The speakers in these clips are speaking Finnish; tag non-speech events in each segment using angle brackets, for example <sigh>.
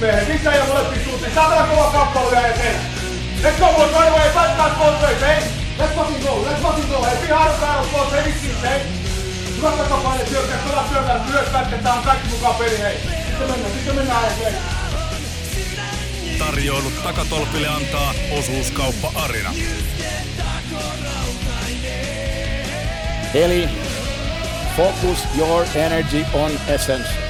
Mehän sisään ja molempiin suuntiin. Saatana kova kappale vielä eteen. Let's go boys, right away. Back both ways, hey. Let's fucking go, let's fucking go. Hey, be hard battle boys, hey, vitsi, hey. Hyvä takapaine, syökkää, pelaa syökkää, myös pätketään, on kaikki mukaan peli, hei. Sitten mennään, sitten mennään eteen. Tarjoilut takatolpille antaa osuuskauppa Arina. Eli focus your energy on essence.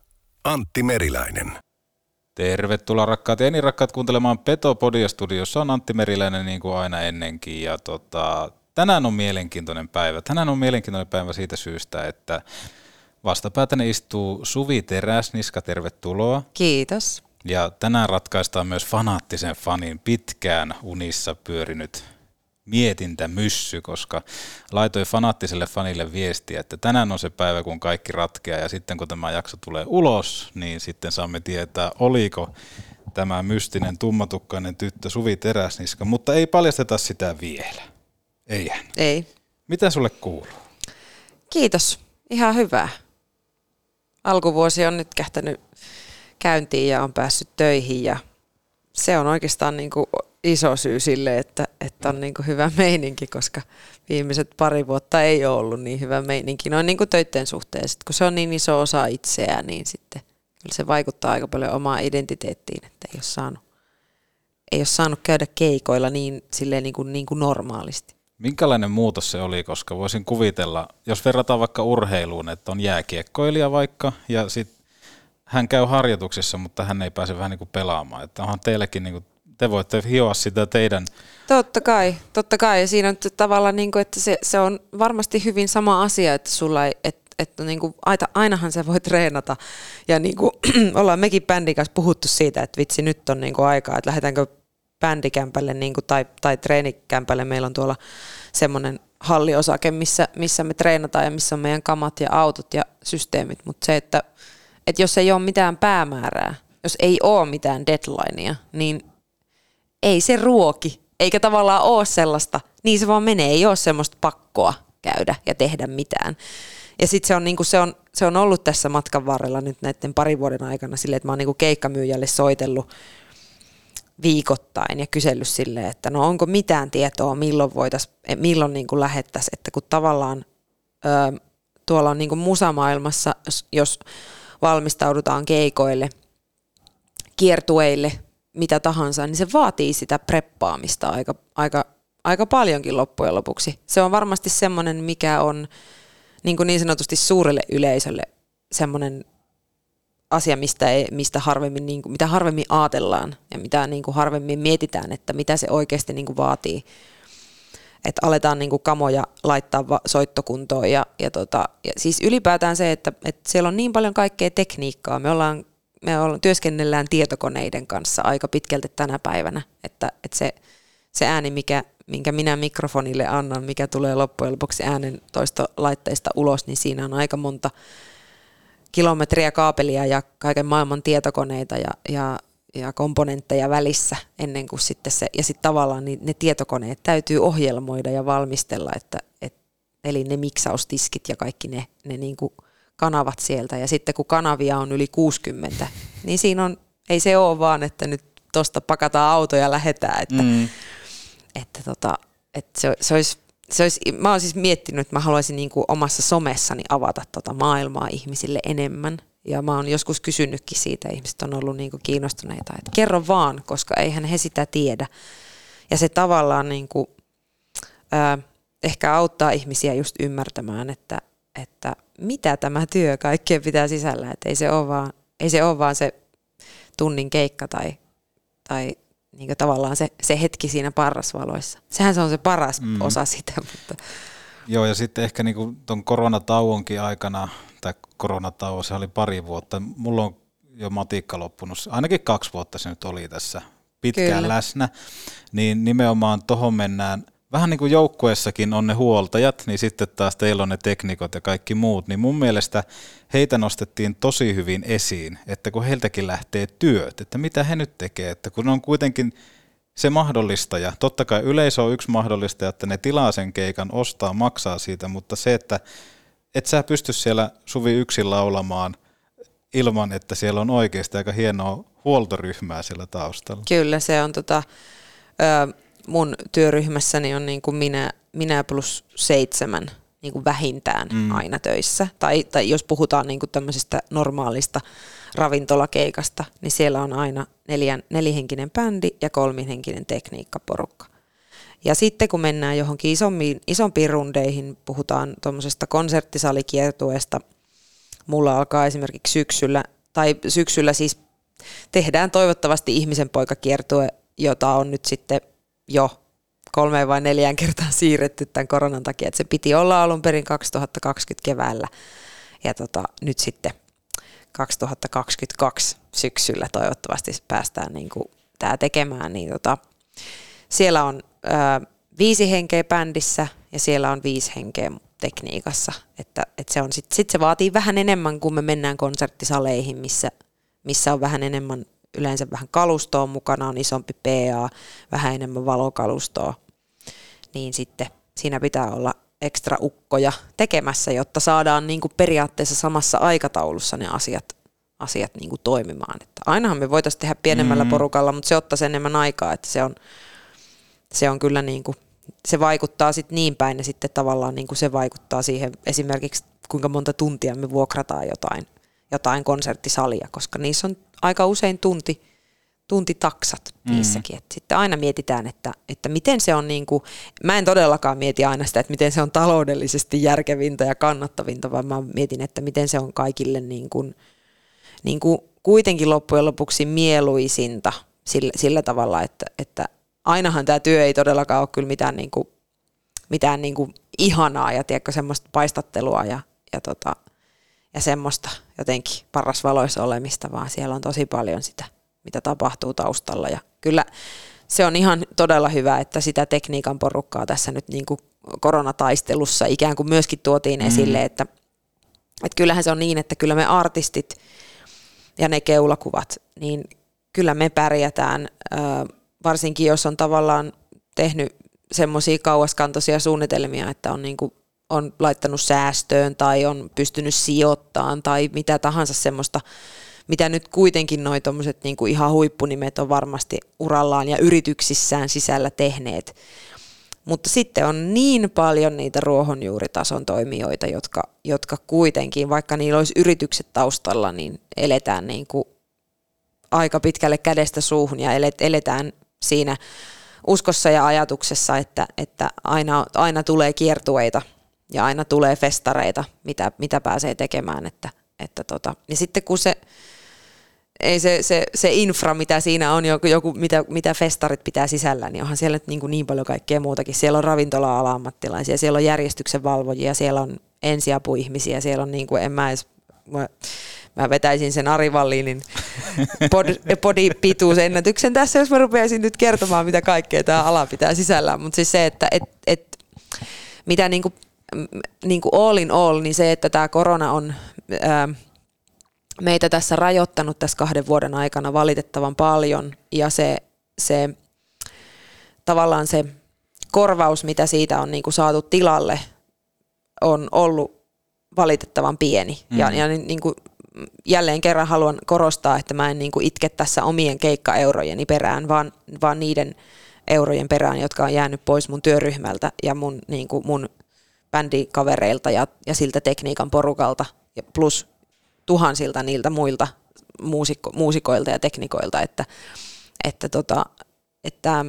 Antti Meriläinen. Tervetuloa rakkaat ja niin rakkaat kuuntelemaan Petopodia studiossa on Antti Meriläinen niin kuin aina ennenkin ja tota, tänään on mielenkiintoinen päivä. Tänään on mielenkiintoinen päivä siitä syystä, että vastapäätäni istuu Suvi Teräsniska, tervetuloa. Kiitos. Ja tänään ratkaistaan myös fanaattisen fanin pitkään unissa pyörinyt mietintämyssy, koska laitoin fanaattiselle fanille viestiä, että tänään on se päivä, kun kaikki ratkeaa ja sitten kun tämä jakso tulee ulos, niin sitten saamme tietää, oliko tämä mystinen tummatukkainen tyttö Suvi Teräsniska, mutta ei paljasteta sitä vielä. Eihän. Ei. Mitä sulle kuuluu? Kiitos. Ihan hyvää. Alkuvuosi on nyt kähtänyt käyntiin ja on päässyt töihin ja se on oikeastaan niin kuin iso syy sille, että, että on niin kuin hyvä meininki, koska viimeiset pari vuotta ei ole ollut niin hyvä meininki noin niin kuin töiden suhteen. Sitten kun se on niin iso osa itseään, niin sitten kyllä se vaikuttaa aika paljon omaan identiteettiin, että ei ole saanut, ei ole saanut käydä keikoilla niin, silleen niin kuin, niin kuin normaalisti. Minkälainen muutos se oli, koska voisin kuvitella, jos verrataan vaikka urheiluun, että on jääkiekkoilija vaikka ja sitten hän käy harjoituksissa, mutta hän ei pääse vähän niin kuin pelaamaan. Että onhan teillekin, niin kuin, te voitte hioa sitä teidän... Totta kai, totta kai. Ja siinä on tavallaan, niin kuin, että se, se on varmasti hyvin sama asia, että sulla ei, että että niin kuin, ainahan se voi treenata. Ja niin kuin, <clears throat> ollaan mekin bändin kanssa puhuttu siitä, että vitsi nyt on niin kuin aikaa, että lähdetäänkö bändikämpälle niin kuin, tai, tai treenikämpälle. Meillä on tuolla semmoinen halliosake, missä, missä me treenataan ja missä on meidän kamat ja autot ja systeemit. Mutta se, että, että jos ei ole mitään päämäärää, jos ei ole mitään deadlinea, niin ei se ruoki, eikä tavallaan ole sellaista, niin se vaan menee, ei ole semmoista pakkoa käydä ja tehdä mitään. Ja sitten se on, niinku, se, on, se on ollut tässä matkan varrella nyt näiden parin vuoden aikana silleen, että mä oon niinku keikkamyyjälle soitellut viikoittain ja kysellyt silleen, että no onko mitään tietoa, milloin voitais, milloin niinku lähettäisiin, että kun tavallaan ö, tuolla on niinku musamaailmassa, jos, jos valmistaudutaan keikoille, kiertueille, mitä tahansa, niin se vaatii sitä preppaamista aika, aika, aika paljonkin loppujen lopuksi. Se on varmasti semmoinen, mikä on niin, kuin niin sanotusti suurelle yleisölle semmoinen asia, mistä, ei, mistä harvemmin, niin kuin, mitä harvemmin ajatellaan ja mitä niin kuin harvemmin mietitään, että mitä se oikeasti niin kuin vaatii. Että aletaan niin kuin kamoja laittaa soittokuntoon ja, ja, tota, ja siis ylipäätään se, että, että siellä on niin paljon kaikkea tekniikkaa. Me ollaan me ollaan, työskennellään tietokoneiden kanssa aika pitkälti tänä päivänä, että, että se, se ääni, mikä, minkä minä mikrofonille annan, mikä tulee loppujen lopuksi äänen toista laitteista ulos, niin siinä on aika monta kilometriä kaapelia ja kaiken maailman tietokoneita ja, ja, ja komponentteja välissä ennen kuin sitten se, ja sitten tavallaan niin ne tietokoneet täytyy ohjelmoida ja valmistella, että, et, eli ne miksaustiskit ja kaikki ne, ne niin kuin kanavat sieltä. Ja sitten kun kanavia on yli 60, <laughs> niin siinä on, ei se ole vaan, että nyt tuosta pakataan auto ja lähetään. Että, mm. että, tota, että se, se olisi, se olisi, mä olen siis miettinyt, että mä haluaisin niin kuin omassa somessani avata tota maailmaa ihmisille enemmän. Ja mä oon joskus kysynytkin siitä, ihmiset on ollut niin kuin kiinnostuneita, että kerro vaan, koska eihän he sitä tiedä. Ja se tavallaan niin kuin, ää, ehkä auttaa ihmisiä just ymmärtämään, että, että mitä tämä työ kaikkeen pitää sisällä, että ei se ole vaan, ei se, ole vaan se tunnin keikka tai, tai niin kuin tavallaan se, se hetki siinä parrasvaloissa. Sehän se on se paras mm. osa sitä. Mutta. Joo, ja sitten ehkä niin tuon koronatauonkin aikana, tai koronatauo, se oli pari vuotta, mulla on jo matikka loppunut, ainakin kaksi vuotta se nyt oli tässä pitkään Kyllä. läsnä, niin nimenomaan tuohon mennään. Vähän niin kuin joukkueessakin on ne huoltajat, niin sitten taas teillä on ne teknikot ja kaikki muut, niin mun mielestä heitä nostettiin tosi hyvin esiin, että kun heiltäkin lähtee työt, että mitä he nyt tekee, että kun on kuitenkin se mahdollistaja, totta kai yleisö on yksi mahdollistaja, että ne tilaa sen keikan, ostaa, maksaa siitä, mutta se, että et sä pysty siellä Suvi yksin laulamaan ilman, että siellä on oikeasti aika hienoa huoltoryhmää siellä taustalla. Kyllä, se on tota, ö, mun työryhmässäni on niin kuin minä, minä plus seitsemän niin kuin vähintään mm. aina töissä. Tai, tai jos puhutaan niin kuin tämmöisestä normaalista ravintolakeikasta, niin siellä on aina neljän, nelihenkinen bändi ja kolmihenkinen tekniikkaporukka. Ja sitten kun mennään johonkin isompiin, isompiin rundeihin, puhutaan tuommoisesta konserttisalikiertueesta, mulla alkaa esimerkiksi syksyllä, tai syksyllä siis tehdään toivottavasti ihmisen poikakiertue, jota on nyt sitten jo kolmeen vai neljään kertaan siirretty tämän koronan takia, että se piti olla alun perin 2020 keväällä. Ja tota, nyt sitten 2022 syksyllä toivottavasti päästään niin kuin tämä tekemään, niin tota, siellä on ö, viisi henkeä bändissä ja siellä on viisi henkeä tekniikassa, että, että se on sit, sit se vaatii vähän enemmän, kun me mennään konserttisaleihin, missä, missä on vähän enemmän yleensä vähän kalustoa mukana, on isompi PA, vähän enemmän valokalustoa, niin sitten siinä pitää olla ekstra ukkoja tekemässä, jotta saadaan niin kuin periaatteessa samassa aikataulussa ne asiat, asiat niin kuin toimimaan. Että ainahan me voitaisiin tehdä pienemmällä mm. porukalla, mutta se ottaisi enemmän aikaa, että se on, se on kyllä niin kuin, se vaikuttaa sitten niin päin ja sitten tavallaan niin kuin se vaikuttaa siihen esimerkiksi kuinka monta tuntia me vuokrataan jotain, jotain konserttisalia, koska niissä on aika usein tunti, tuntitaksat mm. niissäkin. Et sitten aina mietitään, että, että miten se on, niin kuin, mä en todellakaan mieti aina sitä, että miten se on taloudellisesti järkevintä ja kannattavinta, vaan mä mietin, että miten se on kaikille niin kuin, niin kuin kuitenkin loppujen lopuksi mieluisinta sillä, sillä tavalla, että, että ainahan tämä työ ei todellakaan ole kyllä mitään, niin kuin, mitään niin kuin ihanaa ja tiedätkö, semmoista paistattelua ja, ja tota, ja semmoista jotenkin paras valoissa olemista, vaan siellä on tosi paljon sitä, mitä tapahtuu taustalla. Ja kyllä se on ihan todella hyvä, että sitä tekniikan porukkaa tässä nyt niin kuin koronataistelussa ikään kuin myöskin tuotiin mm. esille, että, että kyllähän se on niin, että kyllä me artistit ja ne keulakuvat, niin kyllä me pärjätään, varsinkin jos on tavallaan tehnyt semmoisia kauaskantoisia suunnitelmia, että on niin kuin on laittanut säästöön tai on pystynyt sijoittamaan tai mitä tahansa semmoista, mitä nyt kuitenkin noi tommoset niinku ihan huippunimet on varmasti urallaan ja yrityksissään sisällä tehneet. Mutta sitten on niin paljon niitä ruohonjuuritason toimijoita, jotka, jotka kuitenkin, vaikka niillä olisi yritykset taustalla, niin eletään niin kuin aika pitkälle kädestä suuhun ja eletään siinä uskossa ja ajatuksessa, että, että aina, aina tulee kiertueita ja aina tulee festareita, mitä, mitä pääsee tekemään. Että, että tota. Ja sitten kun se, ei se, se, se infra, mitä siinä on, joku, joku, mitä, mitä festarit pitää sisällä, niin onhan siellä niin, kuin niin paljon kaikkea muutakin. Siellä on ravintola-ala-ammattilaisia, siellä on järjestyksen valvojia, siellä on ensiapuihmisiä, siellä on niin kuin, en mä edes, mä vetäisin sen Ari Vallinin pod, podipituusennätyksen tässä, jos mä rupeaisin nyt kertomaan, mitä kaikkea tämä ala pitää sisällään. Mutta siis se, että et, et, mitä niin kuin niin kuin all in all, niin se, että tämä korona on ää, meitä tässä rajoittanut tässä kahden vuoden aikana valitettavan paljon ja se, se tavallaan se korvaus, mitä siitä on niin kuin saatu tilalle, on ollut valitettavan pieni. Mm. Ja, ja niin kuin jälleen kerran haluan korostaa, että mä en niin kuin itke tässä omien keikkaeurojeni perään, vaan, vaan niiden eurojen perään, jotka on jäänyt pois mun työryhmältä ja mun, niin kuin mun bändikavereilta ja, ja siltä tekniikan porukalta, ja plus tuhansilta niiltä muilta muusikko, muusikoilta ja teknikoilta, että, että, tota, että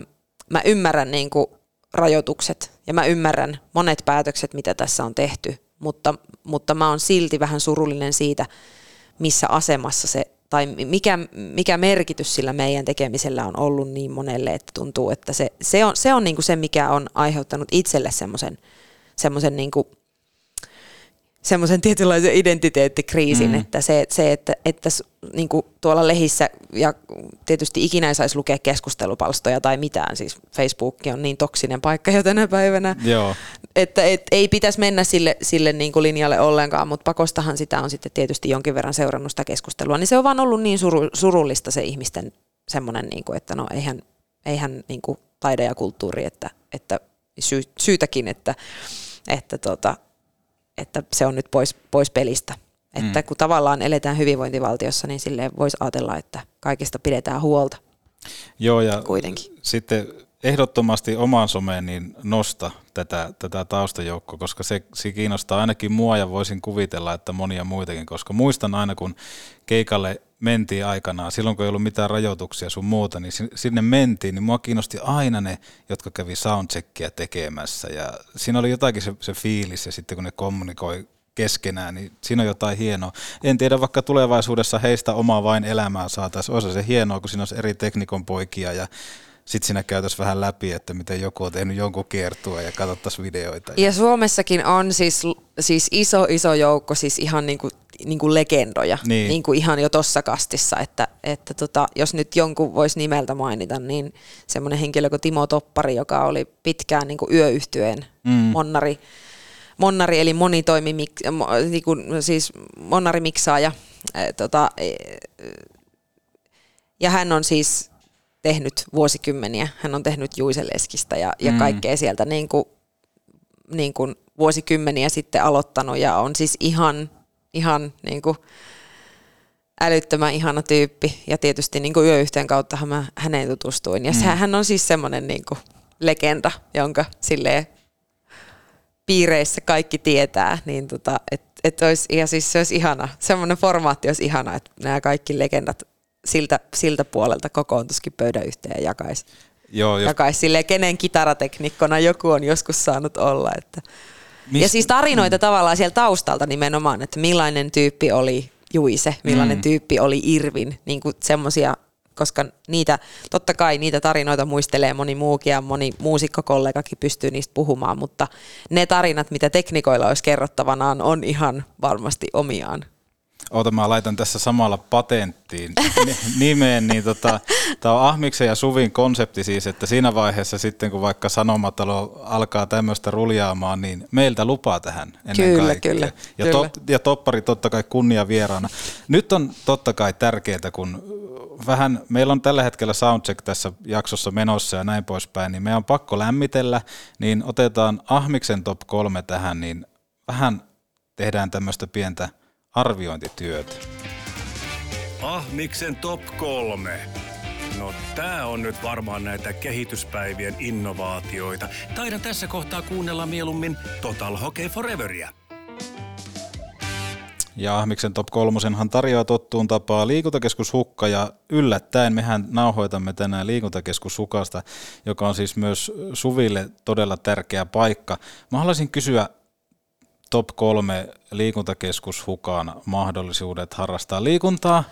mä ymmärrän niin kuin rajoitukset ja mä ymmärrän monet päätökset, mitä tässä on tehty, mutta, mutta mä oon silti vähän surullinen siitä, missä asemassa se, tai mikä, mikä merkitys sillä meidän tekemisellä on ollut niin monelle, että tuntuu, että se, se on, se, on niin kuin se, mikä on aiheuttanut itselle semmoisen niin semmoisen tietynlaisen identiteettikriisin, mm. että se, se että, että niin kuin tuolla lehissä, ja tietysti ikinä ei saisi lukea keskustelupalstoja tai mitään, siis Facebook on niin toksinen paikka jo tänä päivänä, Joo. että et, ei pitäisi mennä sille, sille niin kuin linjalle ollenkaan, mutta pakostahan sitä on sitten tietysti jonkin verran seurannut sitä keskustelua, niin se on vaan ollut niin suru, surullista se ihmisten semmoinen, niin kuin, että no eihän, eihän niin kuin taide ja kulttuuri, että, että sy, syytäkin, että, että tota, että se on nyt pois, pois pelistä. Että mm. kun tavallaan eletään hyvinvointivaltiossa, niin sille voisi ajatella, että kaikista pidetään huolta. Joo, ja kuitenkin. sitten ehdottomasti omaan someen niin nosta tätä, tätä taustajoukkoa, koska se, se kiinnostaa ainakin mua ja voisin kuvitella, että monia muitakin, koska muistan aina kun keikalle mentiin aikanaan, silloin kun ei ollut mitään rajoituksia sun muuta, niin sinne mentiin, niin mua kiinnosti aina ne, jotka kävi soundcheckia tekemässä ja siinä oli jotakin se, se fiilis ja sitten kun ne kommunikoi keskenään, niin siinä on jotain hienoa. En tiedä, vaikka tulevaisuudessa heistä omaa vain elämää saataisiin, olisi se hienoa, kun siinä olisi eri teknikon poikia ja sitten siinä käytäisiin vähän läpi, että miten joku on tehnyt jonkun kiertua ja katsottaisiin videoita. Ja Suomessakin on siis, siis iso, iso joukko siis ihan niin kuin, niin kuin legendoja, niin. Niin kuin ihan jo tuossa kastissa, että, että tota, jos nyt jonkun voisi nimeltä mainita, niin semmoinen henkilö kuin Timo Toppari, joka oli pitkään niin kuin yöyhtyeen mm. monnari, monnari eli monitoimi, niin kuin, siis monnarimiksaaja, tota, e, ja hän on siis tehnyt vuosikymmeniä. Hän on tehnyt Juiseleskistä ja, ja mm. kaikkea sieltä niin kuin, niin kuin vuosikymmeniä sitten aloittanut ja on siis ihan, ihan niin kuin älyttömän ihana tyyppi ja tietysti niin kuin yöyhteen kautta mä häneen tutustuin. Ja mm. hän on siis semmoinen niin kuin legenda, jonka silleen piireissä kaikki tietää, niin tota, et, et olisi, ja siis se olisi ihana, semmoinen formaatti olisi ihana, että nämä kaikki legendat siltä, siltä puolelta kokoontuskin pöydän yhteen ja jakaisi. Joo, jos... jakaisi silleen, kenen kitarateknikkona joku on joskus saanut olla. Että. Mist... Ja siis tarinoita mm. tavallaan sieltä taustalta nimenomaan, että millainen tyyppi oli Juise, millainen mm. tyyppi oli Irvin, niin kuin semmoisia, koska niitä, totta kai niitä tarinoita muistelee moni muukin ja moni muusikkokollegakin pystyy niistä puhumaan, mutta ne tarinat, mitä teknikoilla olisi kerrottavanaan, on ihan varmasti omiaan. Oota, mä laitan tässä samalla patenttiin <laughs> nimeen, niin tota, tämä on Ahmiksen ja Suvin konsepti siis, että siinä vaiheessa sitten kun vaikka Sanomatalo alkaa tämmöistä ruljaamaan, niin meiltä lupaa tähän ennen kyllä, kaikkea. Kyllä, ja, kyllä. To, ja toppari totta kai kunnia vieraana. Nyt on totta kai tärkeää, kun vähän, meillä on tällä hetkellä soundcheck tässä jaksossa menossa ja näin poispäin, niin meidän on pakko lämmitellä, niin otetaan Ahmiksen top kolme tähän, niin vähän tehdään tämmöistä pientä – arviointityöt. Ahmiksen top kolme. No tää on nyt varmaan näitä kehityspäivien innovaatioita. Taidan tässä kohtaa kuunnella mieluummin Total Hockey Foreveria. Ja Ahmiksen top kolmosenhan tarjoaa tottuun tapaa liikuntakeskus Hukka ja yllättäen mehän nauhoitamme tänään liikuntakeskus Hukasta, joka on siis myös Suville todella tärkeä paikka. Mä haluaisin kysyä top kolme liikuntakeskus Hukaan mahdollisuudet harrastaa liikuntaa.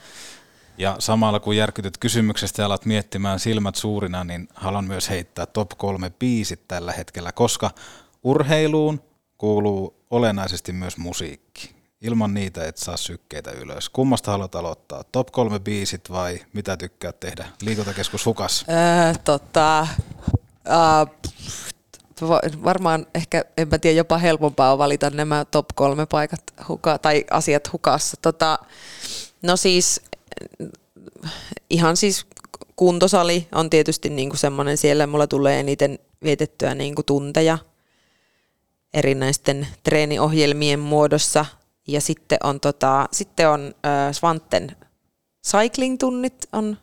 Ja samalla kun järkytyt kysymyksestä ja alat miettimään silmät suurina, niin haluan myös heittää top kolme biisit tällä hetkellä, koska urheiluun kuuluu olennaisesti myös musiikki. Ilman niitä et saa sykkeitä ylös. Kummasta haluat aloittaa? Top kolme biisit vai mitä tykkäät tehdä? Liikuntakeskus Hukas. Öö, tota, uh, varmaan ehkä, en mä tiedä, jopa helpompaa on valita nämä top kolme paikat huka, tai asiat hukassa. Tota, no siis ihan siis kuntosali on tietysti niinku semmoinen, siellä mulla tulee eniten vietettyä niinku tunteja erinäisten treeniohjelmien muodossa. Ja sitten on, tota, sitten on äh, Svanten cycling-tunnit on,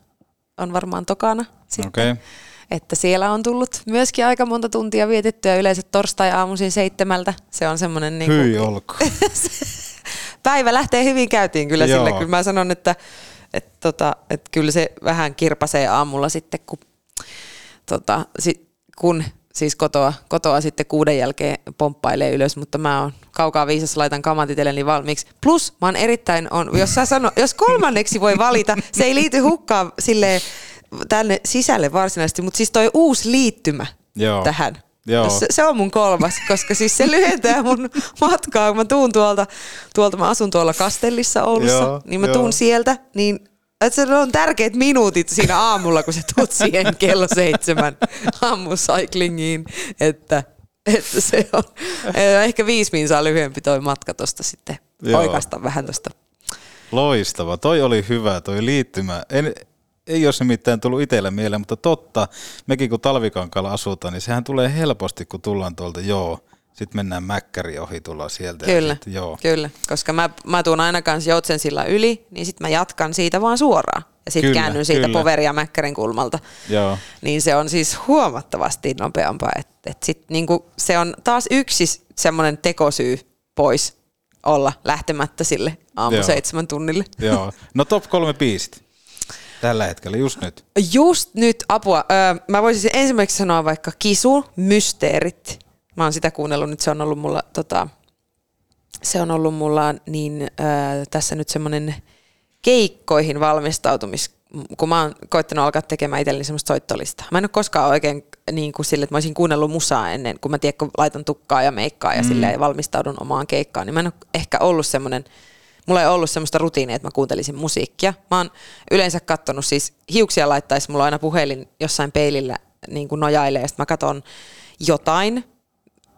on varmaan tokana. Okei. Okay että siellä on tullut myöskin aika monta tuntia vietettyä yleensä torstai-aamuisin seitsemältä. Se on semmoinen... Niin Hyi olko. <laughs> päivä lähtee hyvin käytiin kyllä Joo. sille. Kyllä mä sanon, että, että, tota, että kyllä se vähän kirpasee aamulla sitten, kun, tota, si, kun siis kotoa, kotoa sitten kuuden jälkeen pomppailee ylös, mutta mä oon kaukaa viisas, laitan kamat itselleni valmiiksi. Plus mä oon erittäin, on, jos, sä sano, jos kolmanneksi voi valita, se ei liity hukkaan sille tänne sisälle varsinaisesti, mutta siis toi uusi liittymä Joo. tähän. Joo. Se, se on mun kolmas, koska siis se lyhentää mun <laughs> matkaa, kun mä tuun tuolta, tuolta mä asun tuolla Kastellissa Oulussa, Joo, niin mä joo. tuun sieltä, niin että se on tärkeät minuutit siinä aamulla, kun sä tuut siihen <laughs> kello seitsemän aamucyclingiin, että, että se on <laughs> eh, ehkä viisi minsaa lyhyempi toi matka tosta sitten Joo. oikasta vähän tosta. Loistava. Toi oli hyvä, toi liittymä. En, ei olisi nimittäin tullut itselle mieleen, mutta totta, mekin kun talvikankaalla asutaan, niin sehän tulee helposti, kun tullaan tuolta, joo, sitten mennään mäkkäri ohi, tullaan sieltä. Kyllä, sit, joo. kyllä, koska mä, mä tuun aina kanssa Joutsensilla yli, niin sitten mä jatkan siitä vaan suoraan. Ja sitten käännyn siitä kyllä. Poveri ja Mäkkärin kulmalta. Joo. Niin se on siis huomattavasti nopeampaa. Et, et sit niinku, se on taas yksi semmoinen tekosyy pois olla lähtemättä sille aamu Joo. seitsemän tunnille. Joo. No top kolme biisit. Tällä hetkellä, just nyt. Just nyt apua. Öö, mä voisin ensimmäiseksi sanoa vaikka Kisu, Mysteerit. Mä oon sitä kuunnellut nyt, se on ollut mulla, tota, se on ollut mulla niin öö, tässä nyt semmoinen keikkoihin valmistautumis, kun mä oon koittanut alkaa tekemään itselleni semmoista soittolistaa. Mä en ole koskaan oikein niin kuin sille, että mä olisin kuunnellut musaa ennen, kun mä tiedän, kun laitan tukkaa ja meikkaa ja mm. silleen valmistaudun omaan keikkaan, niin mä en ole ehkä ollut semmoinen, mulla ei ollut semmoista rutiinia, että mä kuuntelisin musiikkia. Mä oon yleensä kattonut siis, hiuksia laittaisi mulla aina puhelin jossain peilillä niin kuin nojailee, ja sitten mä katon jotain,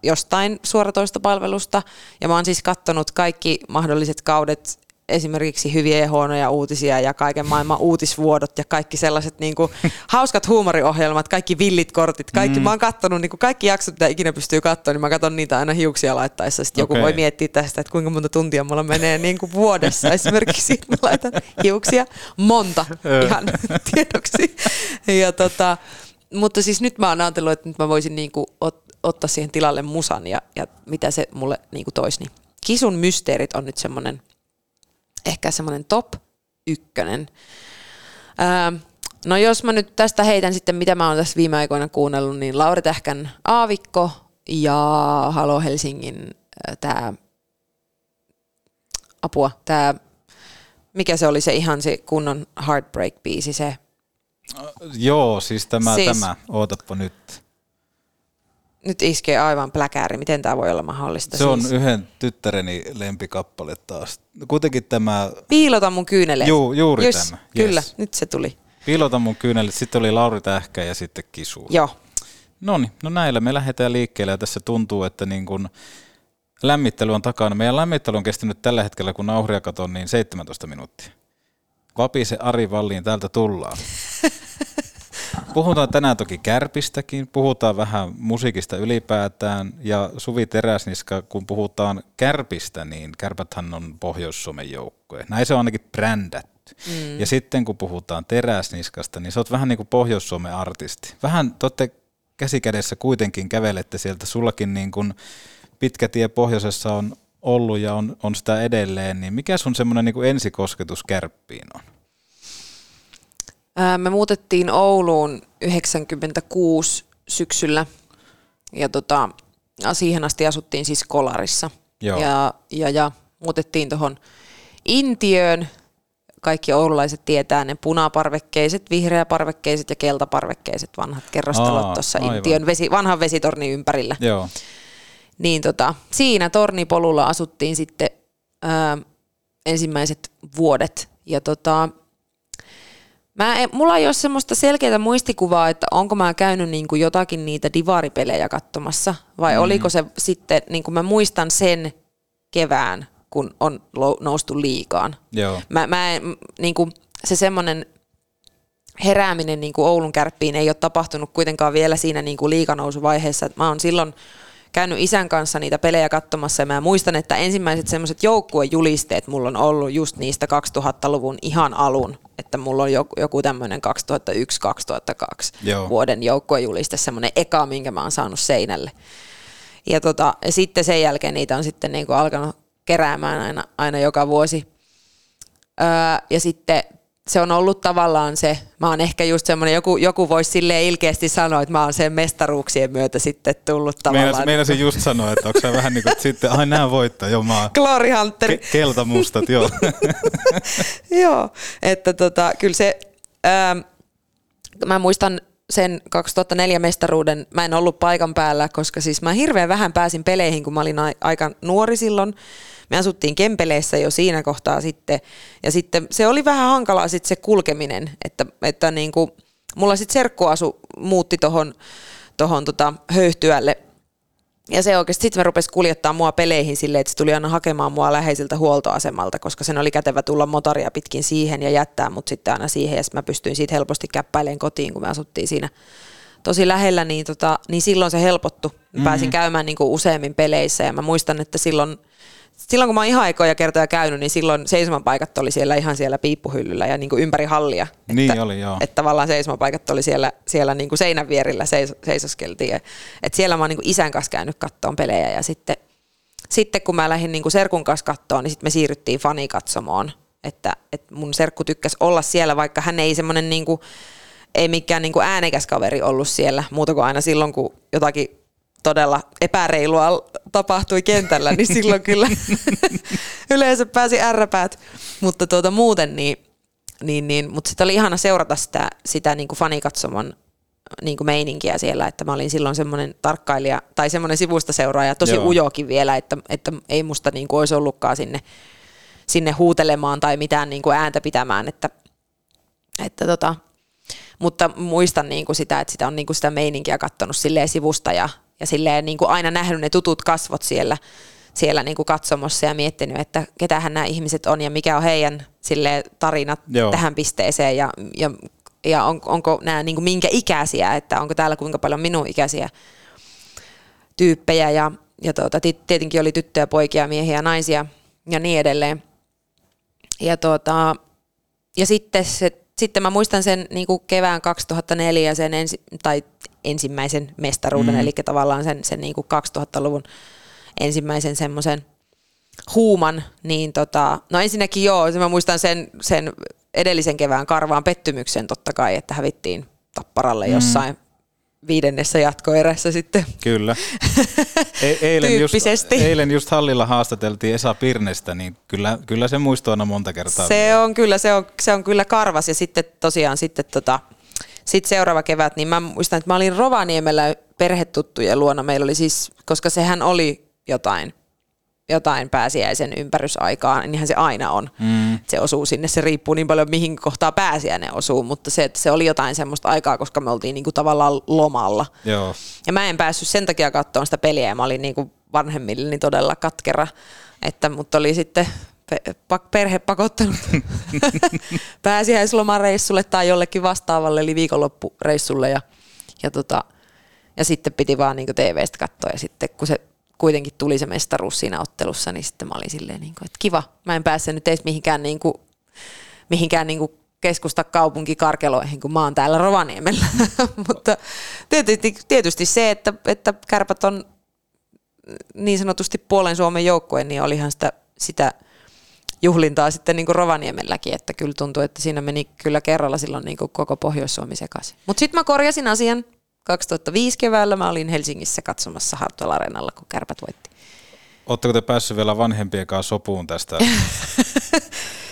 jostain suoratoistopalvelusta, ja mä oon siis kattonut kaikki mahdolliset kaudet, esimerkiksi hyviä ja huonoja uutisia ja kaiken maailman uutisvuodot ja kaikki sellaiset niin kuin, hauskat huumoriohjelmat, kaikki villit kortit, kaikki. Mm. Mä oon kattonut niin kuin kaikki jaksot, mitä ikinä pystyy katsoa, niin mä katson niitä aina hiuksia laittaessa. Sitten joku Okei. voi miettiä tästä, että kuinka monta tuntia mulla menee niin kuin vuodessa <laughs> esimerkiksi, mä laitan hiuksia monta ihan <laughs> tiedoksi. Ja tota, mutta siis nyt mä oon ajatellut, että nyt mä voisin niinku ot, ottaa siihen tilalle musan ja, ja mitä se mulle niinku toisi. Niin Kisun mysteerit on nyt semmoinen, ehkä semmoinen top ykkönen. Ää, no jos mä nyt tästä heitän sitten, mitä mä oon tässä viime aikoina kuunnellut, niin Lauri Tähkän Aavikko ja Halo Helsingin tämä apua, tämä mikä se oli se ihan se kunnon Heartbreak-biisi, se Joo, siis tämä, siis... tämä. Ootappa nyt. Nyt iskee aivan pläkääri. Miten tämä voi olla mahdollista? Se on siis? yhden tyttäreni lempikappale taas. Kuitenkin tämä Piilota mun kyyneleet. Juu, juuri Yes, tämä, yes. Kyllä, nyt se tuli. Piilota mun kyynelet, sitten oli Lauri Tähkä ja sitten Kisu. Joo. No niin, no näillä me lähdetään liikkeelle ja tässä tuntuu, että niin kun lämmittely on takana. Meidän lämmittely on kestänyt tällä hetkellä, kun nauhria katon, niin 17 minuuttia. Vapise Ari Valliin, täältä tullaan. <laughs> Puhutaan tänään toki kärpistäkin, puhutaan vähän musiikista ylipäätään ja Suvi Teräsniska, kun puhutaan kärpistä, niin kärpäthän on Pohjois-Suomen joukkue. Näin se on ainakin brändätty. Mm. Ja sitten kun puhutaan Teräsniskasta, niin sä oot vähän niin kuin Pohjois-Suomen artisti. Vähän te käsikädessä kuitenkin kävelette sieltä, sullakin niin kuin pitkä tie pohjoisessa on ollut ja on, on sitä edelleen, niin mikä sun semmoinen niin kuin ensikosketus kärppiin on? Ää, Me muutettiin Ouluun 96 syksyllä ja tota, siihen asti asuttiin siis Kolarissa. Joo. Ja, ja, ja muutettiin tuohon Intiöön. Kaikki oululaiset tietää ne punaparvekkeiset, vihreäparvekkeiset ja keltaparvekkeiset vanhat kerrostalot tuossa. Intiön vesi, vanhan vesitornin ympärillä. Joo. Niin tota, siinä tornipolulla asuttiin sitten ää, ensimmäiset vuodet. Ja tota, mä en, mulla ei ole semmoista selkeää muistikuvaa, että onko mä käynyt niinku jotakin niitä divaripelejä katsomassa, vai mm. oliko se sitten, niin kuin mä muistan sen kevään, kun on noustu liikaan. Joo. Mä, mä en, niin kuin, se semmoinen herääminen niin kuin Oulun kärppiin ei ole tapahtunut kuitenkaan vielä siinä niin kuin liikanousuvaiheessa. Mä oon silloin käynyt isän kanssa niitä pelejä katsomassa ja mä muistan, että ensimmäiset semmoiset joukkuejulisteet mulla on ollut just niistä 2000-luvun ihan alun, että mulla on joku, joku tämmöinen 2001-2002 Joo. vuoden joukkuejuliste, semmoinen eka, minkä mä oon saanut seinälle. Ja, tota, ja sitten sen jälkeen niitä on sitten niinku alkanut keräämään aina, aina joka vuosi. Öö, ja sitten se on ollut tavallaan se, mä oon ehkä just semmoinen, joku, joku voisi silleen ilkeästi sanoa, että mä oon sen mestaruuksien myötä sitten tullut tavallaan. Meinasin, meinasin just sanoa, että onko se vähän niin kuin, että sitten, ai nää voittaa, joo mä oon Glory Hunter. ke- keltamustat, joo. <laughs> Joo, että tota, kyllä se, ää, mä muistan sen 2004 mestaruuden, mä en ollut paikan päällä, koska siis mä hirveän vähän pääsin peleihin, kun mä olin aika nuori silloin. Me asuttiin Kempeleissä jo siinä kohtaa sitten, ja sitten se oli vähän hankalaa sitten se kulkeminen, että, että niin kuin, mulla sitten serkkuasu muutti tohon, tohon tota höyhtyälle ja se oikeasti sitten rupesi kuljettaa mua peleihin silleen, että se tuli aina hakemaan mua läheisiltä huoltoasemalta, koska sen oli kätevä tulla motoria pitkin siihen ja jättää mut sitten aina siihen. Ja sit mä pystyin siitä helposti käppäilemään kotiin, kun me asuttiin siinä tosi lähellä, niin, tota, niin silloin se helpottu. Mä pääsin käymään niinku useammin peleissä ja mä muistan, että silloin, silloin kun mä oon ihan aikoja kertoja käynyt, niin silloin seisomapaikat oli siellä ihan siellä piippuhyllyllä ja niinku ympäri hallia. Niin että, oli, joo. Että tavallaan seisomapaikat oli siellä, siellä niinku seinän vierillä seiso, seisoskeltiin. Ja- Et siellä mä oon niinku isän kanssa käynyt kattoon pelejä ja sitten, sitten kun mä lähdin niinku serkun kanssa kattoon, niin sitten me siirryttiin fanikatsomoon. Että, että mun serkku tykkäsi olla siellä, vaikka hän ei semmoinen niinku, ei mikään niinku äänekäs kaveri ollut siellä, muuta kuin aina silloin, kun jotakin todella epäreilua tapahtui kentällä, niin silloin kyllä <laughs> yleensä pääsi ärräpäät. Mutta tuota, muuten niin, niin, niin mutta sitten oli ihana seurata sitä, sitä niin kuin fanikatsomon niin kuin meininkiä siellä, että mä olin silloin semmoinen tarkkailija tai semmoinen sivusta seuraaja, tosi Joo. ujokin vielä, että, että ei musta niin kuin olisi ollutkaan sinne, sinne huutelemaan tai mitään niin kuin ääntä pitämään, että, että tota, mutta muistan niin kuin sitä, että sitä on niin kuin sitä meininkiä katsonut silleen sivusta ja, ja silleen niin kuin aina nähnyt ne tutut kasvot siellä, siellä niin kuin katsomossa ja miettinyt, että ketähän nämä ihmiset on ja mikä on heidän silleen tarinat Joo. tähän pisteeseen ja, ja, ja on, onko nämä niin kuin minkä ikäisiä, että onko täällä kuinka paljon minun ikäisiä tyyppejä ja, ja tuota, ti- tietenkin oli tyttöjä, poikia, miehiä ja naisia ja niin edelleen. Ja, tuota, ja sitten, se, sitten mä muistan sen niin kuin kevään 2004 sen ensi, tai ensimmäisen mestaruuden, mm. eli tavallaan sen, sen niin kuin 2000-luvun ensimmäisen semmoisen huuman, niin tota, no ensinnäkin joo, mä muistan sen, sen edellisen kevään karvaan pettymyksen totta kai, että hävittiin tapparalle mm. jossain viidennessä jatkoerässä sitten. Kyllä. <laughs> E- eilen, just, eilen just hallilla haastateltiin Esa Pirnestä, niin kyllä, kyllä se muistuu aina monta kertaa. Se on kyllä, se on, se on kyllä karvas ja sitten tosiaan sitten tota, sit seuraava kevät, niin mä muistan, että mä olin Rovaniemellä perhetuttujen luona. Meillä oli siis, koska sehän oli jotain, jotain pääsiäisen ympärysaikaa, niinhän se aina on. Mm. Se osuu sinne, se riippuu niin paljon mihin kohtaa pääsiäinen osuu, mutta se, että se oli jotain semmoista aikaa, koska me oltiin niinku tavallaan lomalla. Joo. Ja mä en päässyt sen takia katsomaan sitä peliä ja mä olin niinku vanhemmilleni todella katkera, että mut oli sitten perhe pakottanut <laughs> pääsiäislomareissulle tai jollekin vastaavalle, eli viikonloppureissulle ja, ja, tota, ja sitten piti vaan niinku TV-stä katsoa ja sitten kun se kuitenkin tuli se mestaruus siinä ottelussa, niin sitten mä olin silleen, niinku, että kiva, mä en päässyt nyt edes mihinkään, niinku, mihinkään niinku keskusta kaupunkikarkeloihin, kun mä oon täällä Rovaniemellä. <laughs> Mutta tietysti, tietysti se, että, että kärpät on niin sanotusti puolen Suomen joukkue, niin olihan sitä, sitä juhlintaa sitten niin kuin Rovaniemelläkin, että kyllä tuntuu, että siinä meni kyllä kerralla silloin niin kuin koko Pohjois-Suomi sekaisin. Mutta sitten mä korjasin asian 2005 keväällä, mä olin Helsingissä katsomassa Hartwell Areenalla, kun kärpät voitti. Oletteko te päässyt vielä vanhempien kanssa sopuun tästä? <laughs>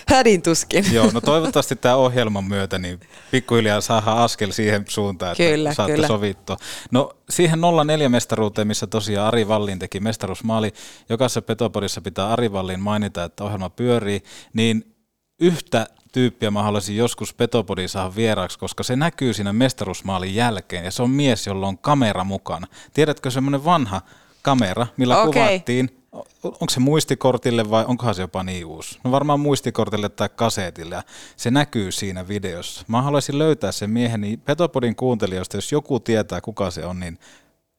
Hädin tuskin. Joo, no toivottavasti tämä ohjelman myötä niin pikkuhiljaa saadaan askel siihen suuntaan, että Kyllä, saatte kyllä. sovittua. No siihen 04 mestaruuteen, missä tosiaan Ari Vallin teki mestaruusmaali, jokaisessa Petopodissa pitää Ari Vallin mainita, että ohjelma pyörii, niin yhtä tyyppiä mä haluaisin joskus Petopodin saada vieraaksi, koska se näkyy siinä mestaruusmaalin jälkeen ja se on mies, jolla on kamera mukana. Tiedätkö semmoinen vanha kamera, millä Okei. kuvattiin onko se muistikortille vai onkohan se jopa niin uusi? No varmaan muistikortille tai kasetille ja se näkyy siinä videossa. Mä haluaisin löytää sen miehen, niin Petopodin kuuntelijoista, jos joku tietää kuka se on, niin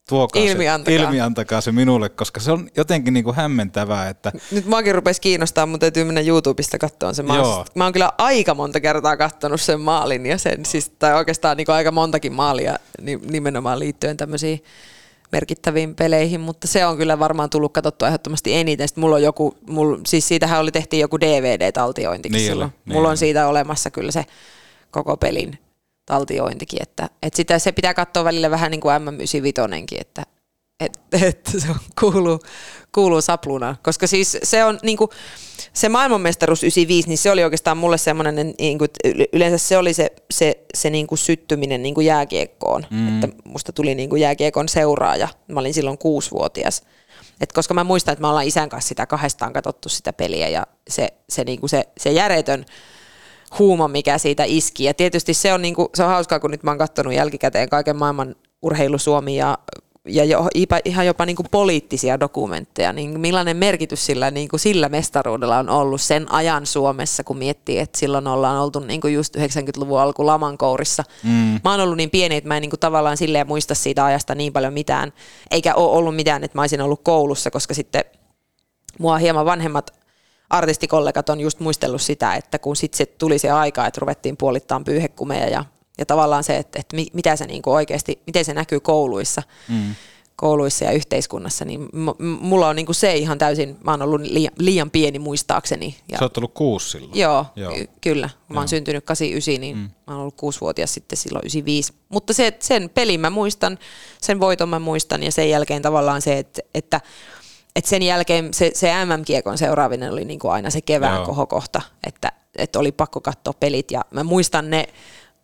tuokaa Ilmiantakaa. se, ilmiantakaa se minulle, koska se on jotenkin niin kuin hämmentävää, että Nyt muakin rupesi kiinnostaa, mutta täytyy mennä YouTubesta katsoa se. Mä, Joo. oon, mä oon kyllä aika monta kertaa katsonut sen maalin ja sen, siis, tai oikeastaan niin aika montakin maalia ni- nimenomaan liittyen tämmöisiin merkittäviin peleihin, mutta se on kyllä varmaan tullut katsottua ehdottomasti eniten. Sitten mulla on joku, mulla, siis siitähän oli tehtiin joku DVD-taltiointikin Niin silloin. niin mulla on siitä olemassa kyllä se koko pelin taltiointikin, että, että sitä, se pitää katsoa välillä vähän niin kuin M95, että, että, että se on, kuuluu, kuuluu sapluna, koska siis se on niin kuin, se maailmanmestaruus 95, niin se oli oikeastaan mulle semmoinen, niin kuin, yleensä se oli se, se, se niin kuin syttyminen niin kuin jääkiekkoon, mm. että musta tuli niin kuin jääkiekon seuraaja, mä olin silloin kuusivuotias, et koska mä muistan, että me ollaan isän kanssa sitä kahdestaan katsottu sitä peliä ja se, se, niin kuin se, se järjetön huuma, mikä siitä iski. Ja tietysti se on, niinku, se on hauskaa, kun nyt mä oon katsonut jälkikäteen kaiken maailman urheilusuomi ja, ja jo, ihan jopa niinku poliittisia dokumentteja, niin millainen merkitys sillä, niinku sillä mestaruudella on ollut sen ajan Suomessa, kun miettii, että silloin ollaan oltu niinku just 90-luvun alku laman kourissa. Mm. Mä oon ollut niin pieni, että mä en niinku tavallaan silleen muista siitä ajasta niin paljon mitään, eikä ole ollut mitään, että mä olisin ollut koulussa, koska sitten mua hieman vanhemmat artistikollegat on just muistellut sitä, että kun sitten se tuli se aika, että ruvettiin puolittaan pyyhekumeja ja, ja tavallaan se, että, että mi- mitä se niinku oikeasti, miten se näkyy kouluissa, mm. kouluissa ja yhteiskunnassa, niin m- mulla on niinku se ihan täysin, mä oon ollut liian, liian pieni muistaakseni. Ja, Sä oot ollut kuusi silloin. Joo, Joo. Ky- kyllä. Mä oon syntynyt 89, niin mm. mä oon ollut kuusivuotias sitten silloin 95. Mutta se, sen pelin mä muistan, sen voiton mä muistan ja sen jälkeen tavallaan se, että, että et sen jälkeen se, se MM-kiekon seuraavinen oli niinku aina se kevään Joo. kohokohta, että, että oli pakko katsoa pelit ja mä muistan ne,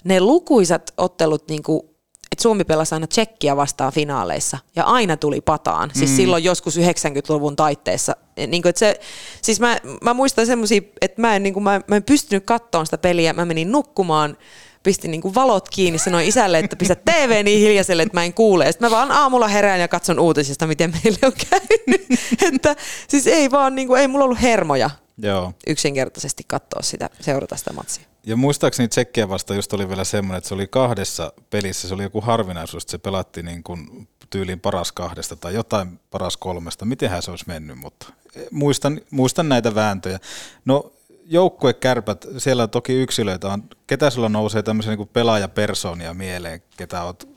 ne lukuisat ottelut, niinku, että Suomi pelasi aina Tsekkiä vastaan finaaleissa ja aina tuli pataan, siis mm. silloin joskus 90-luvun taitteessa. Niin kuin, että se, siis mä, mä muistan semmoisia, että mä en, niin kuin, mä, mä en pystynyt kattoon sitä peliä, mä menin nukkumaan, pistin niin kuin valot kiinni, sanoin isälle, että pistä TV niin hiljaiselle, että mä en kuule. Sitten mä vaan aamulla herään ja katson uutisista, miten meille on käynyt. <laughs> että siis ei vaan, niin kuin, ei mulla ollut hermoja Joo. yksinkertaisesti katsoa sitä, seurata sitä matsia. Ja muistaakseni Tsekkiä vasta just oli vielä semmoinen, että se oli kahdessa pelissä, se oli joku harvinaisuus, että se pelattiin niin kuin tyyliin paras kahdesta tai jotain paras kolmesta. Mitenhän se olisi mennyt, mutta muistan, muistan näitä vääntöjä. No joukkuekärpät, siellä toki yksilöitä on. Ketä sulla nousee tämmöisiä niin pelaajapersoonia mieleen, ketä oot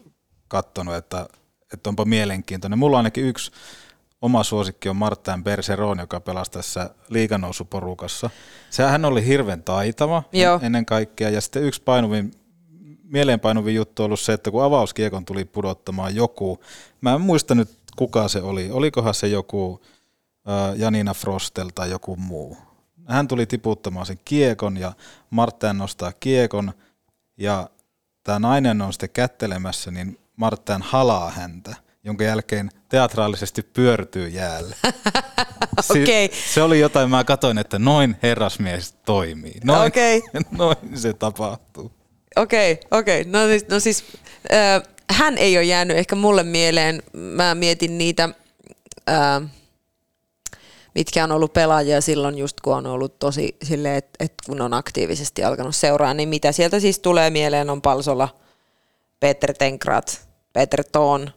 kattonut, että, että onpa mielenkiintoinen. Mulla on ainakin yksi oma suosikki on Martin Bergeron, joka pelasi tässä liiganousuporukassa. Sehän oli hirveän taitava Joo. ennen kaikkea. Ja sitten yksi painuvin, mieleenpainuvin juttu on ollut se, että kun avauskiekon tuli pudottamaan joku, mä en muista nyt kuka se oli, olikohan se joku äh, Janina Frostel tai joku muu. Hän tuli tiputtamaan sen kiekon ja Martin nostaa kiekon ja tämä nainen on sitten kättelemässä, niin Martin halaa häntä, jonka jälkeen teatraalisesti pyörtyy jäälle. <laughs> Si- Okei. Se oli jotain, mä katsoin, että noin herrasmies toimii. Noin, Okei. <laughs> noin se tapahtuu. Okei, okei. No, siis- no siis, äh, hän ei ole jäänyt ehkä mulle mieleen. Mä mietin niitä, äh, mitkä on ollut pelaajia silloin just kun on ollut tosi silleen, että et kun on aktiivisesti alkanut seuraa, niin mitä sieltä siis tulee mieleen on Palsola, Peter Tenkrat, Peter Toon,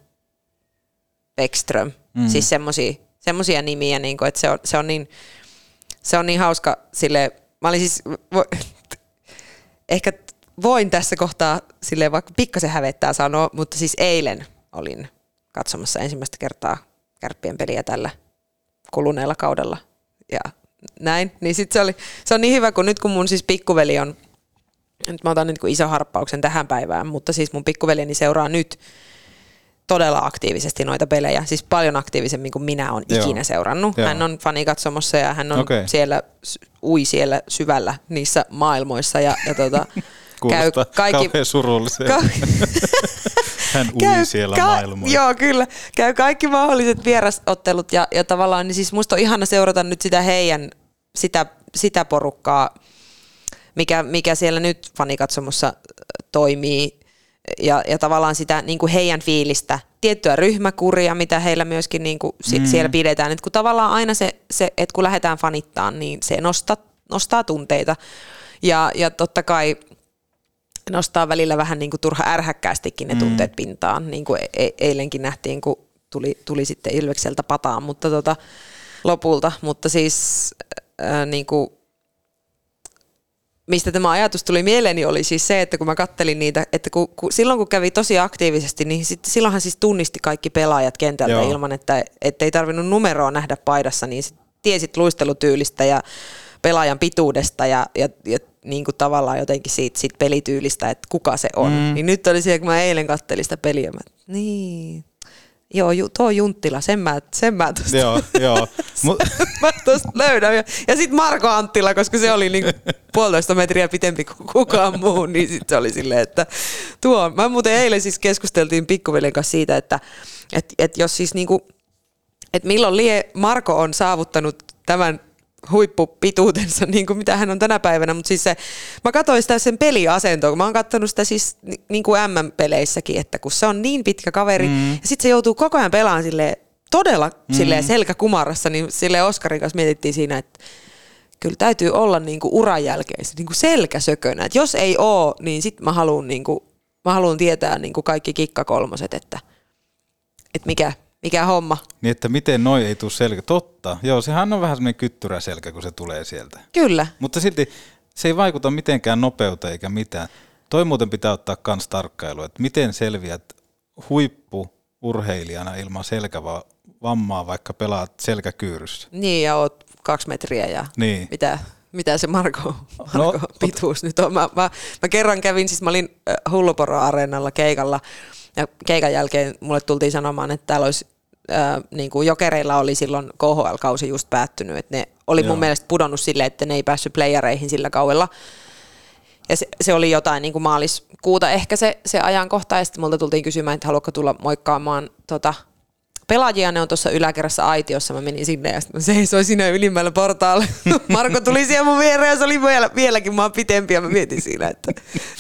Beckström. Mm. Siis semmosia, semmosia nimiä, niin kuin, että se on, se on niin, se on niin hauska sille. Mä olin siis, vo, <laughs> ehkä voin tässä kohtaa sille vaikka pikkasen hävettää sanoa, mutta siis eilen olin katsomassa ensimmäistä kertaa kärppien peliä tällä kuluneella kaudella ja näin. Niin sit se, oli, se on niin hyvä, kun nyt kun mun siis pikkuveli on, nyt mä otan nyt ison harppauksen tähän päivään, mutta siis mun pikkuveljeni seuraa nyt todella aktiivisesti noita pelejä, siis paljon aktiivisemmin kuin minä olen Joo. ikinä seurannut. Joo. Hän on fanikatsomossa ja hän on Okei. siellä, ui siellä syvällä niissä maailmoissa ja, ja tota, <laughs> käy Kuulostaa kaikki, kauhean surulliselta. Ka- <laughs> Hän ui siellä maailmoilla. Joo, kyllä. Käy kaikki mahdolliset vierasottelut ja, ja tavallaan, niin siis musta on ihana seurata nyt sitä heidän, sitä, sitä porukkaa, mikä, mikä siellä nyt fanikatsomossa äh, toimii ja, ja tavallaan sitä niin kuin heidän fiilistä, tiettyä ryhmäkuria, mitä heillä myöskin niin kuin si- mm. siellä pidetään. Et kun tavallaan aina se, se että kun lähdetään fanittaan, niin se nostaa, nostaa tunteita. Ja, ja totta kai nostaa välillä vähän niin kuin turha ärhäkkäästikin ne tunteet pintaan, niin kuin e- eilenkin nähtiin, kun tuli, tuli sitten Ilvekseltä pataan, mutta tota, lopulta, mutta siis äh, niin kuin, mistä tämä ajatus tuli mieleeni, oli siis se, että kun mä kattelin niitä, että kun, kun, silloin kun kävi tosi aktiivisesti, niin sit, silloinhan siis tunnisti kaikki pelaajat kentältä Joo. ilman, että, että ei tarvinnut numeroa nähdä paidassa, niin sit tiesit luistelutyylistä ja pelaajan pituudesta ja, ja, ja niin kuin tavallaan jotenkin siitä, siitä pelityylistä, että kuka se on. Mm. Niin nyt oli se, kun mä eilen kattelin sitä peliä, mä, niin, Joo, ju, tuo Junttila, sen mä, sen mä tosta, joo, joo. <laughs> <laughs> mä tosta löydän. Ja, ja sitten Marko Anttila, koska se oli niin puolitoista metriä pitempi kuin kukaan muu, <laughs> niin sitten se oli silleen, että tuo. Mä muuten eilen siis keskusteltiin pikkuveljen kanssa siitä, että et, et jos siis niinku, että milloin lie Marko on saavuttanut tämän huippupituutensa, niin kuin mitä hän on tänä päivänä, mutta siis se, mä katsoin sitä sen peliasentoa, kun mä oon katsonut sitä siis niin kuin MM-peleissäkin, että kun se on niin pitkä kaveri, mm. ja sitten se joutuu koko ajan pelaamaan sille todella mm. silleen selkäkumarassa, niin sille Oskarin kanssa mietittiin siinä, että kyllä täytyy olla niin kuin uran jälkeen se niin kuin selkäsökönä, että jos ei oo, niin sitten mä haluan niin mä haluan tietää niin kuin kaikki kikkakolmoset, että, että mikä, mikä homma. Niin, että miten noi ei tule selkä. Totta. Joo, sehän on vähän semmoinen kyttyräselkä, kun se tulee sieltä. Kyllä. Mutta silti se ei vaikuta mitenkään nopeuteen eikä mitään. Toi muuten pitää ottaa kans tarkkailu, että miten selviät huippu-urheilijana ilman selkävammaa, vaikka pelaat selkäkyyryssä. Niin, ja oot kaksi metriä ja niin. mitä, mitä se Marko, Marko no, pituus ot... nyt on. Mä, mä, mä, kerran kävin, siis mä olin Hulluporo-areenalla keikalla, ja keikan jälkeen mulle tultiin sanomaan, että täällä olisi äh, niin kuin jokereilla oli silloin KHL-kausi just päättynyt, että ne oli Joo. mun mielestä pudonnut silleen, että ne ei päässyt playereihin sillä kaudella. Ja se, se oli jotain niin kuin maaliskuuta ehkä se, se ajankohta, ja sitten multa tultiin kysymään, että haluatko tulla moikkaamaan tota, pelaajia, ne on tuossa yläkerrassa aitiossa, mä menin sinne ja sitten mä seisoin siinä ylimmällä portaalle. <laughs> Marko tuli siellä mun viereen ja se oli vielä, vieläkin mä pitempi ja mä mietin siinä, että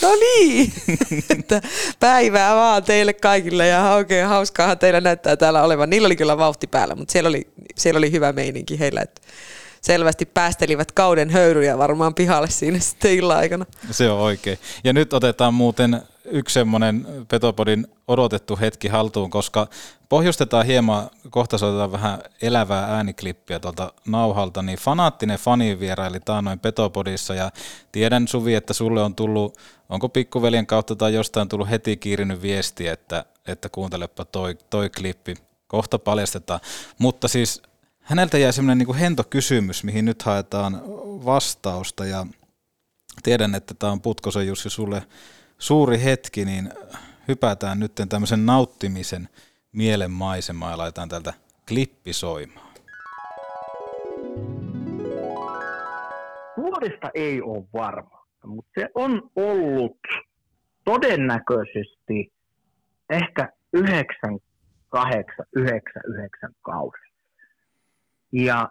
no niin, <laughs> että päivää vaan teille kaikille ja oikein hauskaahan teillä näyttää täällä olevan. Niillä oli kyllä vauhti päällä, mutta siellä oli, siellä oli hyvä meininki heillä, että selvästi päästelivät kauden höyryjä varmaan pihalle siinä <laughs> sitten illan aikana. Se on oikein. Ja nyt otetaan muuten yksi semmoinen Petopodin odotettu hetki haltuun, koska pohjustetaan hieman, kohta soitetaan vähän elävää ääniklippiä tuolta nauhalta, niin fanaattinen fani vieraili taannoin Petopodissa ja tiedän Suvi, että sulle on tullut, onko pikkuveljen kautta tai jostain tullut heti kiirinyt viesti, että, että kuuntelepa toi, toi klippi, kohta paljastetaan, mutta siis häneltä jäi semmoinen niin hento kysymys, mihin nyt haetaan vastausta ja tiedän, että tämä on Putkosen Jussi sulle suuri hetki, niin hypätään nyt tämmöisen nauttimisen mielen maisemaan ja laitetaan täältä klippi soimaan. Vuodesta ei ole varma, mutta se on ollut todennäköisesti ehkä 98, 99 kausi. Ja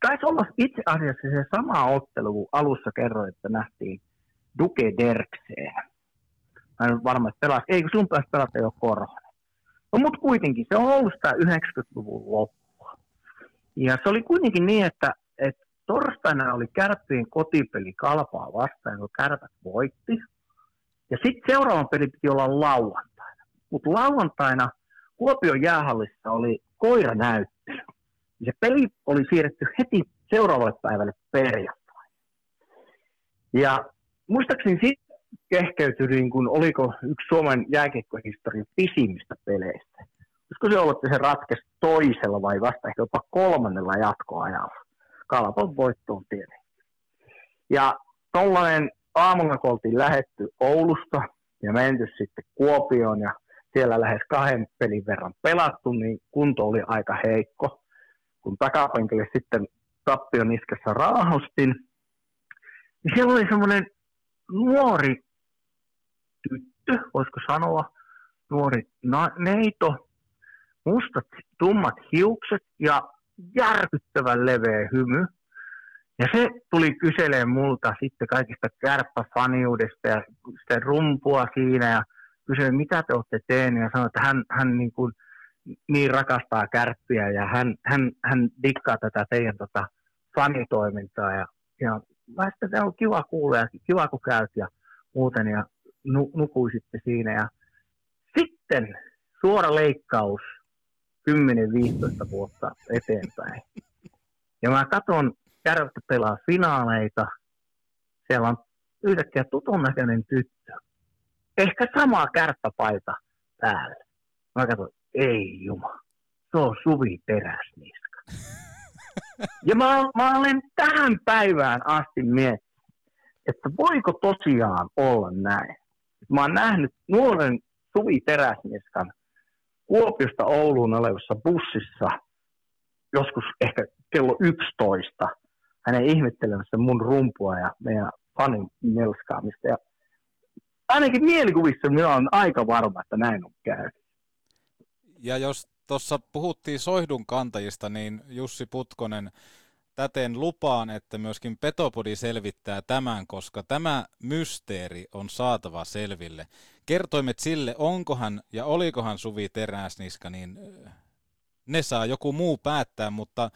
taisi olla itse asiassa se sama ottelu, kun alussa kerroin, että nähtiin Duke Derkseen. Mä en varma, että pelasi. Ei, kun sun pääsi pelata jo Korhonen. No, mutta kuitenkin se on ollut sitä 90-luvun loppua. Ja se oli kuitenkin niin, että, että torstaina oli kärppien kotipeli kalpaa vastaan, kun kärpät voitti. Ja sitten seuraavan peli piti olla lauantaina. Mutta lauantaina Kuopion jäähallissa oli koiranäyttely. Ja se peli oli siirretty heti seuraavalle päivälle perjantai. Ja muistaakseni siitä kehkeytyi, niin kuin, oliko yksi Suomen jääkiekkohistorian pisimmistä peleistä. Olisiko se ollut, että se ratkesi toisella vai vasta ehkä jopa kolmannella jatkoajalla. Kalpon voittoon tietenkin. Ja tuollainen aamulla kun oltiin lähetty Oulusta ja menty sitten Kuopioon ja siellä lähes kahden pelin verran pelattu, niin kunto oli aika heikko. Kun takapenkille sitten tappion iskessä raahostin, niin siellä oli semmoinen nuori tyttö, voisiko sanoa, nuori na- neito, mustat tummat hiukset ja järkyttävän leveä hymy. Ja se tuli kyselemään multa sitten kaikista kärppäfaniudesta ja sitä rumpua siinä ja kysyi, mitä te olette tehneet ja sanoi, että hän, hän niin, kuin, niin rakastaa kärppiä ja hän, hän, hän dikkaa tätä teidän tota, fanitoimintaa ja, ja mä sitten se on kiva kuulla ja kiva kun käyt ja muuten ja nu, nukuisitte siinä. Ja sitten suora leikkaus 10-15 vuotta eteenpäin. Ja mä katson Kärpät pelaa finaaleita siellä on yhtäkkiä tutun näköinen tyttö. Ehkä sama kärppäpaita päällä. Mä katsoin, ei juma, se on Suvi Teräsniska. <laughs> Ja mä, mä olen tähän päivään asti miettinyt, että voiko tosiaan olla näin. Mä oon nähnyt nuoren Suvi Teräsniskan Kuopiosta Ouluun olevassa bussissa joskus ehkä kello 11 hänen ihmettelemässä mun rumpua ja meidän fanin melskaamista. Ja ainakin mielikuvissa minä olen aika varma, että näin on käynyt. Ja jos tuossa puhuttiin soihdun kantajista, niin Jussi Putkonen, täten lupaan, että myöskin Petopodi selvittää tämän, koska tämä mysteeri on saatava selville. Kertoimet sille, onkohan ja olikohan Suvi Teräsniska, niin ne saa joku muu päättää, mutta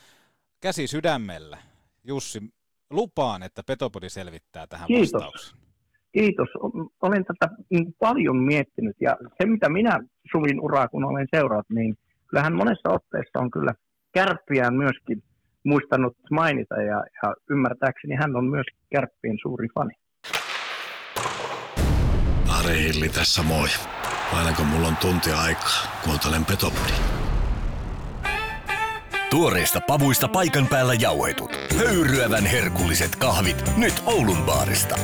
käsi sydämellä. Jussi, lupaan, että Petopodi selvittää tähän Kiitos. vastauksen. Kiitos. Olen tätä paljon miettinyt ja se mitä minä Suvin uraa kun olen seurannut, niin kyllähän monessa otteessa on kyllä kärppiään myöskin muistanut mainita ja, ja ymmärtääkseni hän on myös kärppien suuri fani. Ari Hilli tässä moi. Aina kun mulla on tunti aikaa, kuuntelen Petopodi. Tuoreista pavuista paikan päällä jauhetut. Höyryävän herkulliset kahvit nyt Oulun baarista.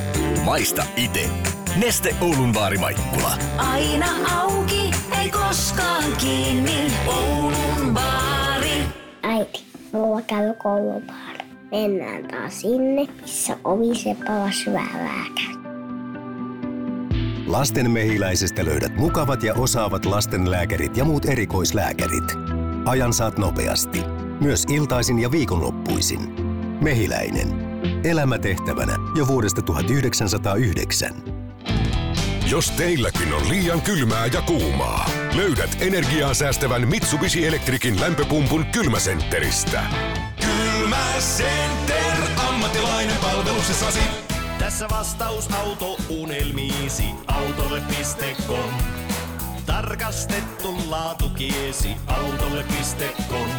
Maista ite. Neste Oulun baari Maikkula. Aina auki, ei koskaan kiinni. Oulun baari. Äiti, mulla käy koulupaari. Mennään taas sinne, missä ovisepa on syvälääkäri. Lasten mehiläisestä löydät mukavat ja osaavat lastenlääkärit ja muut erikoislääkärit. Ajan saat nopeasti. Myös iltaisin ja viikonloppuisin. Mehiläinen. Elämä tehtävänä jo vuodesta 1909. Jos teilläkin on liian kylmää ja kuumaa, löydät energiaa säästävän Mitsubishi Electricin lämpöpumpun kylmäsentteristä. Kylmäcenter, ammattilainen palveluksessasi. Tässä vastaus autounelmiisi, autolle.com. Tarkastettu laatukiesi, autolle.com.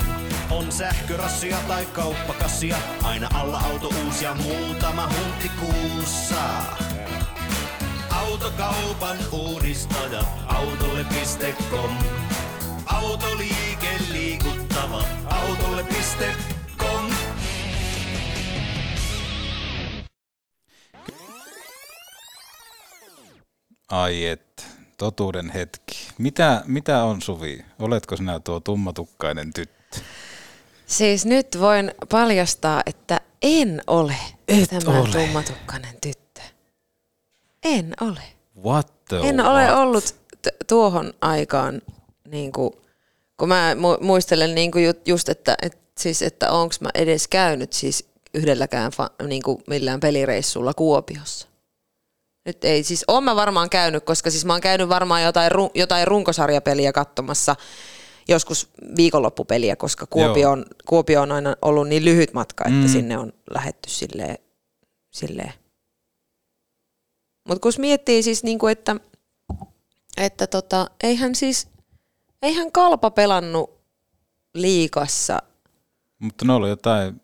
On sähkörassia tai kauppakassia, aina alla auto uusi ja muutama huntti kuussa. Autokaupan uudistajat, autolle.com. Autoliike liikuttava, autolle.com. Ai et, totuuden hetki. Mitä, mitä on Suvi? Oletko sinä tuo tummatukkainen tyttö? Siis nyt voin paljastaa, että en ole Et tämä ole. tummatukkainen tyttö. En ole. What the En what? ole ollut t- tuohon aikaan, niin kuin, kun mä mu- muistelen niin kuin ju- just, että, et, siis, että onko mä edes käynyt siis yhdelläkään fa- niin kuin millään pelireissulla Kuopiossa. Nyt ei, siis oon mä varmaan käynyt, koska siis mä oon käynyt varmaan jotain, jotain runkosarjapeliä katsomassa, joskus viikonloppupeliä, koska Kuopio on, Kuopio on aina ollut niin lyhyt matka, että mm. sinne on lähetty silleen. silleen. Mutta kun miettii siis, niinku, että, että tota, eihän siis, eihän Kalpa pelannut liikassa. Mutta ne oli jotain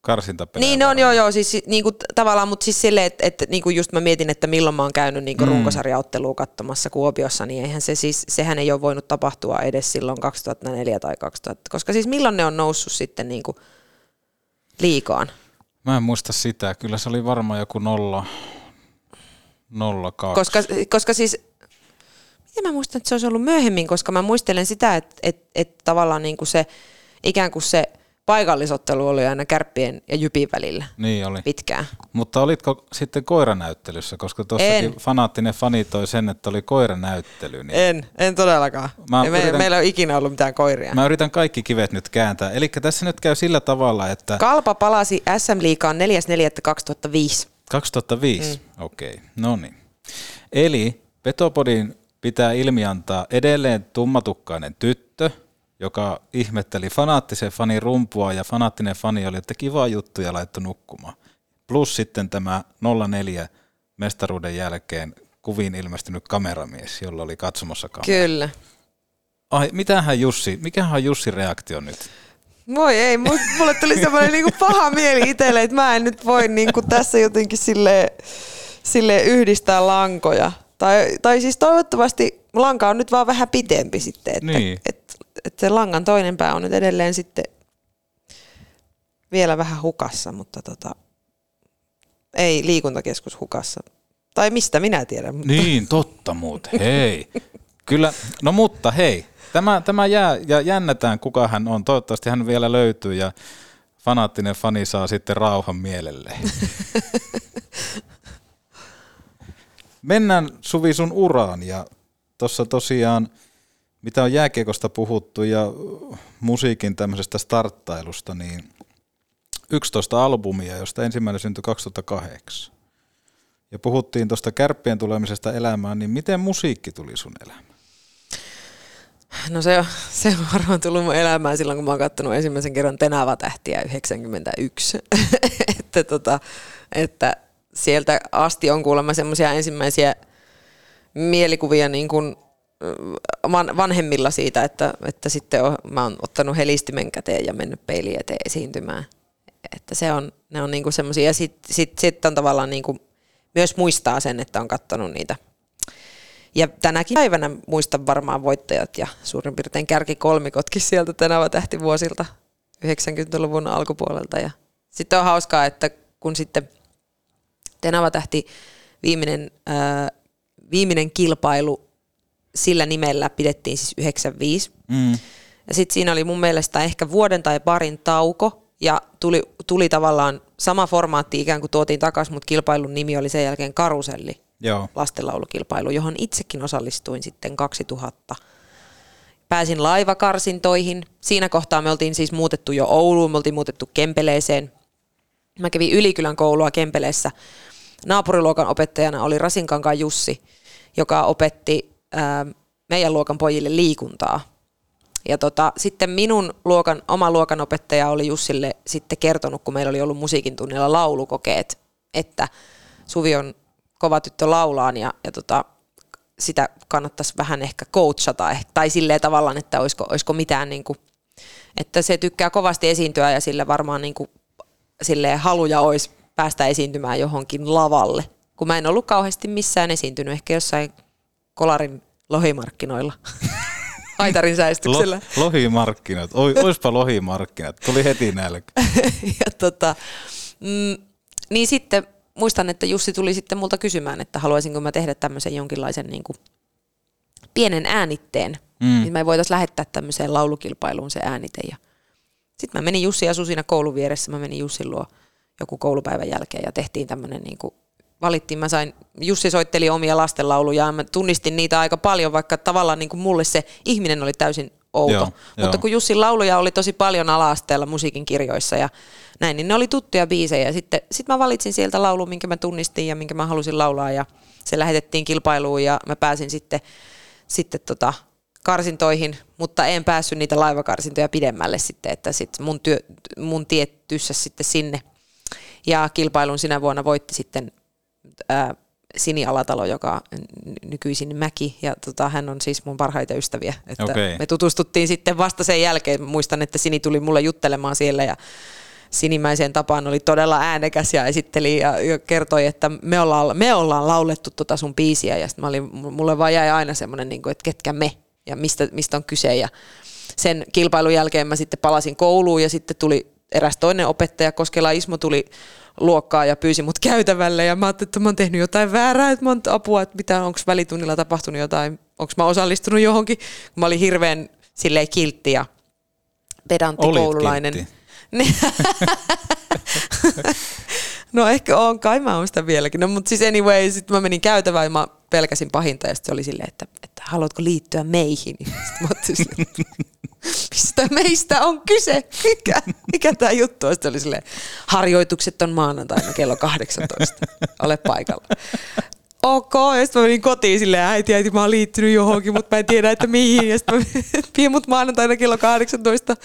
karsintapelejä. Niin, ne on joo, joo, siis niinku, t- tavallaan, mutta siis silleen, että, että niinku just mä mietin, että milloin mä oon käynyt niinku Mm. mm. runkosarjaottelua katsomassa Kuopiossa, niin eihän se siis, sehän ei ole voinut tapahtua edes silloin 2004 tai 2000, koska siis milloin ne on noussut sitten niinku liikaan? Mä en muista sitä. Kyllä se oli varmaan joku nolla, nolla kaksi. Koska, koska siis, miten mä muistan, että se olisi ollut myöhemmin, koska mä muistelen sitä, että, että, että tavallaan niin kuin se, ikään kuin se paikallisottelu oli aina kärppien ja jypin välillä Niin oli. pitkään. Mutta olitko sitten koiranäyttelyssä, koska tuossakin En. fanaattinen fani toi sen, että oli koiranäyttely. Niin En, en todellakaan. Mä Me, yritän- meillä ei ole ikinä ollut mitään koiria. Mä yritän kaikki kivet nyt kääntää. Eli tässä nyt käy sillä tavalla, että Kalpa palasi SM Liikaan 4.4.2005. 2005, mm. okei, okay. no niin. Eli Petopodin pitää ilmiantaa edelleen tummatukkainen tyttö, joka ihmetteli fanaattisen fanin rumpua ja fanaattinen fani oli, että kiva juttu ja laittoi nukkumaan. Plus sitten tämä 04 mestaruuden jälkeen kuviin ilmestynyt kameramies, jolla oli katsomassa kamera. Kyllä. Ai, mitähän Jussi, mikähän on Jussin reaktio nyt? Voi ei, mu- mulle tuli semmoinen niinku paha mieli itselle, että mä en nyt voi niinku tässä jotenkin sille, sille yhdistää lankoja. Tai, tai siis toivottavasti lanka on nyt vaan vähän pitempi sitten, että, Niin. että, että se langan toinen pää on nyt edelleen sitten vielä vähän hukassa, mutta tota, ei liikuntakeskus hukassa. Tai mistä minä tiedän. Mutta Niin, totta muuten. Hei. Kyllä, no mutta hei, tämä, tämä jää ja jännätään kuka hän on. Toivottavasti hän vielä löytyy ja fanaattinen fani saa sitten rauhan mielelle. <laughs> Mennään Suvi sun uraan ja tuossa tosiaan, mitä on jääkiekosta puhuttu ja musiikin tämmöisestä starttailusta, niin 11 albumia, josta ensimmäinen syntyi 2008. Ja puhuttiin tuosta kärppien tulemisesta elämään, niin miten musiikki tuli sun elämään? No se on, se on varmaan tullut mun elämään silloin, kun mä oon kattonut ensimmäisen kerran Tenava-tähtiä 91. <laughs> että, tota, että sieltä asti on kuulemma semmoisia ensimmäisiä mielikuvia niin kuin vanhemmilla siitä, että, että sitten on, mä oon ottanut helistimen käteen ja mennyt peiliin eteen esiintymään. Että se on, ne on niinku semmoisia, ja sitten sit, sit on tavallaan niinku, myös muistaa sen, että on katsonut niitä ja tänäkin päivänä muistan varmaan voittajat ja suurin piirtein kärkikolmikotkin sieltä Tenava tähtivuosilta 90-luvun alkupuolelta. Ja sitten on hauskaa, että kun sitten Tenava tähti viimeinen, ää, viimeinen kilpailu sillä nimellä pidettiin siis 95. Mm. Ja sitten siinä oli mun mielestä ehkä vuoden tai parin tauko, ja tuli, tuli tavallaan sama formaatti ikään kuin tuotiin takaisin, mutta kilpailun nimi oli sen jälkeen Karuselli Joo. lastenlaulukilpailu, johon itsekin osallistuin sitten 2000. Pääsin laivakarsintoihin. Siinä kohtaa me oltiin siis muutettu jo Ouluun, me oltiin muutettu Kempeleeseen. Mä kävin Ylikylän koulua Kempeleessä. Naapuriluokan opettajana oli Rasinkankaan Jussi, joka opetti ää, meidän luokan pojille liikuntaa. Ja tota, sitten minun luokan, oma luokan opettaja oli Jussille sitten kertonut, kun meillä oli ollut musiikin tunnilla laulukokeet, että Suvi on kova tyttö laulaan ja, ja tota, sitä kannattaisi vähän ehkä coachata eh- tai silleen tavallaan, että olisiko, olisiko mitään niin kuin, että se tykkää kovasti esiintyä ja sille varmaan niin kuin, silleen haluja olisi päästä esiintymään johonkin lavalle. Kun mä en ollut kauheasti missään esiintynyt, ehkä jossain kolarin lohimarkkinoilla. <laughs> Haitarin säistyksellä. Lo, lohimarkkinat. Oi, oispa lohimarkkinat. Tuli heti nälkä. <laughs> ja tota, mm, niin sitten muistan, että Jussi tuli sitten multa kysymään, että haluaisinko mä tehdä tämmöisen jonkinlaisen niin kuin pienen äänitteen. Mm. Niin me voitaisiin lähettää tämmöiseen laulukilpailuun se äänite. Ja sitten mä menin Jussi asui siinä koulun vieressä, mä menin Jussin luo joku koulupäivän jälkeen ja tehtiin tämmöinen niin kuin valittiin, mä sain, Jussi soitteli omia lastenlauluja ja mä tunnistin niitä aika paljon, vaikka tavallaan niin kuin mulle se ihminen oli täysin outo. Joo, Mutta joo. kun Jussin lauluja oli tosi paljon ala-asteella musiikin kirjoissa ja näin, niin ne oli tuttuja biisejä. Sitten sit mä valitsin sieltä laulun, minkä mä tunnistin ja minkä mä halusin laulaa ja se lähetettiin kilpailuun ja mä pääsin sitten, sitten tota, karsintoihin, mutta en päässyt niitä laivakarsintoja pidemmälle sitten, että sit mun, työ, mun tie tyssäsi sitten sinne. Ja kilpailun sinä vuonna voitti sitten ää, Sini Alatalo, joka nykyisin Mäki, ja tota, hän on siis mun parhaita ystäviä. Että Okei. Me tutustuttiin sitten vasta sen jälkeen. Muistan, että Sini tuli mulle juttelemaan siellä ja sinimäiseen tapaan oli todella äänekäs ja esitteli ja, kertoi, että me ollaan, me ollaan laulettu tota sun biisiä ja sitten mä olin, mulle vaan jäi aina semmoinen, niin kuin, että ketkä me ja mistä, mistä on kyse ja sen kilpailun jälkeen mä sitten palasin kouluun ja sitten tuli eräs toinen opettaja, Koskela Ismo tuli luokkaa ja pyysi mut käytävälle ja mä ajattelin, että mä oon tehnyt jotain väärää, että mä oon apua, että mitä, onko välitunnilla tapahtunut jotain, onko mä osallistunut johonkin. Mä olin hirveän silleen kiltti ja pedantti Olit koululainen. kiltti. <laughs> No ehkä on, kai mä oon sitä vieläkin. No mutta siis anyway, sitten mä menin käytävään ja mä pelkäsin pahinta ja sitten se oli silleen, että, että haluatko liittyä meihin? <laughs> Sitten mä mistä meistä on kyse? Mikä, mikä tämä juttu on? Sitten oli silleen, harjoitukset on maanantaina kello 18. Ole paikalla. Ok, ja sitten mä menin kotiin silleen, äiti, äiti, mä oon liittynyt johonkin, mutta mä en tiedä, että mihin. Ja sitten mä <laughs> mut maanantaina kello 18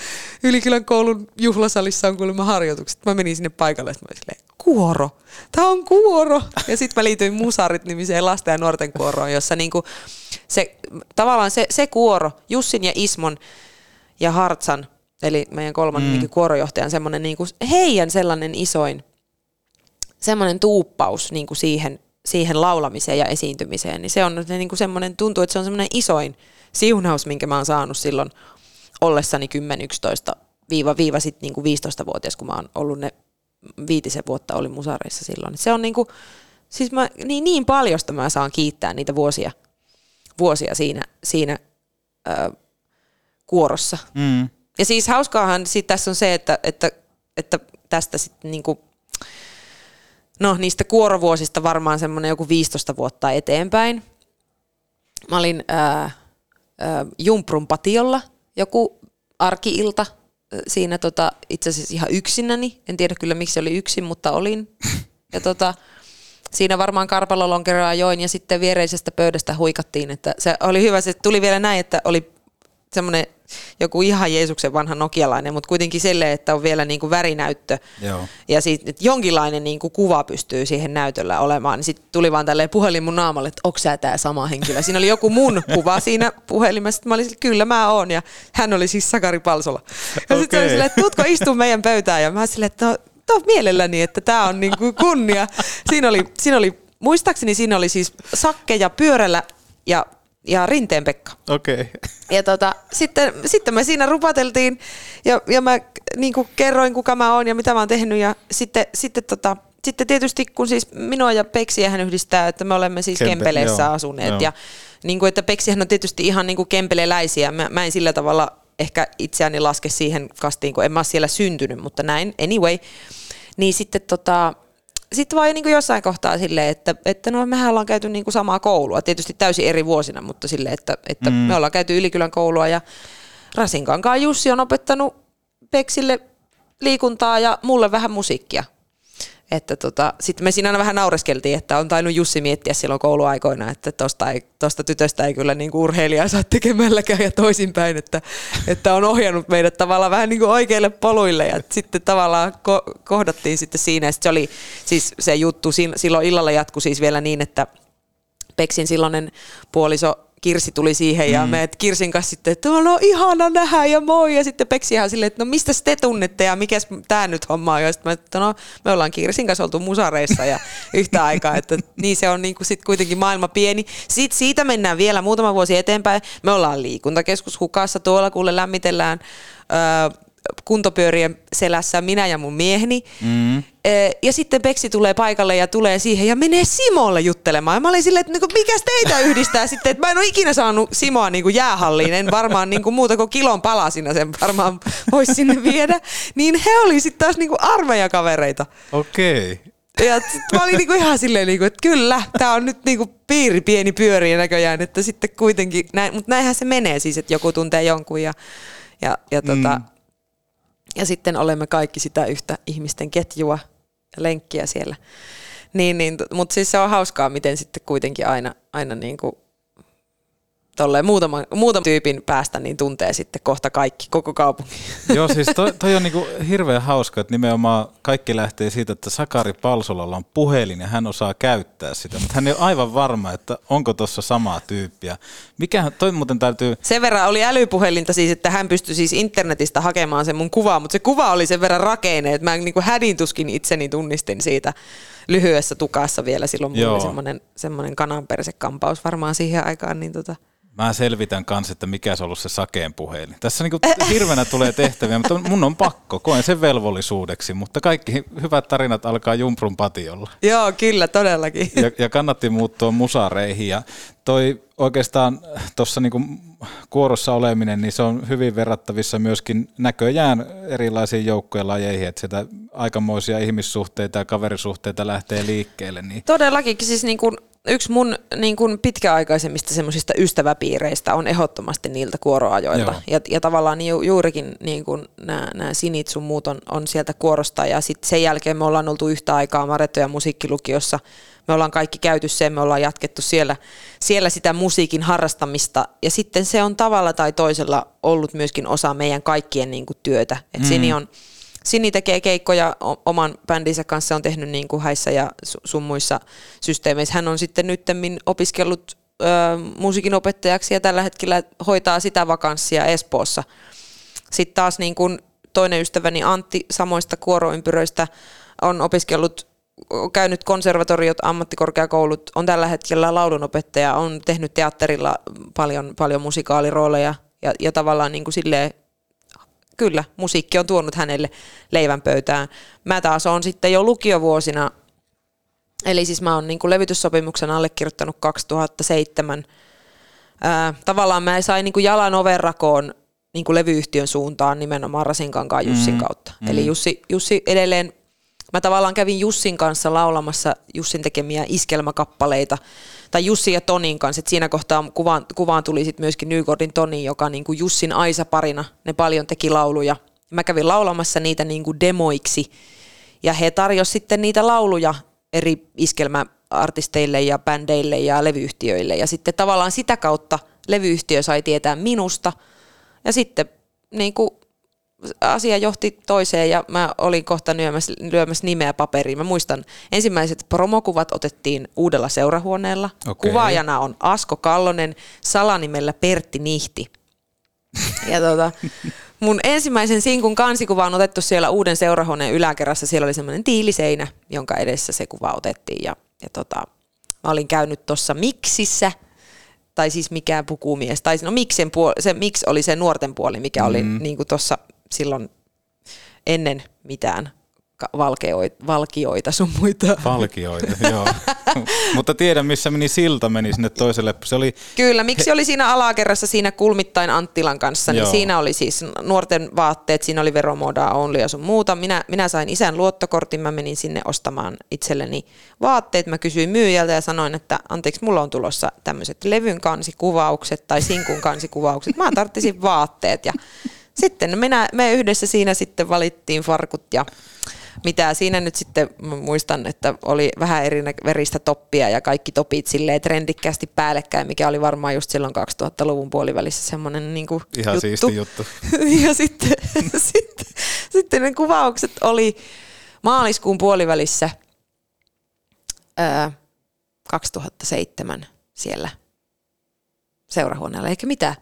Ylikylän koulun juhlasalissa on kuulemma harjoitukset. Mä menin sinne paikalle ja mä olin silleen, kuoro, tää on kuoro. Ja sitten mä liityin Musarit-nimiseen lasten ja nuorten kuoroon, jossa niinku se, tavallaan se, se kuoro, Jussin ja Ismon ja Hartsan eli meidän kolmannen Mm. kuorojohtajan semmoinen niin kuin heidän sellainen isoin semmoinen tuuppaus niin kuin siihen, siihen laulamiseen ja esiintymiseen, niin se on niin kuin semmoinen, tuntuu, että se on semmoinen isoin siunaus, minkä mä oon saanut silloin ollessani 10, 11, viiva, viiva sit niin kuin 15-vuotias, kun mä oon ollut ne viitisen vuotta olin musareissa silloin. Se on niin kuin, siis mä, niin, niin paljosta mä saan kiittää niitä vuosia, vuosia siinä, siinä ö, kuorossa. Mm. Ja siis hauskaahan sit tässä on se, että, että, että tästä sitten niinku, no niistä kuorovuosista varmaan semmoinen joku 15 vuotta eteenpäin. Mä olin ää, ää, Jumprun patiolla joku arkiilta siinä tota, itse asiassa ihan yksinäni. En tiedä kyllä miksi oli yksin, mutta olin. Ja tota, siinä varmaan karpalolonkeroa join ja sitten viereisestä pöydästä huikattiin, että se oli hyvä, se tuli vielä näin, että oli semmoinen joku ihan Jeesuksen vanha nokialainen, mutta kuitenkin silleen, että on vielä niin kuin värinäyttö Joo. ja sitten että jonkinlainen niin kuin kuva pystyy siihen näytöllä olemaan. Niin sitten tuli vaan tälleen puhelin mun naamalle, että onko sä tämä sama henkilö. Siinä oli joku mun <laughs> kuva siinä puhelimessa. Sitten Mä olin, sille, kyllä mä oon ja hän oli siis Sakari Palsola. Ja sitten Okei. oli silleen, että tuutko istua meidän pöytään ja mä olin silleen, että no, no mielelläni, että tämä on niin kuin kunnia. Siinä oli, siinä oli, muistaakseni siinä oli siis Sakke ja Pyörällä ja, ja Rinteen Pekka. Okei. Okay. Ja tota, sitten, sitten me siinä rupateltiin ja, ja mä niin kuin kerroin, kuka mä oon ja mitä mä oon tehnyt. Ja sitten, sitten, tota, sitten tietysti, kun siis minua ja Peksiä hän yhdistää, että me olemme siis Kempe- Kempeleessä joo, asuneet. joo. Ja niin kuin, että Peksihän on tietysti ihan niin kuin kempeleläisiä. Mä, mä en sillä tavalla ehkä itseäni laske siihen kastiin, kun en mä ole siellä syntynyt, mutta näin. Anyway, niin sitten tota, sitten vaan niin kuin jossain kohtaa silleen, että, että no mehän ollaan käyty niin kuin samaa koulua, tietysti täysin eri vuosina, mutta silleen, että, että Mm. me ollaan käyty Ylikylän koulua ja Rasinkankaan Jussi on opettanut Peksille liikuntaa ja mulle vähän musiikkia. Että tota, sitten me siinä aina vähän naureskeltiin, että on tainnut Jussi miettiä silloin kouluaikoina, että tosta, ei, tosta tytöstä ei kyllä niinku urheilijaa saa tekemälläkään ja toisinpäin, että, että on ohjannut meidät tavallaan vähän niinku oikeille poluille ja sitten tavallaan ko- kohdattiin sitten siinä. Ja sit se oli siis se juttu silloin illalla jatkui siis vielä niin, että Peksin silloinen puoliso Kirsi tuli siihen ja Mm. me et Kirsin kanssa sitten, että no ihana nähdä ja moi. Ja sitten Peksi ihan silleen, että no mistä te tunnette ja mikäs tämä nyt homma on. Ja sitten mä, että no me ollaan Kirsin kanssa oltu musareissa ja <laughs> yhtä aikaa, että niin se on niin kuin sit kuitenkin maailma pieni. Sitten siitä mennään vielä muutama vuosi eteenpäin. Me ollaan liikuntakeskus hukassa tuolla, kuule lämmitellään öö, kuntopyörien selässä minä ja mun mieheni. Mm. Ee, Ja sitten Peksi tulee paikalle ja tulee siihen ja menee Simolle juttelemaan. Ja mä olin silleen, että niinku, mikäs teitä yhdistää sitten, että mä en ole ikinä saanut Simoa niinku jäähalliin, en varmaan niinku muuta kuin kilon palasina sen varmaan voisi sinne viedä. Niin he oli sitten taas niinku armeijakavereita. Okei. Okay. Ja mä olin niinku ihan silleen, niinku, että kyllä, tämä on nyt niinku piiri pieni pyöriä näköjään, että sitten kuitenkin, näin, mutta näinhän se menee siis, että joku tuntee jonkun ja, ja, ja, tota, Mm. Ja sitten olemme kaikki sitä yhtä ihmisten ketjua ja lenkkiä siellä. Niin, niin, mutta siis se on hauskaa, miten sitten kuitenkin aina, aina niin kuin tolleen muutaman, muutaman tyypin päästä niin tuntee sitten kohta kaikki, koko kaupunki. <laughs> Joo, siis toi, toi on niinku <laughs> hirveän hauska, että nimenomaan kaikki lähtee siitä, että Sakari Palsolalla on puhelin ja hän osaa käyttää sitä, mutta hän ei ole aivan varma, että onko tuossa samaa tyyppiä. Mikä toi muuten täytyy, Sen verran oli älypuhelinta siis, että hän pystyi siis internetistä hakemaan sen mun kuvaa, mutta se kuva oli sen verran rakeinen, että mä niin kuin hädintuskin itseni tunnistin siitä lyhyessä tukassa vielä silloin. Mulla Joo. oli semmoinen, semmoinen kananpersekampaus varmaan siihen aikaan. Niin tota. Mä selvitän kanssa, että mikä se on ollut se sakeen puhelin. Tässä niinku hirveänä tulee tehtäviä, mutta mun on pakko, koen sen velvollisuudeksi, mutta kaikki hyvät tarinat alkaa Jumprun patiolla. Joo, kyllä, todellakin. ja, ja kannatti muuttua musareihin. Ja toi oikeastaan tuossa niinku kuorossa oleminen, niin se on hyvin verrattavissa myöskin näköjään erilaisiin joukkojen lajeihin, että sieltä aikamoisia ihmissuhteita ja kaverisuhteita lähtee liikkeelle. Niin Todellakin, siis niin kuin yksi mun niin kuin pitkäaikaisemmista semmoisista ystäväpiireistä on ehdottomasti niiltä kuoroajoilta. Joo. Ja, ja tavallaan ju, juurikin niin nämä, nämä sinit sun muut on, on sieltä kuorosta. Ja sitten sen jälkeen me ollaan oltu yhtä aikaa Maretto ja musiikkilukiossa. Me ollaan kaikki käyty sen, me ollaan jatkettu siellä, siellä sitä musiikin harrastamista. Ja sitten se on tavalla tai toisella ollut myöskin osa meidän kaikkien niin kuin työtä. Et Mm. Sini on Sini tekee keikkoja oman bändinsä kanssa, on tehnyt niin kuin häissä ja su- sun muissa systeemeissä. Hän on sitten nyttemmin opiskellut ö, musiikin opettajaksi ja tällä hetkellä hoitaa sitä vakanssia Espoossa Sitten taas niin kuin toinen ystäväni Antti samoista kuoroympyröistä on opiskellut, käynyt konservatoriot, ammattikorkeakoulut, on tällä hetkellä laulunopettaja, on tehnyt teatterilla paljon, paljon musikaalirooleja ja, ja tavallaan niin kuin silleen, kyllä, musiikki on tuonut hänelle leivän pöytään. Mä taas on sitten jo lukiovuosina, eli siis mä oon niin kuin levytyssopimuksen allekirjoittanut 2007. Ää, tavallaan mä sain niin kuin jalan overrakoon niin kuin levyyhtiön suuntaan nimenomaan Rasinkankaan Jussin Mm, kautta. mm. Eli Jussi, Jussi edelleen, mä tavallaan kävin Jussin kanssa laulamassa Jussin tekemiä iskelmäkappaleita, tai Jussi ja Tonin kanssa, että siinä kohtaa kuvaan, kuvaan tuli sitten myöskin Nygordin Toni, joka niin kuin Jussin Aisa parina, ne paljon teki lauluja. Mä kävin laulamassa niitä niin kuin demoiksi, ja he tarjosivat sitten niitä lauluja eri iskelmäartisteille ja bändeille ja levyyhtiöille, ja sitten tavallaan sitä kautta levyyhtiö sai tietää minusta, ja sitten niin kuin asia johti toiseen ja mä olin kohta lyömässä, lyömässä nimeä paperiin. Mä muistan, ensimmäiset promokuvat otettiin uudella seurahuoneella. Okei. Kuvaajana on Asko Kallonen, salanimellä Pertti Nihti. Ja tota, mun ensimmäisen sinkun kansikuva on otettu siellä uuden seurahuoneen yläkerrassa. Siellä oli semmoinen tiiliseinä, jonka edessä se kuva otettiin. Ja, ja tota, mä olin käynyt tuossa Miksissä, tai siis mikään pukumies, tai no Miksen puoli, se Miksi oli se nuorten puoli, mikä oli Mm. niin kuin tuossa silloin ennen mitään valkeoita, valkioita sun muita. Valkioita, joo. <laughs> Mutta tiedän, missä meni silta, meni sinne toiselle. Se oli, Kyllä, miksi oli siinä alakerrassa siinä kulmittain Anttilan kanssa, niin Joo. siinä oli siis nuorten vaatteet, siinä oli veromodaa, only ja sun muuta. Minä, minä sain isän luottokortin, mä menin sinne ostamaan itselleni vaatteet. Mä kysyin myyjältä ja sanoin, että anteeksi, mulla on tulossa tämmöiset levyn kansikuvaukset tai sinkun kansikuvaukset. Mä tarttisin vaatteet ja sitten minä, me yhdessä siinä sitten valittiin farkut ja mitä siinä nyt sitten muistan, että oli vähän eri veristä toppia ja kaikki topit silleen trendikkäästi päällekkäin, mikä oli varmaan just silloin 2000-luvun puolivälissä semmoinen niin kuin Ihan juttu. siisti juttu. <laughs> ja sitten, <laughs> sitten, sitten ne kuvaukset oli maaliskuun puolivälissä ää, 2007 siellä seurahuoneella, eikä mitä,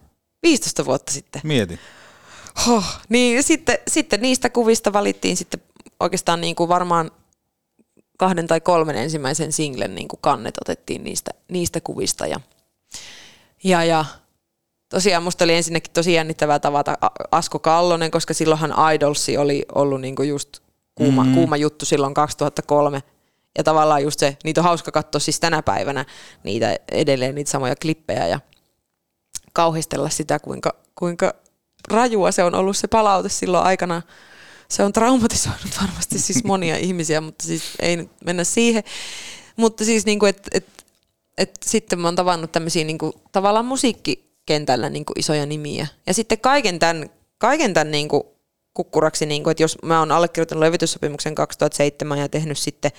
15 vuotta sitten. mieti. Huh, niin sitten, sitten niistä kuvista valittiin sitten oikeastaan niin kuin varmaan kahden tai kolmen ensimmäisen singlen niin kuin kannet otettiin niistä, niistä kuvista. Ja, ja, ja tosiaan musta oli ensinnäkin tosi jännittävää tavata Asko Kallonen, koska silloinhan Idolsi oli ollut niin kuin just kuuma, Mm. mm. kuuma juttu silloin 2003. Ja tavallaan just se, niitä on hauska katsoa siis tänä päivänä niitä edelleen niitä samoja klippejä ja kauhistella sitä, kuinka, kuinka rajua se on ollut se palaute silloin aikana. Se on traumatisoinut varmasti siis <laughs> monia ihmisiä, mutta siis ei nyt mennä siihen. Mutta siis niin kuin, että et, et sitten mä oon tavannut tämmöisiä niin kuin, tavallaan musiikkikentällä niin kuin isoja nimiä. Ja sitten kaiken tämän, kaiken tämän niin kuin kukkuraksi, niin kuin, että jos mä oon allekirjoittanut levityssopimuksen 2007 ja tehnyt sitten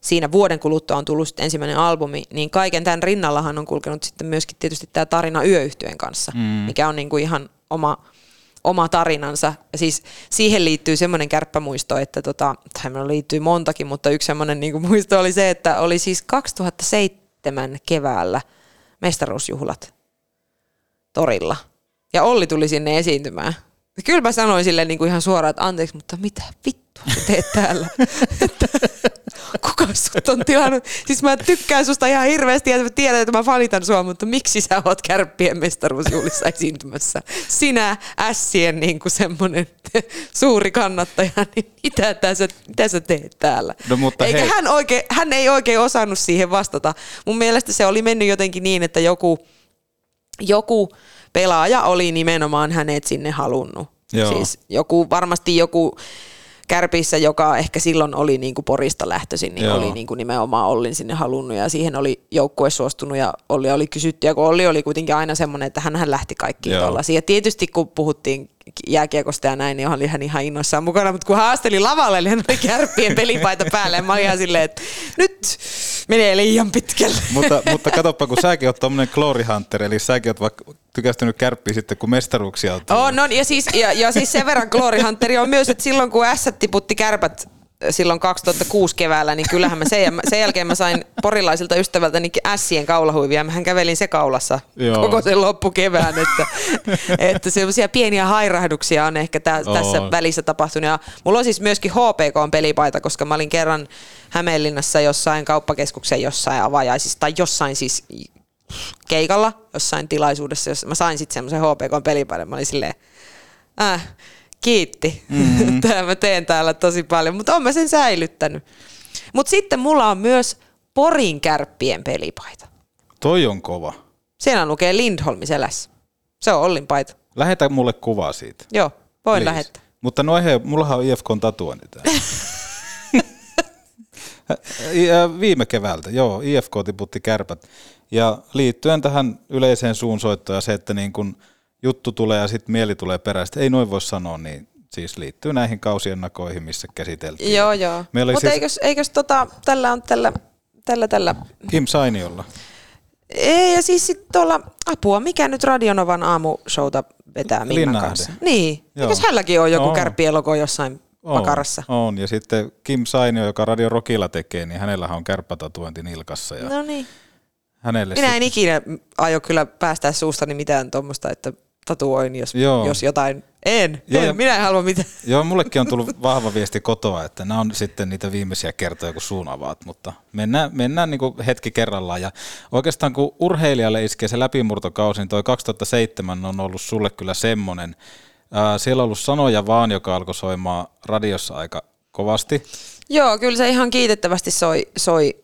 siinä vuoden kuluttua on tullut ensimmäinen albumi, niin kaiken tämän rinnallahan on kulkenut sitten myöskin tietysti tämä tarina yöyhtyeen kanssa, Mm. mikä on niin kuin ihan oma, oma tarinansa. Ja siis siihen liittyy semmoinen kärppämuisto, että tota, tai liittyy montakin, mutta yksi semmoinen niin muisto oli se, että oli siis 2007 keväällä mestaruusjuhlat torilla. Ja Olli tuli sinne esiintymään. Kyllä mä sanoin sille niin kuin ihan suoraan, että anteeksi, mutta mitä vittua teet täällä? <laughs> Kuka sut on tilannut? Siis mä tykkään susta ihan hirveästi ja mä tiedän, että mä fanitan sua, mutta miksi sä oot kärppien mestaruusjuhlissa esiintymässä? Sinä ässien niin kuin semmonen <laughs> suuri kannattaja, niin mitä, tässä, mitä sä teet täällä? No, mutta Eikä hei. hän, oikein, hän ei oikein osannut siihen vastata. Mun mielestä se oli mennyt jotenkin niin, että joku, joku pelaaja oli nimenomaan hänet sinne halunnut. Joo. Siis joku, varmasti joku kärpissä, joka ehkä silloin oli niin kuin Porista lähtöisin, niin Joo. oli niin kuin nimenomaan Ollin sinne halunnut ja siihen oli joukkue suostunut ja Olli oli kysytty ja kun Olli oli kuitenkin aina semmoinen, että hän lähti kaikkiin tuollaisiin. Ja tietysti kun puhuttiin jääkiekosta ja näin, niin oli hän ihan innoissaan mukana, mutta kun haasteli lavalle, niin hän oli kärppien <laughs> pelipaita päälle ja mä olin ihan silleen, että nyt menee liian pitkälle. mutta, mutta <laughs> katoppa, kun säkin oot tommonen glory hunter, eli säkin oot vaikka tykästynyt kärppiä sitten, kun mestaruuksia on tullut. On, on, ja siis, ja, ja siis sen verran Glory Hunteri on myös, että silloin kun S tiputti kärpät silloin 2006 keväällä, niin kyllähän mä sen, sen jälkeen mä sain porilaisilta ystävältäni ässien kaulahuivia. Mähän kävelin se kaulassa Joo. koko sen loppukevään, että, että semmoisia pieniä hairahduksia on ehkä tä, Oo. tässä välissä tapahtunut. Ja mulla on siis myöskin HPK-pelipaita, koska mä olin kerran Hämeenlinnassa jossain kauppakeskuksen jossain avajaisissa tai jossain siis keikalla, jossain tilaisuudessa, jos mä sain sitten semmoisen HPK-pelipaidan. Mä olin silleen, äh, kiitti. Mm. <laughs> Tää mä teen täällä tosi paljon, mutta on mä sen säilyttänyt. Mutta sitten mulla on myös Porin kärppien pelipaita. Toi on kova. Siellä lukee Lindholmi selässä. Se on Ollin paita. Lähetä mulle kuvaa siitä. Joo, voin Please. lähettää. Mutta no ei, mullahan on IFKn tatuointi täällä. I- <laughs> äh, Viime keväältä, joo, IFK tiputti kärpät. Ja liittyen tähän yleiseen suunsoittoon ja se, että niin kun juttu tulee ja sitten mieli tulee perästä, ei noin voi sanoa, niin siis liittyy näihin kausiennakoihin, missä käsiteltiin. Joo, joo. Mutta siis- eikös, eikös tota, tällä on tällä, tällä, tällä. Kim Sainiolla. Ei, ja siis sit tuolla, apua, mikä nyt Radionovan aamushowta vetää Minna Linnahde. kanssa? Niin, Joo. eikös hänelläkin ole joku On. kärppien logo jossain On, pakarassa? On, ja sitten Kim Sainio, joka Radio Rockilla tekee, niin hänellähän on kärppätatuointi nilkassa. Ja No niin. Hänelle Minä en ikinä aio kyllä päästää suustani mitään tuommoista, että tatuoin, jos, Joo. jos jotain. En, Joo, en ja- minä en halua mitään. Joo, mullekin on tullut vahva viesti kotoa, että nämä on sitten niitä viimeisiä kertoja, kun suun avaat, mutta mennään, mennään niin hetki kerrallaan. Ja oikeastaan kun urheilijalle iskee se läpimurtokausi, niin toi 2007 on ollut sulle kyllä semmoinen. Ää, Siellä on ollut sanoja vaan, joka alkoi soimaan radiossa aika kovasti. Joo, kyllä se ihan kiitettävästi soi, soi,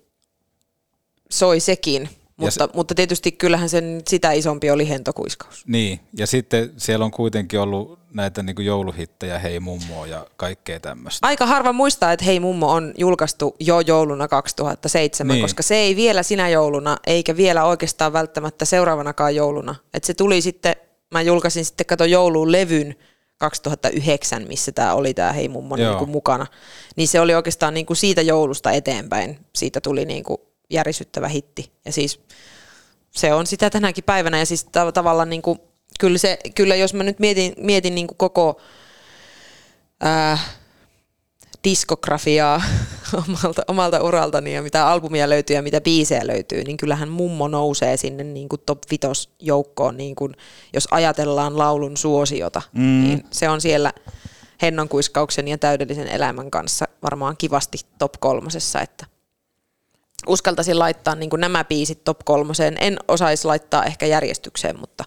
soi sekin, mutta, mutta tietysti kyllähän sen sitä isompi oli hentokuiskaus. Niin, ja sitten siellä on kuitenkin ollut näitä niin jouluhittejä, hei mummoa ja kaikkea tämmöistä. Aika harva muistaa, että Hei mummo on julkaistu jo jouluna 2007, Niin. koska se ei vielä sinä jouluna, eikä vielä oikeastaan välttämättä seuraavanakaan jouluna. Et se tuli sitten, mä julkaisin sitten, kato jouluun levyn 2009, missä tämä oli tämä Hei mummo niin mukana. Niin se oli oikeastaan niin kuin siitä joulusta eteenpäin. Siitä tuli niin kuin järisyttävä hitti. Ja siis se on sitä tänäkin päivänä. Ja siis tav- tavallaan niin kuin, kyllä, se, kyllä jos mä nyt mietin, mietin niin kuin koko ää, diskografiaa <laughs> omalta, omalta uraltani ja mitä albumia löytyy ja mitä biisejä löytyy, niin kyllähän mummo nousee sinne niin kuin top vitos joukkoon, niin kuin, jos ajatellaan laulun suosiota, Mm. mm. niin se on siellä Hennon kuiskauksen ja täydellisen elämän kanssa varmaan kivasti top kolmosessa, että uskaltaisin laittaa niin kuin nämä biisit top kolmoseen. En osaisi laittaa ehkä järjestykseen, mutta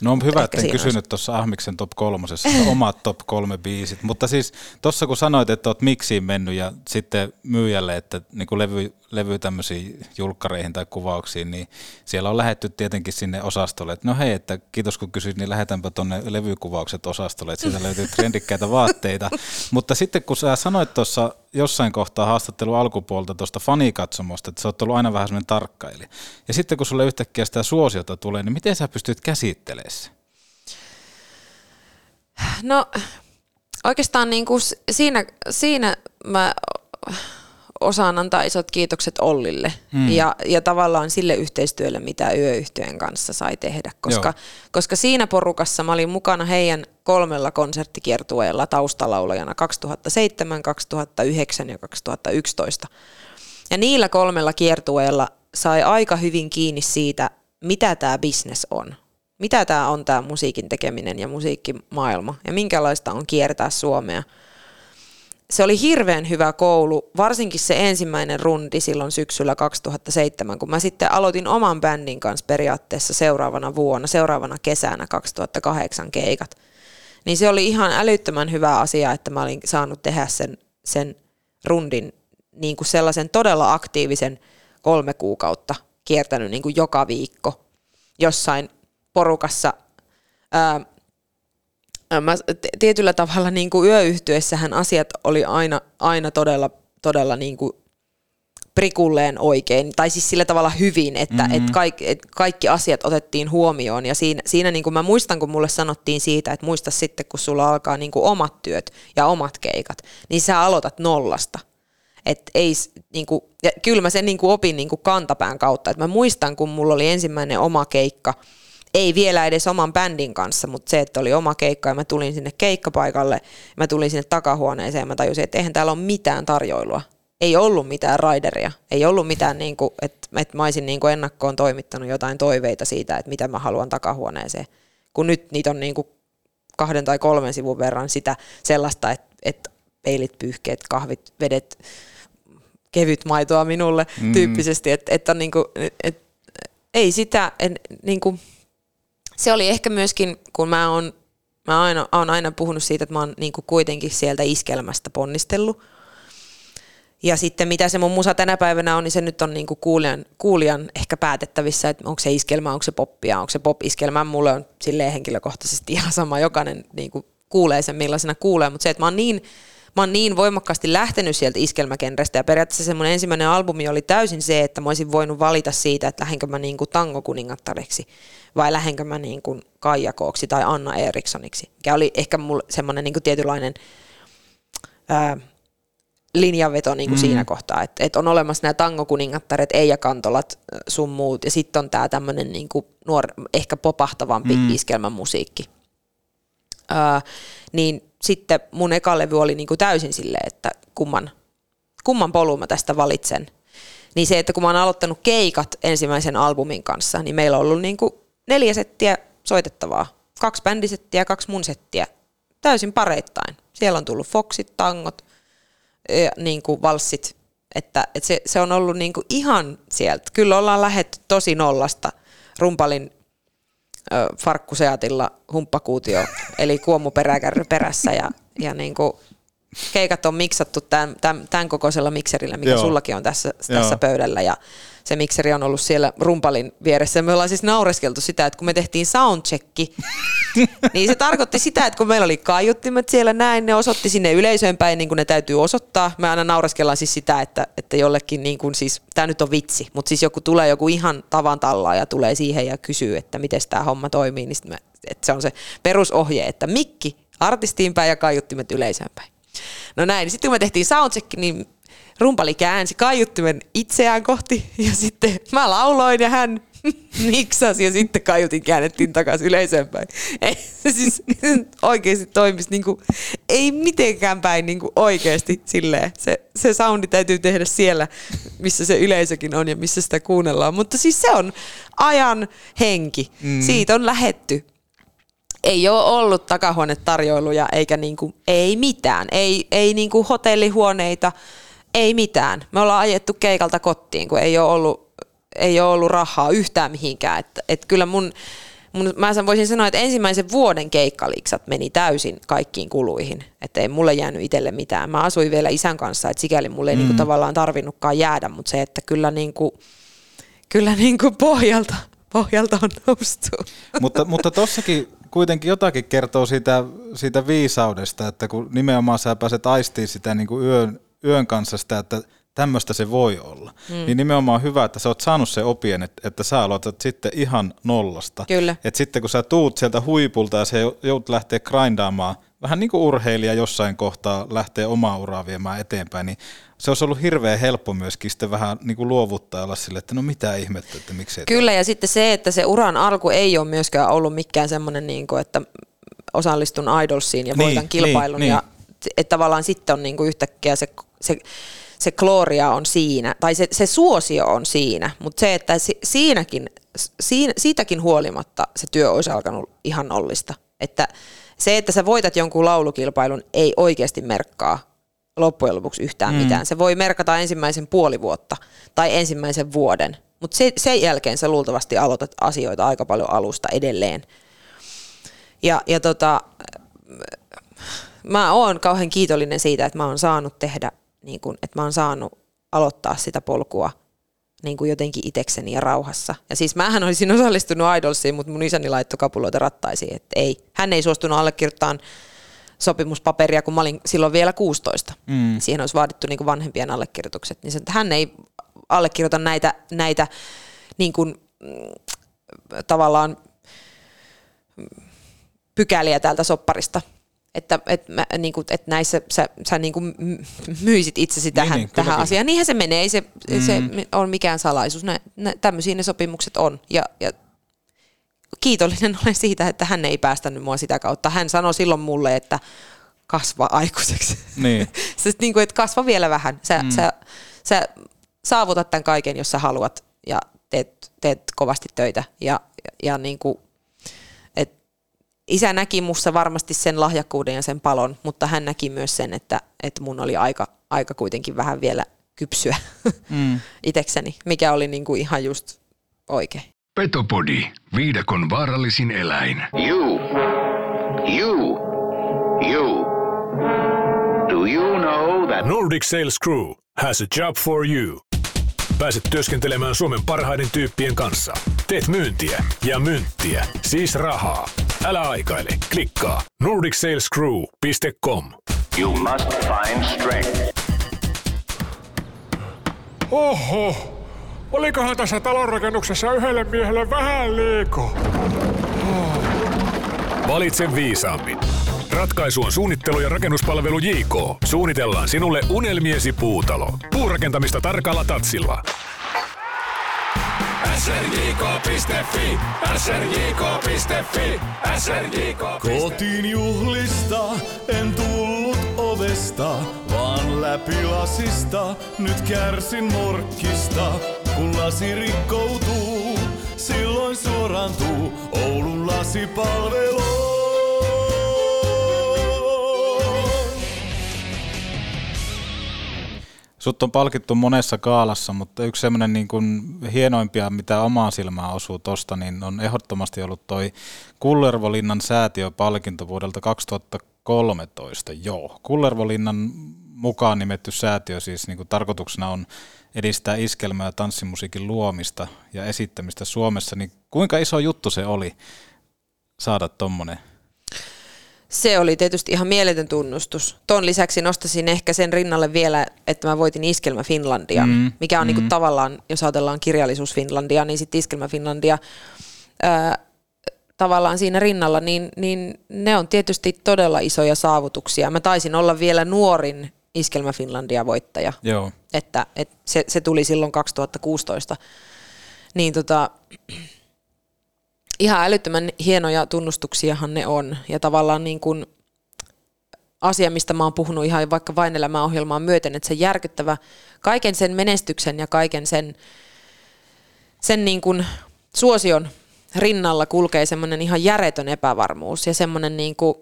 No on hyvä, että en kysynyt tuossa Ahmiksen top kolmosessa <laughs> omat top kolme biisit. Mutta siis tuossa kun sanoit, että oot miksiin mennyt ja sitten myyjälle, että niin kuin levy, levy tämmöisiin julkkareihin tai kuvauksiin, niin siellä on lähetty tietenkin sinne osastolle, että no hei, että kiitos kun kysyit, niin lähetänpä tuonne levykuvaukset osastolle, että sieltä löytyy trendikkäitä vaatteita. <laughs> Mutta sitten kun sä sanoit tuossa jossain kohtaa haastattelun alkupuolta tuosta fanikatsomosta, että sä oot ollut aina vähän semmoinen tarkkailija. Ja sitten kun sulle yhtäkkiä sitä suosiota tulee, niin miten sä pystyt käsittelemään se? No oikeastaan niin kuin siinä, siinä mä osaan antaa isot kiitokset Ollille Mm. ja, ja tavallaan sille yhteistyölle, mitä yöyhtyön kanssa sai tehdä, koska, Joo. koska siinä porukassa mä olin mukana heidän kolmella konserttikiertueella taustalaulajana 2007, 2009 ja 2011. Ja niillä kolmella kiertueella sai aika hyvin kiinni siitä, mitä tämä business on. Mitä tämä on tämä musiikin tekeminen ja musiikkimaailma ja minkälaista on kiertää Suomea. Se oli hirveän hyvä koulu, varsinkin se ensimmäinen rundi silloin syksyllä 2007, kun mä sitten aloitin oman bändin kanssa periaatteessa seuraavana vuonna, seuraavana kesänä 2008 keikat. Niin se oli ihan älyttömän hyvä asia, että mä olin saanut tehdä sen, sen rundin niin kuin sellaisen todella aktiivisen kolme kuukautta kiertänyt niin kuin joka viikko jossain porukassa. Ää, mä, tietyllä tavalla niin kuin yöyhtyessähän asiat oli aina, aina todella, todella niin kuin prikulleen oikein, tai siis sillä tavalla hyvin, että Mhm. mm-hmm. et kaikki, et kaikki asiat otettiin huomioon. Ja siinä, siinä niin kuin mä muistan, kun mulle sanottiin siitä, että muista sitten, kun sulla alkaa niin kuin omat työt ja omat keikat, niin sä aloitat nollasta. Et ei, s- niinku, ja kyllä mä sen niinku opin niinku kantapään kautta. Et mä muistan, kun mulla oli ensimmäinen oma keikka, ei vielä edes oman bändin kanssa, mutta se, että oli oma keikka ja mä tulin sinne keikkapaikalle, mä tulin sinne takahuoneeseen ja mä tajusin, että eihän täällä ole mitään tarjoilua. Ei ollut mitään raideria, ei ollut mitään, niin kuin, että, että mä olisin niin kuin ennakkoon toimittanut jotain toiveita siitä, että mitä mä haluan takahuoneeseen. Kun nyt niitä on niin kuin kahden tai kolmen sivun verran sitä sellaista, että, että peilit, pyyhkeet, kahvit, vedet, kevyt maitoa minulle mm. tyyppisesti, että, että niin kuin, että ei sitä, en, niin kuin, se oli ehkä myöskin, kun mä oon, mä aina, oon aina puhunut siitä, että mä oon niin kuitenkin sieltä iskelmästä ponnistellut. Ja sitten mitä se mun musa tänä päivänä on, niin se nyt on niin kuin kuulijan, kuulijan ehkä päätettävissä, että onko se iskelmä, onko se poppia, onko se pop-iskelmä. Mulle on silleen henkilökohtaisesti <laughs> ihan sama, jokainen niin kuin kuulee sen millaisena kuulee, mutta se, että mä oon niin mä oon niin voimakkaasti lähtenyt sieltä iskelmäkenrestä ja periaatteessa se mun ensimmäinen albumi oli täysin se, että mä olisin voinut valita siitä, että lähdenkö mä niin kuin tangokuningattareksi vai lähdenkö mä niin kuin Kaija Kooksi tai Anna Erikssoniksi, mikä oli ehkä mulle semmoinen niin kuin tietynlainen ää, linjanveto niin kuin mm. siinä kohtaa, että, että on olemassa nämä tangokuningattaret, Eija Kantolat sun muut, ja sitten on tämä tämmöinen niin kuin nuor, ehkä popahtavampi mm. iskelmämusiikki. Ää, niin sitten mun eka levy oli niin kuin täysin silleen, että kumman, kumman polun mä tästä valitsen. Niin se, että kun mä oon aloittanut keikat ensimmäisen albumin kanssa, niin meillä on ollut niin kuin neljä settiä soitettavaa. Kaksi bändisettiä ja kaksi mun settiä. Täysin pareittain. Siellä on tullut foxit, tangot, ja niin kuin valssit. Että, että se, se, on ollut niin kuin ihan sieltä. Kyllä ollaan lähetty tosi nollasta. Rumpalin farkkuseatilla humppakuutio, <laughs> eli kuomuperäkärry perässä ja, ja niin kuin keikat on miksattu tämän, tämän, tämän kokoisella mikserillä, mikä Joo. sullakin on tässä, tässä pöydällä ja se mikseri on ollut siellä rumpalin vieressä. Me ollaan siis naureskeltu sitä, että kun me tehtiin soundchecki, <laughs> niin se tarkoitti sitä, että kun meillä oli kaiuttimet siellä näin, ne osoitti sinne yleisöön päin niin kuin ne täytyy osoittaa. Me aina naureskellaan siis sitä, että, että jollekin, niin kuin siis, tämä nyt on vitsi, mutta siis joku tulee joku ihan tavan tallaa ja tulee siihen ja kysyy, että miten tämä homma toimii, niin me, että se on se perusohje, että mikki artistiin päin ja kaiuttimet yleisöön päin. No näin, sitten kun me tehtiin soundcheck, niin rumpali käänsi kaiuttimen itseään kohti ja sitten mä lauloin ja hän <laughs> niksasi ja sitten kaiutin käännettiin takaisin yleisöön päin. Ei se siis <laughs> oikeasti toimisi niin kuin, ei mitenkään päin niin kuin oikeasti silleen. Se, se soundi täytyy tehdä siellä, missä se yleisökin on ja missä sitä kuunnellaan. Mutta siis se on ajan henki. Mm. Siitä on lähetty ei ole ollut takahuonetarjoiluja eikä niinku, ei mitään, ei, ei niinku hotellihuoneita, ei mitään. Me ollaan ajettu keikalta kotiin, kun ei ole ollut, ei ole ollut rahaa yhtään mihinkään. Et, et kyllä mun, mun, mä voisin sanoa, että ensimmäisen vuoden keikkaliksat meni täysin kaikkiin kuluihin. Että ei mulle jäänyt itselle mitään. Mä asuin vielä isän kanssa, että sikäli mulle ei mm. niinku tavallaan tarvinnutkaan jäädä, mutta se, että kyllä, niinku, kyllä niinku pohjalta, pohjalta on noustu. Mutta, mutta tossakin kuitenkin jotakin kertoo siitä, siitä viisaudesta, että kun nimenomaan sä pääset aistiin sitä niin kuin yön, yön kanssa sitä, että tämmöistä se voi olla. Mm. Niin nimenomaan on hyvä, että sä oot saanut se opien, että, että sä aloitat sitten ihan nollasta. Kyllä. Et sitten kun sä tuut sieltä huipulta ja sä joudut lähteä grindaamaan, vähän niin kuin urheilija jossain kohtaa lähtee omaa uraa viemään eteenpäin, niin se olisi ollut hirveän helppo myöskin sitten vähän niin kuin luovuttaa olla sille, että no mitä ihmettä, että miksi Kyllä, ja sitten se, että se uran alku ei ole myöskään ollut mikään semmoinen, niin kuin, että osallistun Idolsiin ja voitan niin, kilpailun, niin, ja niin. Että tavallaan sitten on niin kuin yhtäkkiä se, se se gloria on siinä, tai se, se suosio on siinä, mutta se, että si, siinäkin, siinä, siitäkin huolimatta se työ olisi alkanut ihan nollista. Että se, että sä voitat jonkun laulukilpailun, ei oikeasti merkkaa loppujen lopuksi yhtään mm. mitään. Se voi merkata ensimmäisen puoli vuotta tai ensimmäisen vuoden, mutta se, sen jälkeen sä luultavasti aloitat asioita aika paljon alusta edelleen. Ja, ja tota, mä oon kauhean kiitollinen siitä, että mä oon saanut tehdä, niin kun, että mä oon saanut aloittaa sitä polkua niin kuin jotenkin itekseni ja rauhassa. Ja siis mähän olisin osallistunut Idolsiin, mutta mun isäni laittoi kapuloita rattaisiin, että ei. Hän ei suostunut allekirjoittamaan sopimuspaperia, kun mä olin silloin vielä 16. Mm. Siihen olisi vaadittu niin kuin vanhempien allekirjoitukset. Niin se, että hän ei allekirjoita näitä, näitä niin kuin, mm, tavallaan pykäliä täältä sopparista. Että, et mä, niin kuin, että näissä sä, sä niin kuin myisit itsesi tähän, niin, niin, tähän asiaan. Niinhän se menee, ei se, mm. se on mikään salaisuus. Nä, nä, tämmöisiä ne sopimukset on. Ja, ja kiitollinen <laughs> olen siitä, että hän ei päästänyt mua sitä kautta. Hän sanoi silloin mulle, että kasva aikuiseksi. Niin. <laughs> siis niin kuin, että kasva vielä vähän. Sä, mm. sä, sä saavutat tämän kaiken, jos sä haluat ja teet, teet kovasti töitä. Ja, ja, ja niin kuin, isä näki mussa varmasti sen lahjakkuuden ja sen palon, mutta hän näki myös sen, että, että mun oli aika, aika kuitenkin vähän vielä kypsyä <laughs> Mm. itekseni, mikä oli niin kuin ihan just oikein. Petopodi, viidakon vaarallisin eläin. You. You. You. Do you know that... Nordic Sales Crew has a job for you. Pääset työskentelemään Suomen parhaiden tyyppien kanssa. Teet myyntiä ja myyntiä, siis rahaa. Älä aikaile, klikkaa nordicsalescrew.com. You must find strength. Oho, olikohan tässä talonrakennuksessa yhdelle miehelle vähän liikaa? Valitse viisaammin. Ratkaisu on suunnittelu- ja rakennuspalvelu JK. Suunnitellaan sinulle unelmiesi puutalo. Puurakentamista tarkalla tatsilla. srjk.fi, srjk.fi, srjk. Kotiin juhlista en tullut ovesta, vaan läpi lasista. Nyt kärsin morkkista, kun lasi rikkoutuu. Silloin suorantuu Oulun lasipalvelu. Sut on palkittu monessa kaalassa, mutta yksi semmoinen niin kuin hienoimpia, mitä omaan silmään osuu tosta, niin on ehdottomasti ollut toi Kullervolinnan säätiöpalkinto vuodelta 2013. Joo, Kullervolinnan mukaan nimetty säätiö siis niin kuin tarkoituksena on edistää iskelmää ja tanssimusiikin luomista ja esittämistä Suomessa, niin kuinka iso juttu se oli saada tommonen? Se oli tietysti ihan mieletön tunnustus. Ton lisäksi nostasin ehkä sen rinnalle vielä, että mä voitin Iskelmä Finlandia, Mm, mikä on niinku mm. tavallaan, jos ajatellaan kirjallisuus Finlandia, niin sitten Iskelmä Finlandia ää, tavallaan siinä rinnalla, niin, niin ne on tietysti todella isoja saavutuksia. Mä taisin olla vielä nuorin Iskelmä Finlandia voittaja, Joo. että, että se, se tuli silloin 2016. Niin tota, ihan älyttömän hienoja tunnustuksiahan ne on. Ja tavallaan niin kuin asia, mistä mä oon puhunut ihan vaikka vain elämää ohjelmaa myöten, että se järkyttävä, kaiken sen menestyksen ja kaiken sen, sen niin kuin suosion rinnalla kulkee semmoinen ihan järjetön epävarmuus ja semmoinen niin kuin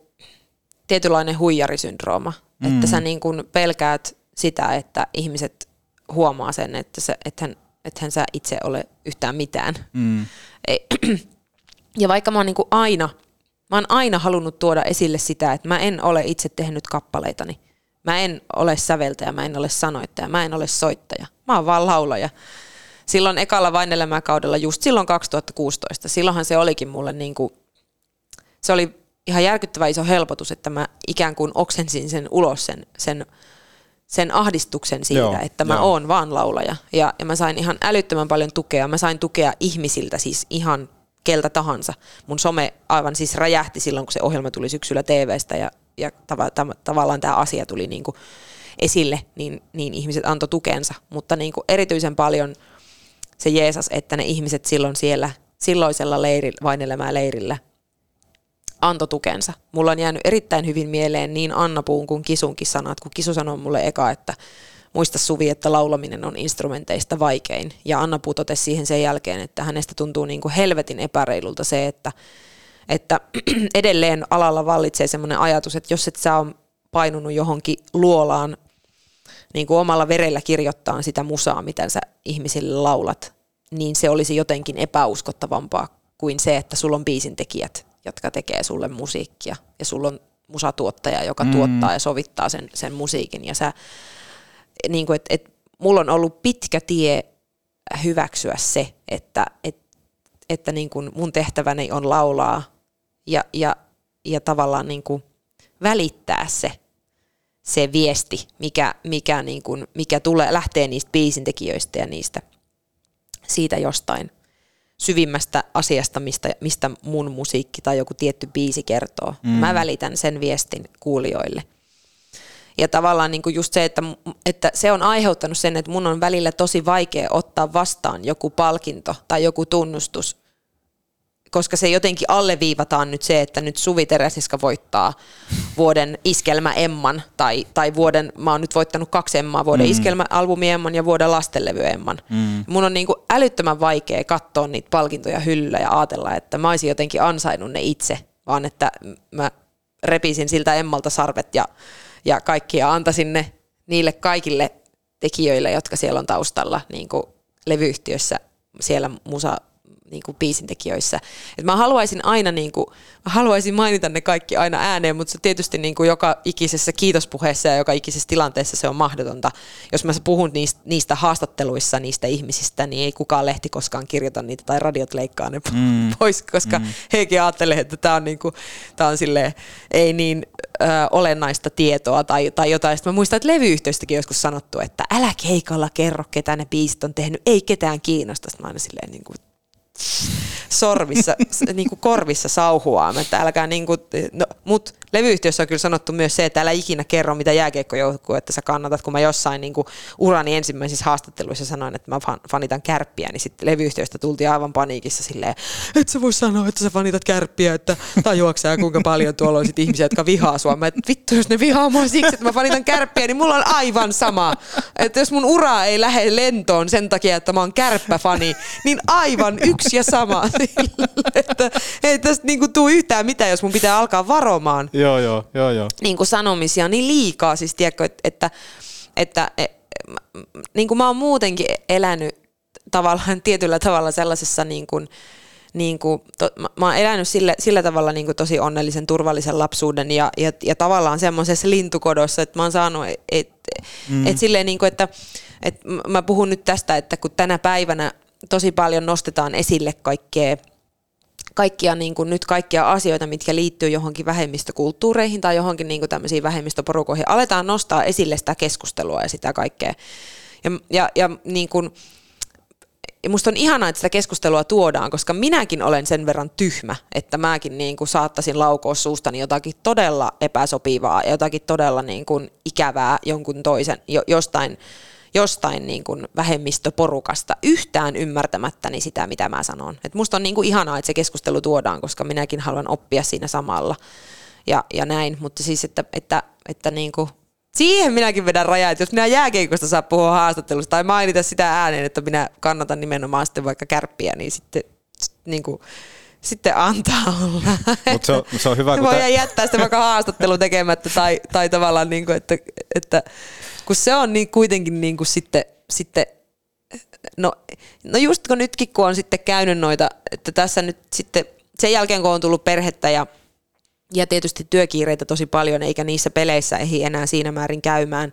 tietynlainen huijarisyndrooma, mm. että sä niin kuin pelkäät sitä, että ihmiset huomaa sen, että, se, ethän, ethän sä itse ole yhtään mitään. Mm. Ei, ja vaikka mä oon niinku aina, mä oon aina halunnut tuoda esille sitä, että mä en ole itse tehnyt kappaleitani. Mä en ole säveltäjä, mä en ole sanoittaja, mä en ole soittaja. Mä oon vaan laulaja. Silloin ekalla vain elämäkaudella, just silloin 2016, silloinhan se olikin mulle niinku, se oli ihan järkyttävä iso helpotus, että mä ikään kuin oksensin sen ulos sen, sen, sen ahdistuksen siitä, Joo, että mä joo. oon vaan laulaja. Ja, ja mä sain ihan älyttömän paljon tukea. Mä sain tukea ihmisiltä, siis ihan keltä tahansa. Mun some aivan siis räjähti silloin, kun se ohjelma tuli syksyllä TVstä ja, ja tava, tav, tavallaan tämä asia tuli niin kuin esille, niin, niin ihmiset antoi tukensa. Mutta niin kuin erityisen paljon se Jeesus, että ne ihmiset silloin siellä silloisella leiri, vain elämää leirillä antoi tukensa. Mulla on jäänyt erittäin hyvin mieleen niin Anna Puun kuin Kisunkin sanat, kun Kisu sanoi mulle eka, että muista Suvi, että laulaminen on instrumenteista vaikein. Ja Anna Puu totesi siihen sen jälkeen, että hänestä tuntuu niin kuin helvetin epäreilulta se, että, että <clears throat> edelleen alalla vallitsee sellainen ajatus, että jos et sä ole painunut johonkin luolaan niin kuin omalla verellä kirjoittaa sitä musaa, mitä sä ihmisille laulat, niin se olisi jotenkin epäuskottavampaa kuin se, että sulla on biisintekijät, jotka tekee sulle musiikkia ja sulla on musatuottaja, joka Mm. mm. tuottaa ja sovittaa sen, sen musiikin ja sä, niin kuin, et, et, mulla on ollut pitkä tie hyväksyä se, että, et, että niin kuin mun tehtäväni on laulaa ja, ja, ja tavallaan niin kuin välittää se, se viesti, mikä, mikä, niin kuin, mikä tulee, lähtee niistä biisintekijöistä ja niistä siitä jostain syvimmästä asiasta, mistä, mistä mun musiikki tai joku tietty biisi kertoo. Mm. Mä välitän sen viestin kuulijoille. Ja tavallaan niin kuin just se, että, että se on aiheuttanut sen, että mun on välillä tosi vaikea ottaa vastaan joku palkinto tai joku tunnustus koska se jotenkin alleviivataan nyt se, että nyt Suvi Teresiska voittaa vuoden iskelmä Emman, tai, tai vuoden, mä oon nyt voittanut kaksi Emmaa, vuoden Mm. iskelmäalbumi Emman ja vuoden lastenlevy Emman. Mm. Mun on niinku älyttömän vaikea katsoa niitä palkintoja hyllyllä ja ajatella, että mä olisin jotenkin ansainnut ne itse, vaan että mä repisin siltä Emmalta sarvet ja, ja kaikkia antaisin ne niille kaikille tekijöille, jotka siellä on taustalla niin kuin levyyhtiössä, siellä musa niin kuin biisintekijöissä. Et mä haluaisin aina, niin kuin, mä haluaisin mainita ne kaikki aina ääneen, mutta se tietysti niin kuin joka ikisessä kiitospuheessa ja joka ikisessä tilanteessa se on mahdotonta. Jos mä puhun niistä, niistä haastatteluissa niistä ihmisistä, niin ei kukaan lehti koskaan kirjoita niitä tai radiot leikkaa ne Mm. <laughs> pois, koska Mm. hekin ajattelee, että tämä on, niinku, tää on silleen, ei niin ö, olennaista tietoa tai, tai jotain. Sitten mä muistan, että levyyhtiöistäkin joskus sanottu, että älä keikalla kerro, ketä ne biisit on tehnyt, ei ketään kiinnosta. Sitten mä aina silleen niin kuin, sorvissa, niin kuin korvissa sauhuaan, että älkää niin kuin, no, mut levyyhtiössä on kyllä sanottu myös se, että älä ikinä kerro, mitä jääkiekkojoukkuetta sä kannatat, kun mä jossain niin kuin urani ensimmäisissä haastatteluissa sanoin, että mä fan- fanitan kärppiä, niin sitten levyyhtiöstä tultiin aivan paniikissa silleen, et sä voi sanoa, että sä fanitat kärppiä, että tajuaksä kuinka paljon tuolla on sit ihmisiä, jotka vihaa sua. Mä, että vittu, jos ne vihaa mua siksi, että mä fanitan kärppiä, niin mulla on aivan sama. Että jos mun ura ei lähde lentoon sen takia, että mä oon kärppäfani, niin aivan yksi ja sama. <laughs> Sille, että ei tästä niinku tuu yhtään mitään, jos mun pitää alkaa varomaan Joo, joo, joo, joo. niin kuin sanomisia niin liikaa, siis tiedätkö, että, että, että e, niin kuin mä oon muutenkin elänyt tavallaan <laughs> tietyllä tavalla sellaisessa niin kuin, niin kuin, to, mä, mä oon elänyt sillä, sillä tavalla niin kuin tosi onnellisen, turvallisen lapsuuden ja, ja, ja tavallaan semmoisessa lintukodossa, että mä oon saanut, että Mm. mm. et silleen niin kuin, että et mä puhun nyt tästä, että kun tänä päivänä tosi paljon nostetaan esille kaikkea kaikkia, niin kuin nyt kaikkia asioita, mitkä liittyy johonkin vähemmistökulttuureihin tai johonkin niin kuin tämmöisiin vähemmistöporukoihin, aletaan nostaa esille sitä keskustelua ja sitä kaikkea. Ja, ja, ja niin kuin, ja musta on ihanaa, että sitä keskustelua tuodaan, koska minäkin olen sen verran tyhmä, että mäkin niin kuin saattaisin laukoa suustani jotakin todella epäsopivaa ja jotakin todella niin kuin ikävää jonkun toisen, jo, jostain, jostain niin kuin vähemmistöporukasta yhtään ymmärtämättäni sitä, mitä mä sanon. Et musta on niin kuin ihanaa, että se keskustelu tuodaan, koska minäkin haluan oppia siinä samalla ja, ja näin, mutta siis, että, että, että niin kuin Siihen minäkin vedän rajaa, että jos minä jääkeikosta saa puhua haastattelussa tai mainita sitä ääneen, että minä kannatan nimenomaan sitten vaikka kärppiä, niin sitten, niin kuin, sitten antaa olla. Mutta se on, se on hyvä, <laughs> kun Voidaan tää- jättää sitten vaikka haastattelu tekemättä tai, tai tavallaan, niin kuin, että, että kun se on niin kuitenkin niin kuin sitten, sitten no, no just kun nytkin kun on sitten käynyt noita, että tässä nyt sitten sen jälkeen kun on tullut perhettä ja ja tietysti työkiireitä tosi paljon, eikä niissä peleissä ehdi enää siinä määrin käymään.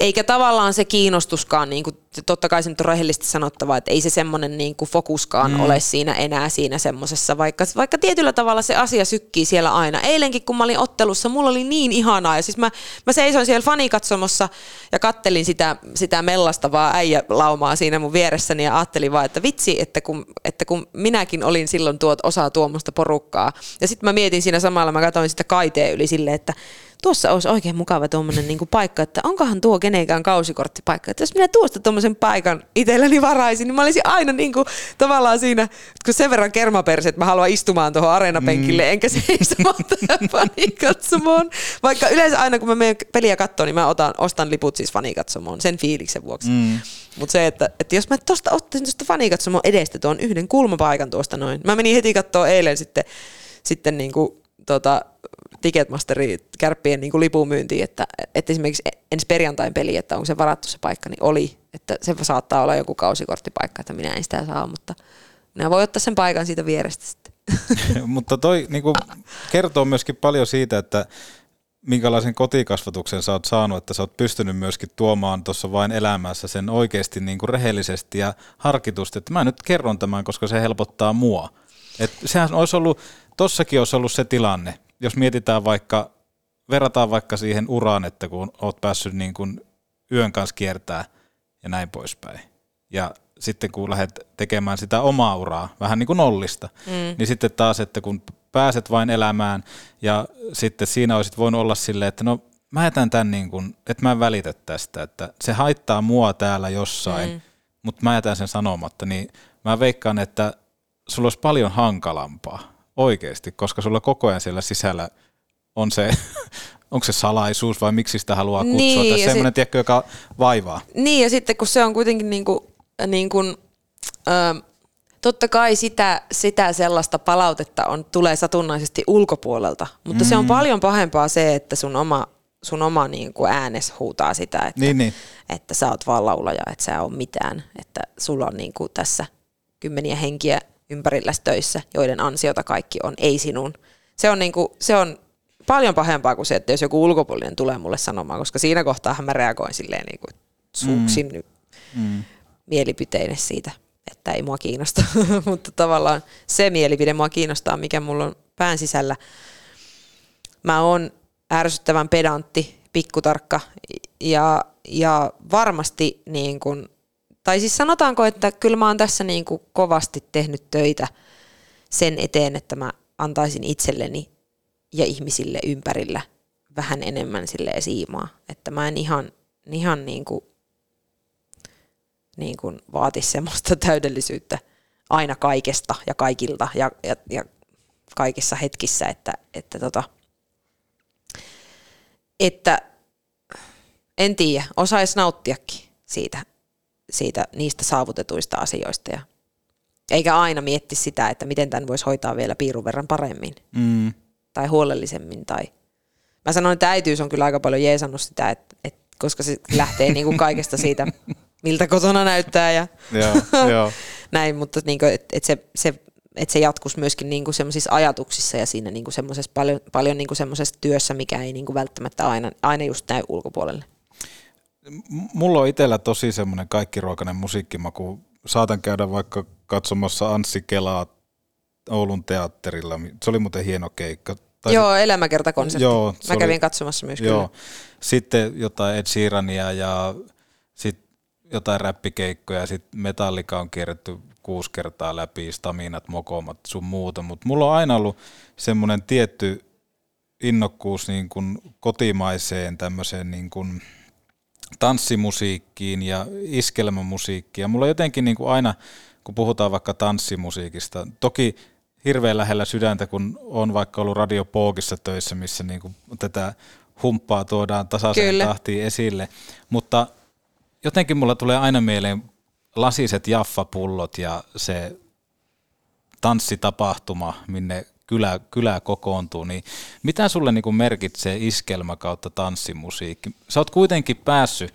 Eikä tavallaan se kiinnostuskaan, niin kuin, totta kai se nyt on rehellisesti sanottava, että ei se semmoinen niin kuin fokuskaan Mm. ole siinä enää siinä semmoisessa, vaikka, vaikka tietyllä tavalla se asia sykkii siellä aina. Eilenkin kun mä olin ottelussa, mulla oli niin ihanaa ja siis mä, mä seisoin siellä fanikatsomossa ja kattelin sitä, sitä mellastavaa äijälaumaa siinä mun vieressäni ja ajattelin vaan, että vitsi, että kun, että kun minäkin olin silloin tuot, osa tuommoista porukkaa. Ja sitten mä mietin siinä samalla, mä katsoin sitä kaiteen yli silleen, että tuossa olisi oikein mukava tuommoinen niinku paikka, että onkohan tuo kenenkään kausikorttipaikka. Että jos minä tuosta tuommoisen paikan itselleni varaisin, niin mä olisin aina niinku, tavallaan siinä, kun sen verran kermaperse, että mä haluan istumaan tuohon areenapenkille, mm. enkä seisomaan <laughs> fanikatsomoon. Vaikka yleensä aina kun mä menen peliä katsoa, niin mä otan, ostan liput siis fanikatsomoon sen fiiliksen vuoksi. Mm. Mutta se, että, että jos mä tosta ottaisin tuosta fanikatsomon edestä tuon yhden kulmapaikan tuosta noin. Mä menin heti katsoa eilen sitten, sitten niin kuin, tota, Ticketmasteri kärppien niin lipumyyntiin, että, että esimerkiksi ensi perjantain peli, että onko se varattu se paikka, niin oli. Että se saattaa olla joku kausikorttipaikka, että minä en sitä saa, mutta minä voin ottaa sen paikan siitä vierestä sitten. <laughs> Mutta toi niin kuin, kertoo myöskin paljon siitä, että minkälaisen kotikasvatuksen sä oot saanut, että sä oot pystynyt myöskin tuomaan tuossa vain elämässä sen oikeasti niin kuin rehellisesti ja harkitusti, että mä nyt kerron tämän, koska se helpottaa mua. Et sehän olisi ollut, tossakin olisi ollut se tilanne, jos mietitään vaikka, verrataan vaikka siihen uraan, että kun oot päässyt niin kuin yön kanssa kiertää ja näin poispäin. Ja sitten kun lähdet tekemään sitä omaa uraa, vähän niin kuin nollista, Mm. niin sitten taas, että kun pääset vain elämään ja sitten siinä olisit voinut olla silleen, että no mä jätän tämän niin kuin, että mä en välitä tästä, että se haittaa mua täällä jossain, Mm. mutta mä jätän sen sanomatta, niin mä veikkaan, että sulla olisi paljon hankalampaa oikeasti, koska sulla koko ajan siellä sisällä on se, <laughs> onko se salaisuus vai miksi sitä haluaa kutsua, Niin, tai semmoinen, sit- tiedätkö, joka vaivaa. Niin, ja sitten kun se on kuitenkin niin kuin, niin kuin, ö, totta kai sitä, sitä sellaista palautetta on, tulee satunnaisesti ulkopuolelta, mutta mm. se on Mm. paljon pahempaa se, että sun oma, sun oma niin kuin äänes huutaa sitä, että, Niin, niin. että sä oot vaan laulaja, että sä on mitään, että sulla on niin kuin tässä kymmeniä henkiä ympärillä töissä, joiden ansiota kaikki on, ei sinun. Se on, niin kuin, se on paljon pahempaa kuin se, että jos joku ulkopuolinen tulee mulle sanomaan, koska siinä kohtaa mä reagoin silleen niin kuin suksin Mm. nyt Mm. mielipiteinen siitä, että ei mua kiinnosta. <laughs> Mutta tavallaan se mielipide mua kiinnostaa, mikä mulla on pään sisällä. Mä oon ärsyttävän pedantti, pikkutarkka ja, ja varmasti niin kun, tai siis sanotaanko, että kyllä mä oon tässä niin kuin kovasti tehnyt töitä sen eteen, että mä antaisin itselleni ja ihmisille ympärillä vähän enemmän sille siimaa. Että mä en ihan, ihan niin kuin niin kuin vaati semmoista <laughs> täydellisyyttä aina kaikesta ja kaikilta ja, ja, ja kaikissa hetkissä, että, että, tota, että en tiedä, osaisi nauttiakin siitä, siitä niistä saavutetuista asioista ja eikä aina mietti sitä, että miten tämän voisi hoitaa vielä piirun verran paremmin Mm. tai huolellisemmin. Tai... Mä sanoin, että äitiys on kyllä aika paljon jeesannut sitä, että, että koska se lähtee niin kuin kaikesta siitä, <laughs> miltä kotona näyttää ja Joo, joo. <laughs> näin, mutta niin kuin, että, että se, se, että se jatkuisi myöskin niin kuin semmoisissa ajatuksissa ja siinä niin kuin semmoisessa paljon, paljon niin kuin semmoisessa työssä, mikä ei niin kuin välttämättä aina, aina just näy ulkopuolelle. Mulla on itsellä tosi semmoinen kaikkiruokainen musiikkimaku. Saatan käydä vaikka katsomassa Anssi Kelaa Oulun teatterilla. Se oli muuten hieno keikka. Tai Joo, elämäkertakonsertti. Joo, Mä oli- kävin katsomassa myös Joo. kyllä. Sitten jotain Ed Sheerania ja sitten jotain räppikeikkoja. Sitten Metallica on kierretty kuusi kertaa läpi, Staminat, Mokomat, sun muuta. Mutta mulla on aina ollut semmoinen tietty innokkuus niin kuin kotimaiseen tämmöiseen niin kuin tanssimusiikkiin ja iskelmämusiikkiin. Ja mulla on jotenkin niin kuin aina, kun puhutaan vaikka tanssimusiikista, toki hirveän lähellä sydäntä, kun on vaikka ollut Radio Poogissa töissä, missä niin kuin tätä humppaa tuodaan tasaiseen Kyllä. tahtiin esille. Mutta jotenkin mulla tulee aina mieleen lasiset jaffapullot ja se tanssitapahtuma, minne kylä, kylä kokoontuu, niin mitä sulle niin merkitsee iskelmä kautta tanssimusiikki? Sä oot kuitenkin päässyt,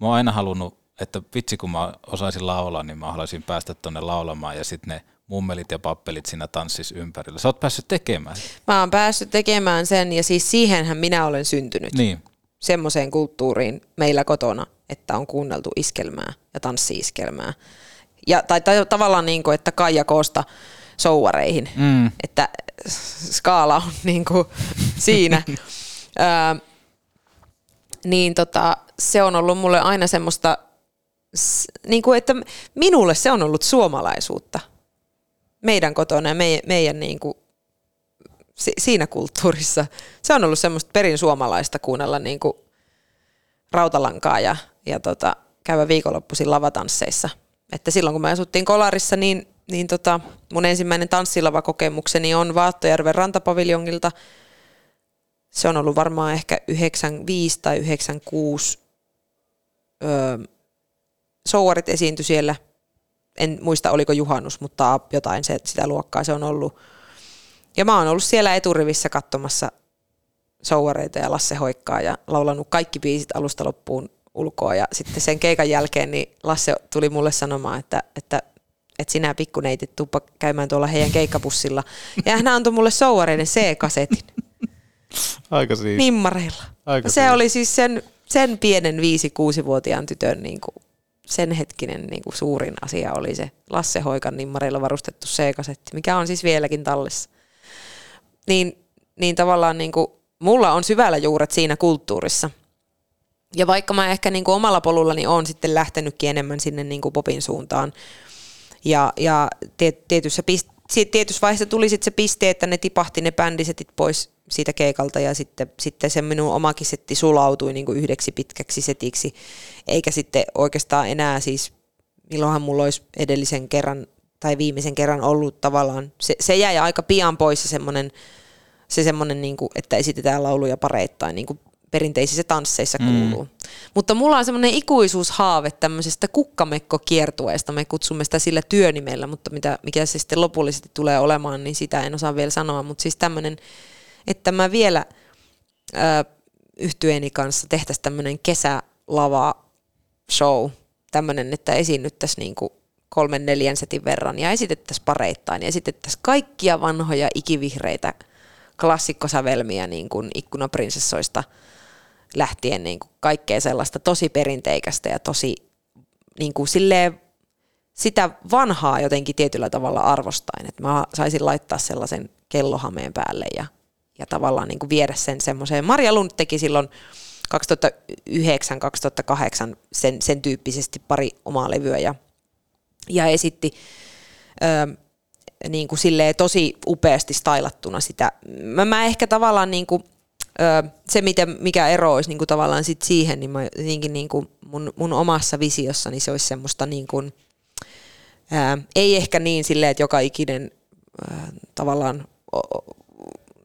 mä oon aina halunnut, että vitsi kun mä osaisin laulaa, niin mä haluaisin päästä tonne laulamaan ja sitten ne mummelit ja pappelit siinä tanssis ympärillä. Sä oot päässyt tekemään. Mä oon päässyt tekemään sen ja siis siihenhän minä olen syntynyt. Niin. Semmoiseen kulttuuriin meillä kotona, että on kuunneltu iskelmää ja tanssi-iskelmää. Ja, tai, tai tavallaan niin kuin, että Kaija Koosta souvareihin. Mm. Että skaala on <laughs> niin kuin siinä. <laughs> Öö, niin tota, se on ollut mulle aina semmoista, niin kuin, että minulle se on ollut suomalaisuutta. Meidän kotona ja meidän, meidän niin kuin, si- siinä kulttuurissa. Se on ollut semmoista perin suomalaista kuunnella niin kuin rautalankaa ja, ja tota, käydä viikonloppuisin lavatansseissa. Että silloin kun me asuttiin Kolarissa, niin, niin tota, mun ensimmäinen tanssilavakokemukseni on Vaattojärven rantapaviljongilta. Se on ollut varmaan ehkä 95 tai 96 öö, souarit esiintyi siellä. En muista oliko juhannus, mutta jotain se, sitä luokkaa se on ollut. Ja mä oon ollut siellä eturivissä katsomassa souareita ja Lasse Hoikkaa ja laulanut kaikki biisit alusta loppuun ulkoa. Ja sitten sen keikan jälkeen niin Lasse tuli mulle sanomaan, että, että, että sinä pikkuneitit tuppa käymään tuolla heidän keikkapussilla. Ja hän antoi mulle souareiden C-kasetin Aika siis. nimmareilla. Aika se siisti. oli siis sen, sen pienen 5-6-vuotiaan tytön niin kuin, sen hetkinen niin kuin suurin asia oli se Lasse Hoikan nimmareilla varustettu C-kasetti, mikä on siis vieläkin tallessa. Niin, niin tavallaan niin kuin, mulla on syvällä juuret siinä kulttuurissa. Ja vaikka mä ehkä niin kuin omalla polullani on sitten lähtenytkin enemmän sinne niin kuin popin suuntaan, ja, ja tiet- tietyssä, pist- tietyssä vaiheessa tuli sitten se piste, että ne tipahti ne bändisetit pois siitä keikalta ja sitten, sitten se minun omakin setti sulautui niin kuin yhdeksi pitkäksi setiksi, eikä sitten oikeastaan enää siis, milloinhan mulla olisi edellisen kerran tai viimeisen kerran ollut tavallaan, se, se jäi aika pian pois se semmoinen, se semmoinen niin kuin, että esitetään lauluja pareittain, niin kuin perinteisissä tansseissa Mm. kuuluu. Mutta mulla on semmoinen ikuisuushaave tämmöisestä kukkamekkokiertueesta, me kutsumme sitä sillä työnimellä, mutta mitä, mikä se sitten lopullisesti tulee olemaan, niin sitä en osaa vielä sanoa, mutta siis tämmöinen, että mä vielä ö, yhtyeeni kanssa tehtäisiin tämmöinen kesälava show, tämmöinen, että esiinnyttäisiin niinku kolmen neljän setin verran ja esitettäisiin pareittain ja esitettäisiin kaikkia vanhoja ikivihreitä klassikkosävelmiä niin kuin ikkunaprinsessoista lähtien niin kuin kaikkea sellaista tosi perinteikästä ja tosi niin kuin silleen, sitä vanhaa jotenkin tietyllä tavalla arvostain, että mä saisin laittaa sellaisen kellohameen päälle ja, ja tavallaan niin kuin viedä sen semmoiseen. Maria Lund teki silloin 2009-2008 sen, sen tyyppisesti pari omaa levyä ja, ja esitti ö, niin kuin silleen tosi upeasti stylattuna sitä. Mä, mä ehkä tavallaan niin kuin, se, miten, mikä ero olisi niin kuin tavallaan sit siihen, niin mä jotenkin niin kuin mun, mun omassa visiossani se olisi semmoista niin kuin, ää, ei ehkä niin silleen, että joka ikinen ää, tavallaan o, o,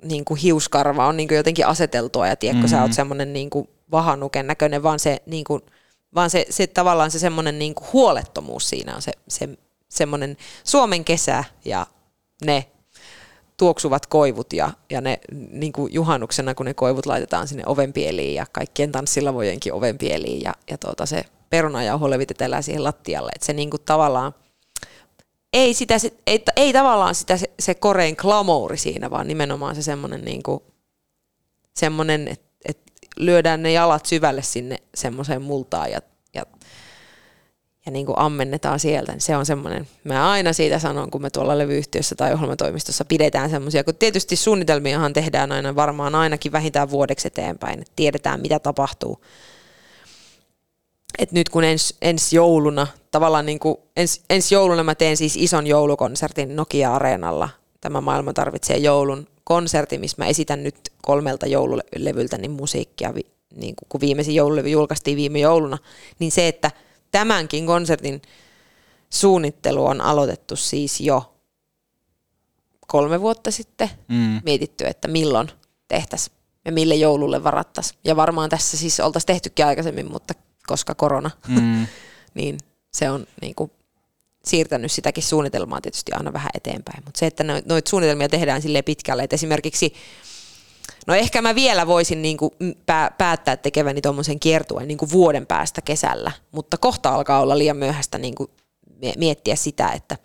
niin kuin hiuskarva on niin kuin jotenkin aseteltua ja tiedätkö, mm-hmm. sä oot semmoinen niin kuin vahanuken näköinen, vaan se, niin kuin, vaan se, se tavallaan se semmoinen niin kuin huolettomuus siinä on se, se semmoinen Suomen kesä ja ne tuoksuvat koivut ja, ja ne niin kuin juhannuksena, kun ne koivut laitetaan sinne ovenpieliin ja kaikkien tanssilavojenkin ovenpieliin ja, ja tuota, se perunajauho levitetään siihen lattialle. Että se niin kuin tavallaan ei, sitä, se- ei, ei tavallaan sitä se, se korein glamouri siinä, vaan nimenomaan se semmoinen, niin kuin, että et lyödään ne jalat syvälle sinne semmoiseen multaan ja, ja, niin kuin ammennetaan sieltä. Niin se on semmoinen, mä aina siitä sanon, kun me tuolla levyyhtiössä tai ohjelmatoimistossa pidetään semmoisia, kun tietysti suunnitelmiahan tehdään aina varmaan ainakin vähintään vuodeksi eteenpäin, että tiedetään mitä tapahtuu että nyt kun ens, ensi jouluna, tavallaan niin kuin ens, ensi jouluna mä teen siis ison joulukonsertin Nokia-areenalla. Tämä maailma tarvitsee joulun konsertti, missä mä esitän nyt kolmelta joululevyltä niin musiikkia, niin kuin, kun viimeisin joululevy julkaistiin viime jouluna, niin se, että tämänkin konsertin suunnittelu on aloitettu siis jo kolme vuotta sitten Mm. mietitty, että milloin tehtäisiin ja mille joululle varattaisiin. Ja varmaan tässä siis oltaisiin tehtykin aikaisemmin, mutta koska korona, <laughs> Mm. niin se on niin kuin siirtänyt sitäkin suunnitelmaa tietysti aina vähän eteenpäin. Mutta se, että no- noita suunnitelmia tehdään sille pitkälle, että esimerkiksi No ehkä mä vielä voisin niin kuin pää, päättää tekeväni tuommoisen kiertueen niin kuin vuoden päästä kesällä, mutta kohta alkaa olla liian myöhäistä niin kuin mie- miettiä sitä, että,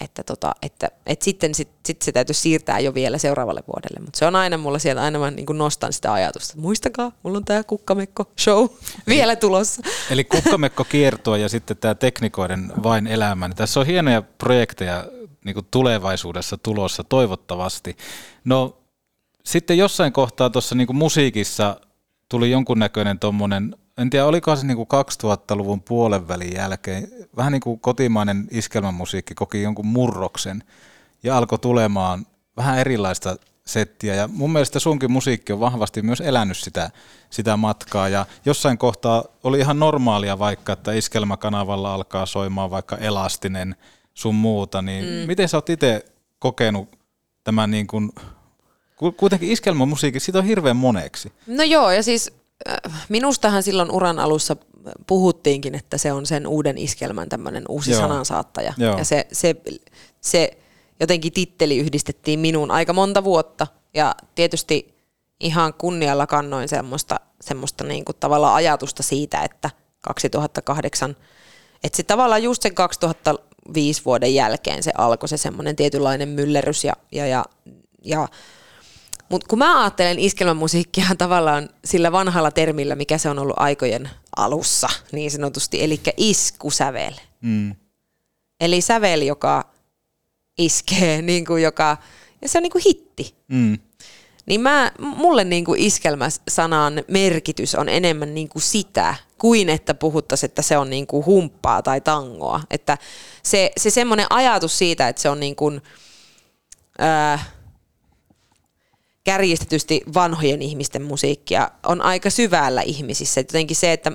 että, tota, että, että sitten sit, sit se täytyy siirtää jo vielä seuraavalle vuodelle. Mutta se on aina mulla sieltä, aina mä niin nostan sitä ajatusta, että muistakaa, mulla on tämä kukkamekko show <laughs> vielä tulossa. Eli kukkamekko kiertua ja sitten tämä teknikoiden vain elämä. Niin tässä on hienoja projekteja niin tulevaisuudessa tulossa toivottavasti. No sitten jossain kohtaa tuossa niin musiikissa tuli jonkunnäköinen tuommoinen, en tiedä olikohan se niin kuin 2000-luvun puolen välin jälkeen, vähän niin kuin kotimainen iskelmämusiikki koki jonkun murroksen ja alkoi tulemaan vähän erilaista settiä. Ja mun mielestä sunkin musiikki on vahvasti myös elänyt sitä, sitä matkaa. Ja jossain kohtaa oli ihan normaalia vaikka, että iskelmäkanavalla alkaa soimaan vaikka elastinen sun muuta. Niin Mm. miten sä oot itse kokenut tämän niin kuin, ku- kuitenkin iskelmämusiikki, siitä on hirveän moneksi. No joo, ja siis äh, minustahan silloin uran alussa puhuttiinkin, että se on sen uuden iskelmän tämmöinen uusi Joo. sanansaattaja. Joo. Ja se, se, se jotenkin titteli yhdistettiin minuun aika monta vuotta. Ja tietysti ihan kunnialla kannoin semmoista, semmoista niin kuin tavallaan ajatusta siitä, että 2008, että se tavallaan just sen 2005 vuoden jälkeen se alkoi se semmoinen tietynlainen myllerys ja, ja, ja, ja mutta kun mä ajattelen iskelmämusiikkia tavallaan sillä vanhalla termillä, mikä se on ollut aikojen alussa, niin sanotusti, eli iskusävel. Mm. Eli sävel, joka iskee, <laughs> niin kuin joka, ja se on niin kuin hitti. Mm. Niin mä, mulle niin kuin iskelmäsanan merkitys on enemmän niin kuin sitä, kuin että puhuttaisiin, että se on niin kuin humppaa tai tangoa. Että se, se semmoinen ajatus siitä, että se on niin kuin, ää, kärjistetysti vanhojen ihmisten musiikkia on aika syvällä ihmisissä. Et jotenkin se, että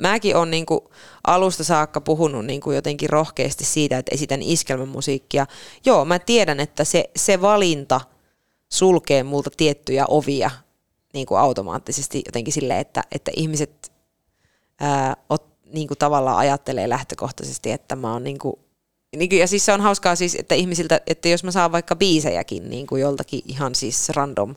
mäkin olen niin kuin alusta saakka puhunut niin kuin jotenkin rohkeasti siitä, että esitän iskelmämusiikkia. Joo, mä tiedän, että se, se valinta sulkee multa tiettyjä ovia niin kuin automaattisesti jotenkin silleen, että, että ihmiset ää, ot, niin kuin tavallaan ajattelee lähtökohtaisesti, että mä oon niin kuin, niin ja siis se on hauskaa siis, että ihmisiltä, että jos mä saan vaikka biisejäkin niin kuin joltakin ihan siis random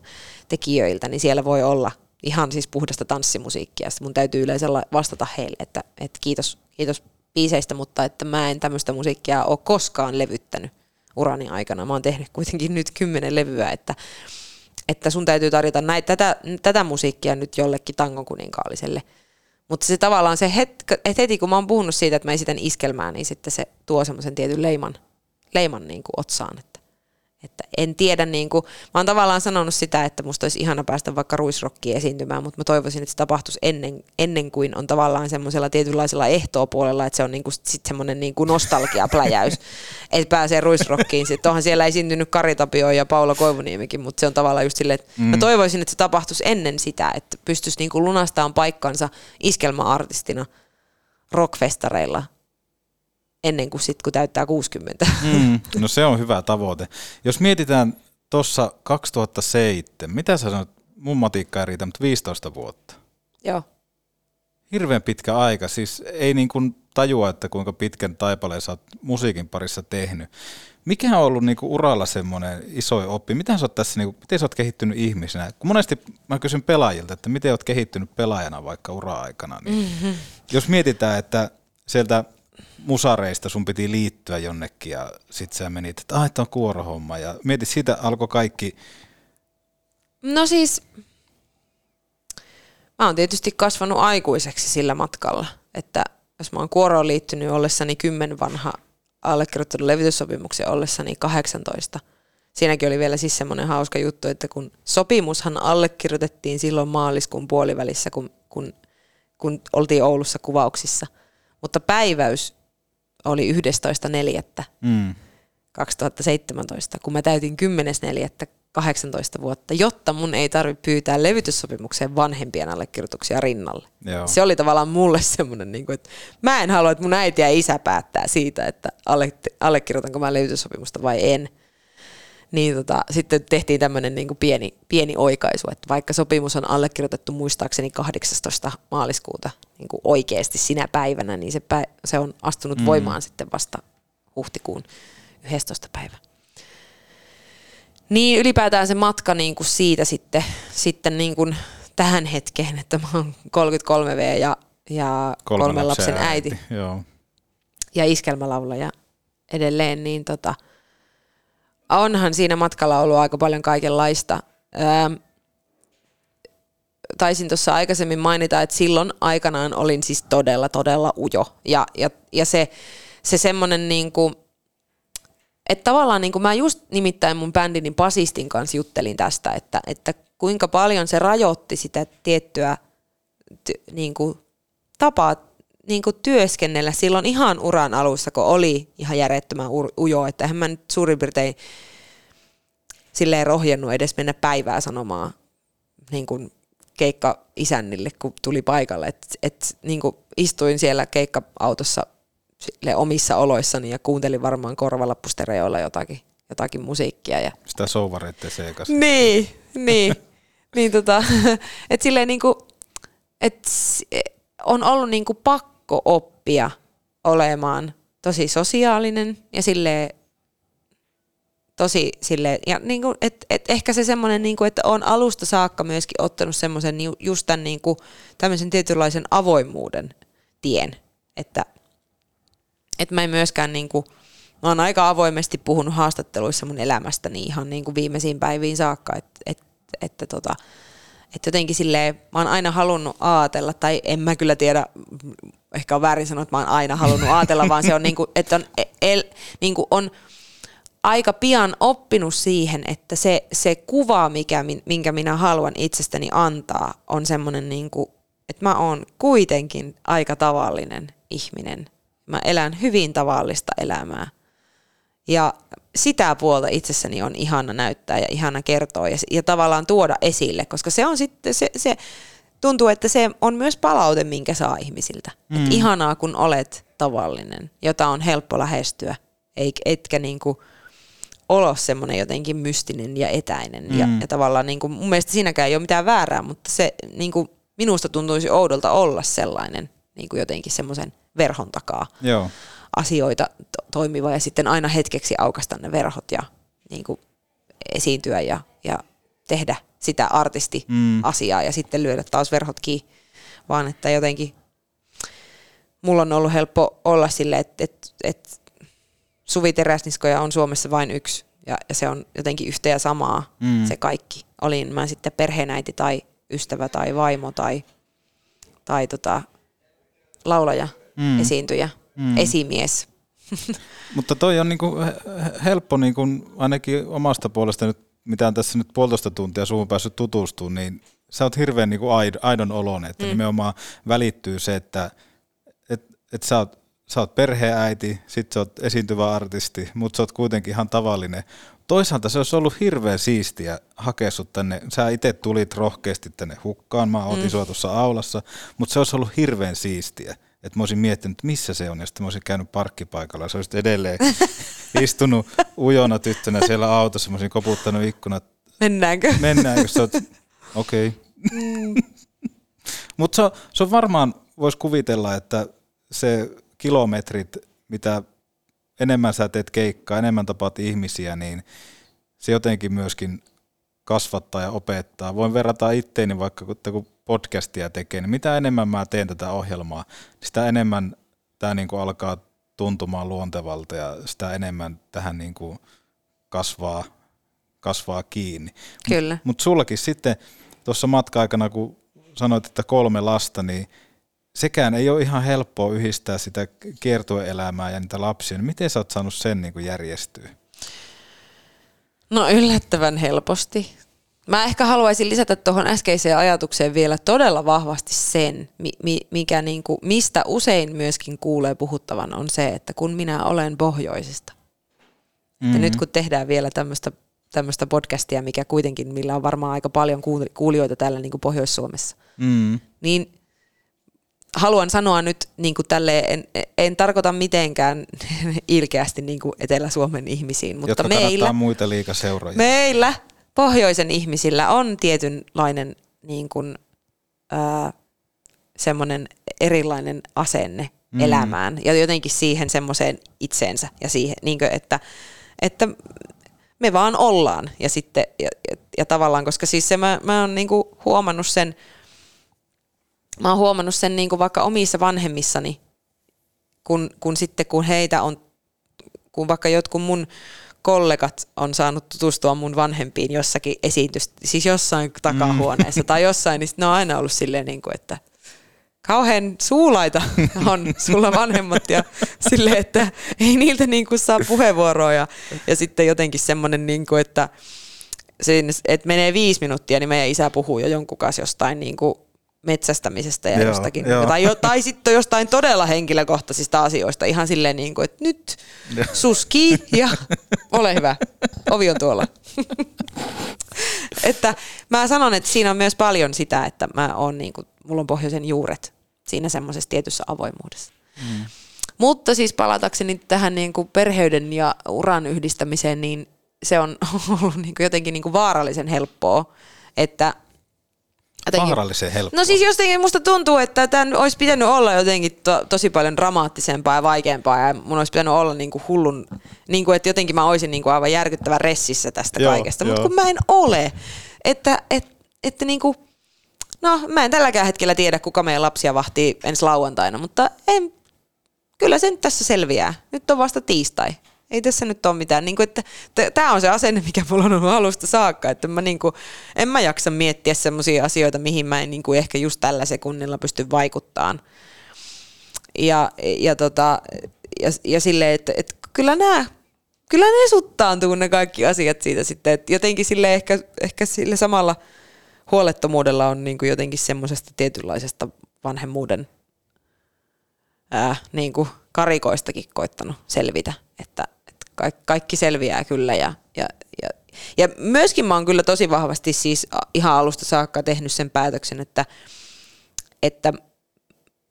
tekijöiltä, niin siellä voi olla ihan siis puhdasta tanssimusiikkia. Sitten mun täytyy yleensä vastata heille, että, että kiitos, kiitos biiseistä, mutta että mä en tämmöistä musiikkia ole koskaan levyttänyt urani aikana. Mä oon tehnyt kuitenkin nyt kymmenen levyä, että, että sun täytyy tarjota näitä, tätä, tätä musiikkia nyt jollekin tangon kuninkaalliselle. Mutta se tavallaan se hetki, että heti kun mä oon puhunut siitä, että mä esitän iskelmää, niin sitten se tuo semmoisen tietyn leiman, leiman niin kuin otsaan. Että en tiedä, niin kuin, mä oon tavallaan sanonut sitä, että musta olisi ihana päästä vaikka ruisrokkiin esiintymään, mutta mä toivoisin, että se tapahtuisi ennen, ennen kuin on tavallaan semmoisella tietynlaisella ehtoopuolella, että se on niin kuin, sit semmoinen niin kuin nostalgiapläjäys, <laughs> että pääsee ruisrokkiin. Sitten onhan siellä syntynyt Kari Tapio ja Paula Koivuniemikin, mutta se on tavallaan just silleen, että mm. mä toivoisin, että se tapahtuisi ennen sitä, että pystyisi niin kuin lunastamaan paikkansa iskelma-artistina rockfestareilla ennen kuin sitten kun täyttää 60. Mm, no se on hyvä tavoite. Jos mietitään tuossa 2007, mitä sä sanoit, mun matikka ei riitä, mutta 15 vuotta. Joo. Hirveän pitkä aika, siis ei niin kuin tajua, että kuinka pitkän taipaleen sä oot musiikin parissa tehnyt. Mikä on ollut niinku uralla semmoinen iso oppi? Miten sä oot tässä, niinku, miten sä oot kehittynyt ihmisenä? Kun monesti mä kysyn pelaajilta, että miten oot kehittynyt pelaajana vaikka ura-aikana, niin mm-hmm. jos mietitään, että sieltä musareista sun piti liittyä jonnekin ja sit sä menit, että ah, on kuorohomma ja mietit, siitä alkoi kaikki. No siis, mä oon tietysti kasvanut aikuiseksi sillä matkalla, että jos mä oon kuoroon liittynyt ollessani kymmen vanha, allekirjoittanut levityssopimuksen ollessani 18, siinäkin oli vielä siis semmoinen hauska juttu, että kun sopimushan allekirjoitettiin silloin maaliskuun puolivälissä, kun, kun, kun oltiin Oulussa kuvauksissa, mutta päiväys oli 11.4. Mm. 2017, kun mä täytin 10.4. 18 vuotta, jotta mun ei tarvitse pyytää levytyssopimukseen vanhempien allekirjoituksia rinnalle. Joo. Se oli tavallaan mulle semmoinen, niin kuin, että mä en halua, että mun äiti ja isä päättää siitä, että alle, allekirjoitanko mä levytyssopimusta vai en niin tota, sitten tehtiin tämmöinen niin pieni, pieni oikaisu, että vaikka sopimus on allekirjoitettu muistaakseni 18. maaliskuuta niin kuin oikeasti sinä päivänä, niin se, pä- se on astunut mm. voimaan sitten vasta huhtikuun 11. päivä. Niin ylipäätään se matka niin kuin siitä sitten, sitten niin kuin tähän hetkeen, että mä oon 33V ja, ja kolmen, kolmen lapsen äiti, äiti. Joo. ja iskelmälaulaja edelleen, niin tota – onhan siinä matkalla ollut aika paljon kaikenlaista. Öö, taisin tuossa aikaisemmin mainita, että silloin aikanaan olin siis todella, todella ujo. Ja, ja, ja se, se semmoinen niin kuin, että tavallaan niin kuin mä just nimittäin mun bändinin basistin kanssa juttelin tästä, että, että kuinka paljon se rajoitti sitä tiettyä ty, niin kuin, tapaa niin kuin työskennellä silloin ihan uran alussa, kun oli ihan järjettömän ujo, että eihän mä nyt suurin piirtein silleen rohjennut edes mennä päivää sanomaan niin kuin keikka isännille, kun tuli paikalle. Et, et, niin kuin istuin siellä keikka-autossa sille omissa oloissani ja kuuntelin varmaan korvalappustereoilla jotakin, jotakin musiikkia. Ja... Sitä souvareitte seikas. Niin, niin. niin tota, <laughs> et silleen niin kuin, et on ollut niin kuin pakko oppia olemaan tosi sosiaalinen ja sille tosi sille ja niin kuin, et, et ehkä se semmoinen, niin kuin, että on alusta saakka myöskin ottanut semmoisen just tämän niin kuin, tämmöisen tietynlaisen avoimuuden tien, että, että mä en myöskään niin kuin, mä oon aika avoimesti puhunut haastatteluissa mun elämästäni ihan niin kuin viimeisiin päiviin saakka, että, että, että tota, että jotenkin silleen, mä oon aina halunnut ajatella, tai en mä kyllä tiedä, ehkä on väärin sanoa, että mä oon aina halunnut ajatella, vaan se on niin kuin, että on, el, niin kuin on aika pian oppinut siihen, että se, se kuva, mikä, minkä minä haluan itsestäni antaa, on semmoinen, niin kuin, että mä oon kuitenkin aika tavallinen ihminen. Mä elän hyvin tavallista elämää. Ja sitä puolta itsessäni on ihana näyttää ja ihana kertoa ja, ja tavallaan tuoda esille, koska se on sitten se, se tuntuu, että se on myös palaute, minkä saa ihmisiltä. Mm. Et ihanaa, kun olet tavallinen, jota on helppo lähestyä, etkä niinku olo semmoinen jotenkin mystinen ja etäinen. Ja, Mm. ja tavallaan niinku, mun mielestä siinäkään ei ole mitään väärää, mutta se niinku, minusta tuntuisi oudolta olla sellainen niinku jotenkin semmoisen verhon takaa Joo. asioita to- toimiva ja sitten aina hetkeksi aukasta ne verhot ja niinku, esiintyä ja, ja tehdä sitä artisti-asiaa ja sitten lyödä taas verhot kiinni, vaan että jotenkin mulla on ollut helppo olla sille, että, että, että Suvi Teräsniskoja on Suomessa vain yksi ja, ja se on jotenkin yhtä ja samaa Mm. se kaikki. Olin mä sitten perheenäiti tai ystävä tai vaimo tai, tai tota, laulaja, Mm. esiintyjä, Mm. esimies. Mutta toi on niinku he- he- helppo niinku ainakin omasta puolesta nyt, mitä on tässä nyt puolitoista tuntia suhun päässyt tutustumaan, niin sä oot hirveän niinku aid- aidon oloinen, että Mm. nimenomaan välittyy se, että et, et sä, oot, sä oot perheäiti, sit sä oot esiintyvä artisti, mutta sä oot kuitenkin ihan tavallinen. Toisaalta se olisi ollut hirveän siistiä hakea sut tänne. Sä itse tulit rohkeasti tänne hukkaan, mä otin mm. sua tuossa aulassa, mutta se olisi ollut hirveän siistiä. Että mä olisin miettinyt, missä se on, ja sitten mä olisin käynyt parkkipaikalla, ja sä olisit edelleen <laughs> istunut ujona tyttönä siellä autossa, mä olisin koputtanut ikkunat. Mennäänkö? Mennäänkö? Sä oot, okei. Okay. Mm. <laughs> Mutta se, on- se on varmaan, voisi kuvitella, että se kilometrit, mitä enemmän sä teet keikkaa, enemmän tapaat ihmisiä, niin se jotenkin myöskin kasvattaa ja opettaa. Voin verrata itteeni vaikka, kun, podcastia tekee, niin mitä enemmän mä teen tätä ohjelmaa, niin sitä enemmän tämä niinku alkaa tuntumaan luontevalta ja sitä enemmän tähän niinku kasvaa, kasvaa kiinni. Kyllä. Mutta mut sullakin sitten tuossa matka-aikana, kun sanoit, että kolme lasta, niin sekään ei ole ihan helppoa yhdistää sitä kiertueelämää ja niitä lapsia. Niin miten sä oot saanut sen niin järjestyä? No yllättävän helposti. Mä ehkä haluaisin lisätä tuohon äskeiseen ajatukseen vielä todella vahvasti sen, mi- mi- mikä niinku, mistä usein myöskin kuulee puhuttavan, on se, että kun minä olen pohjoisesta. Mm-hmm. Ja Mhm. nyt kun tehdään vielä tämmöistä tämmöistä podcastia, mikä kuitenkin, millä on varmaan aika paljon kuuli- kuulijoita täällä niin kuin Pohjois-Suomessa, Mm. niin haluan sanoa nyt niin kuin tälleen, en, en tarkoita mitenkään <laughs> ilkeästi niin kuin Etelä-Suomen ihmisiin, mutta Jotka meillä, muita liikaseuroja. meillä pohjoisen ihmisillä on tietynlainen niin kuin, ää, semmoinen erilainen asenne Mm. elämään ja jotenkin siihen semmoiseen itseensä ja siihen, niin kuin, että, että me vaan ollaan ja sitten ja, ja, ja tavallaan, koska siis se mä, mä oon niinku huomannut sen, mä oon huomannut sen niinku vaikka omissa vanhemmissani, kun, kun sitten kun heitä on, kun vaikka jotkut mun kollegat on saanut tutustua mun vanhempiin jossakin esitys, siis jossain takahuoneessa mm. tai jossain, niin ne on aina ollut silleen, niin kuin, että kauhean suulaita on sulla vanhemmat ja sille, että ei niiltä niin kuin saa puheenvuoroa ja, ja sitten jotenkin semmoinen, niin kuin, että, siinä, että menee viisi minuuttia, niin meidän isä puhuu jo jonkun kanssa jostain niin kuin metsästämisestä ja Joo, jostakin. joo. Tai, jo- tai sitten jostain todella henkilökohtaisista asioista, ihan silleen niin kuin, että nyt suski ja ole hyvä, ovi on tuolla. että mä sanon, että siinä on myös paljon sitä, että mä oon niin kuin, mulla on pohjoisen juuret siinä semmoisessa tietyssä avoimuudessa. Mm. Mutta siis palatakseni tähän niin kuin perheyden ja uran yhdistämiseen, niin se on <laughs> ollut niin kuin jotenkin niin kuin vaarallisen helppoa, että jotenkin- Vaarallisen helppo. No siis jotenkin musta tuntuu, että tämän olisi pitänyt olla jotenkin to, tosi paljon dramaattisempaa ja vaikeampaa ja mun olisi pitänyt olla niinku hullun, niinku, että jotenkin mä olisin niinku aivan järkyttävän ressissä tästä Joo, kaikesta, mutta kun mä en ole. Että, et, että niinku, no mä en tälläkään hetkellä tiedä, kuka meidän lapsia vahtii ensi lauantaina, mutta en, kyllä se nyt tässä selviää. Nyt on vasta tiistai. Ei tässä nyt ole mitään. Niin tämä on se asenne, mikä mulla on ollut alusta saakka. Että mä niin kuin, en mä jaksa miettiä sellaisia asioita, mihin mä en niin kuin ehkä just tällä sekunnilla pysty vaikuttamaan. Ja, ja, tota, ja, ja silleen, että, että kyllä nämä kyllä ne suttaantuu ne kaikki asiat siitä sitten. Että jotenkin sille ehkä, ehkä sille samalla huolettomuudella on niin kuin jotenkin semmoisesta tietynlaisesta vanhemmuuden ää, niin kuin karikoistakin koittanut selvitä, että kaikki, kaikki selviää kyllä ja, ja, ja, ja myöskin mä oon kyllä tosi vahvasti siis ihan alusta saakka tehnyt sen päätöksen, että että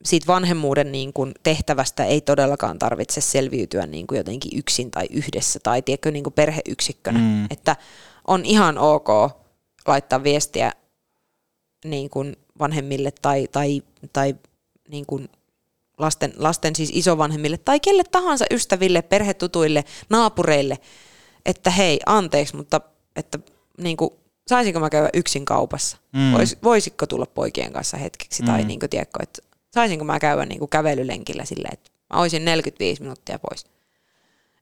siitä vanhemmuuden niin kuin tehtävästä ei todellakaan tarvitse selviytyä niin kuin jotenkin yksin tai yhdessä tai tiedätkö, niin kuin perheyksikkönä. Mm. Että on ihan ok laittaa viestiä niin kuin vanhemmille tai, tai, tai niin kuin lasten, lasten siis isovanhemmille tai kelle tahansa ystäville, perhetutuille, naapureille, että hei, anteeksi, mutta että niin kuin, saisinko mä käydä yksin kaupassa? Mm. Vois, voisitko tulla poikien kanssa hetkeksi? Mm. Tai niin kuin, tiedätkö, että saisinko mä käydä niin kuin kävelylenkillä silleen, että mä olisin 45 minuuttia pois.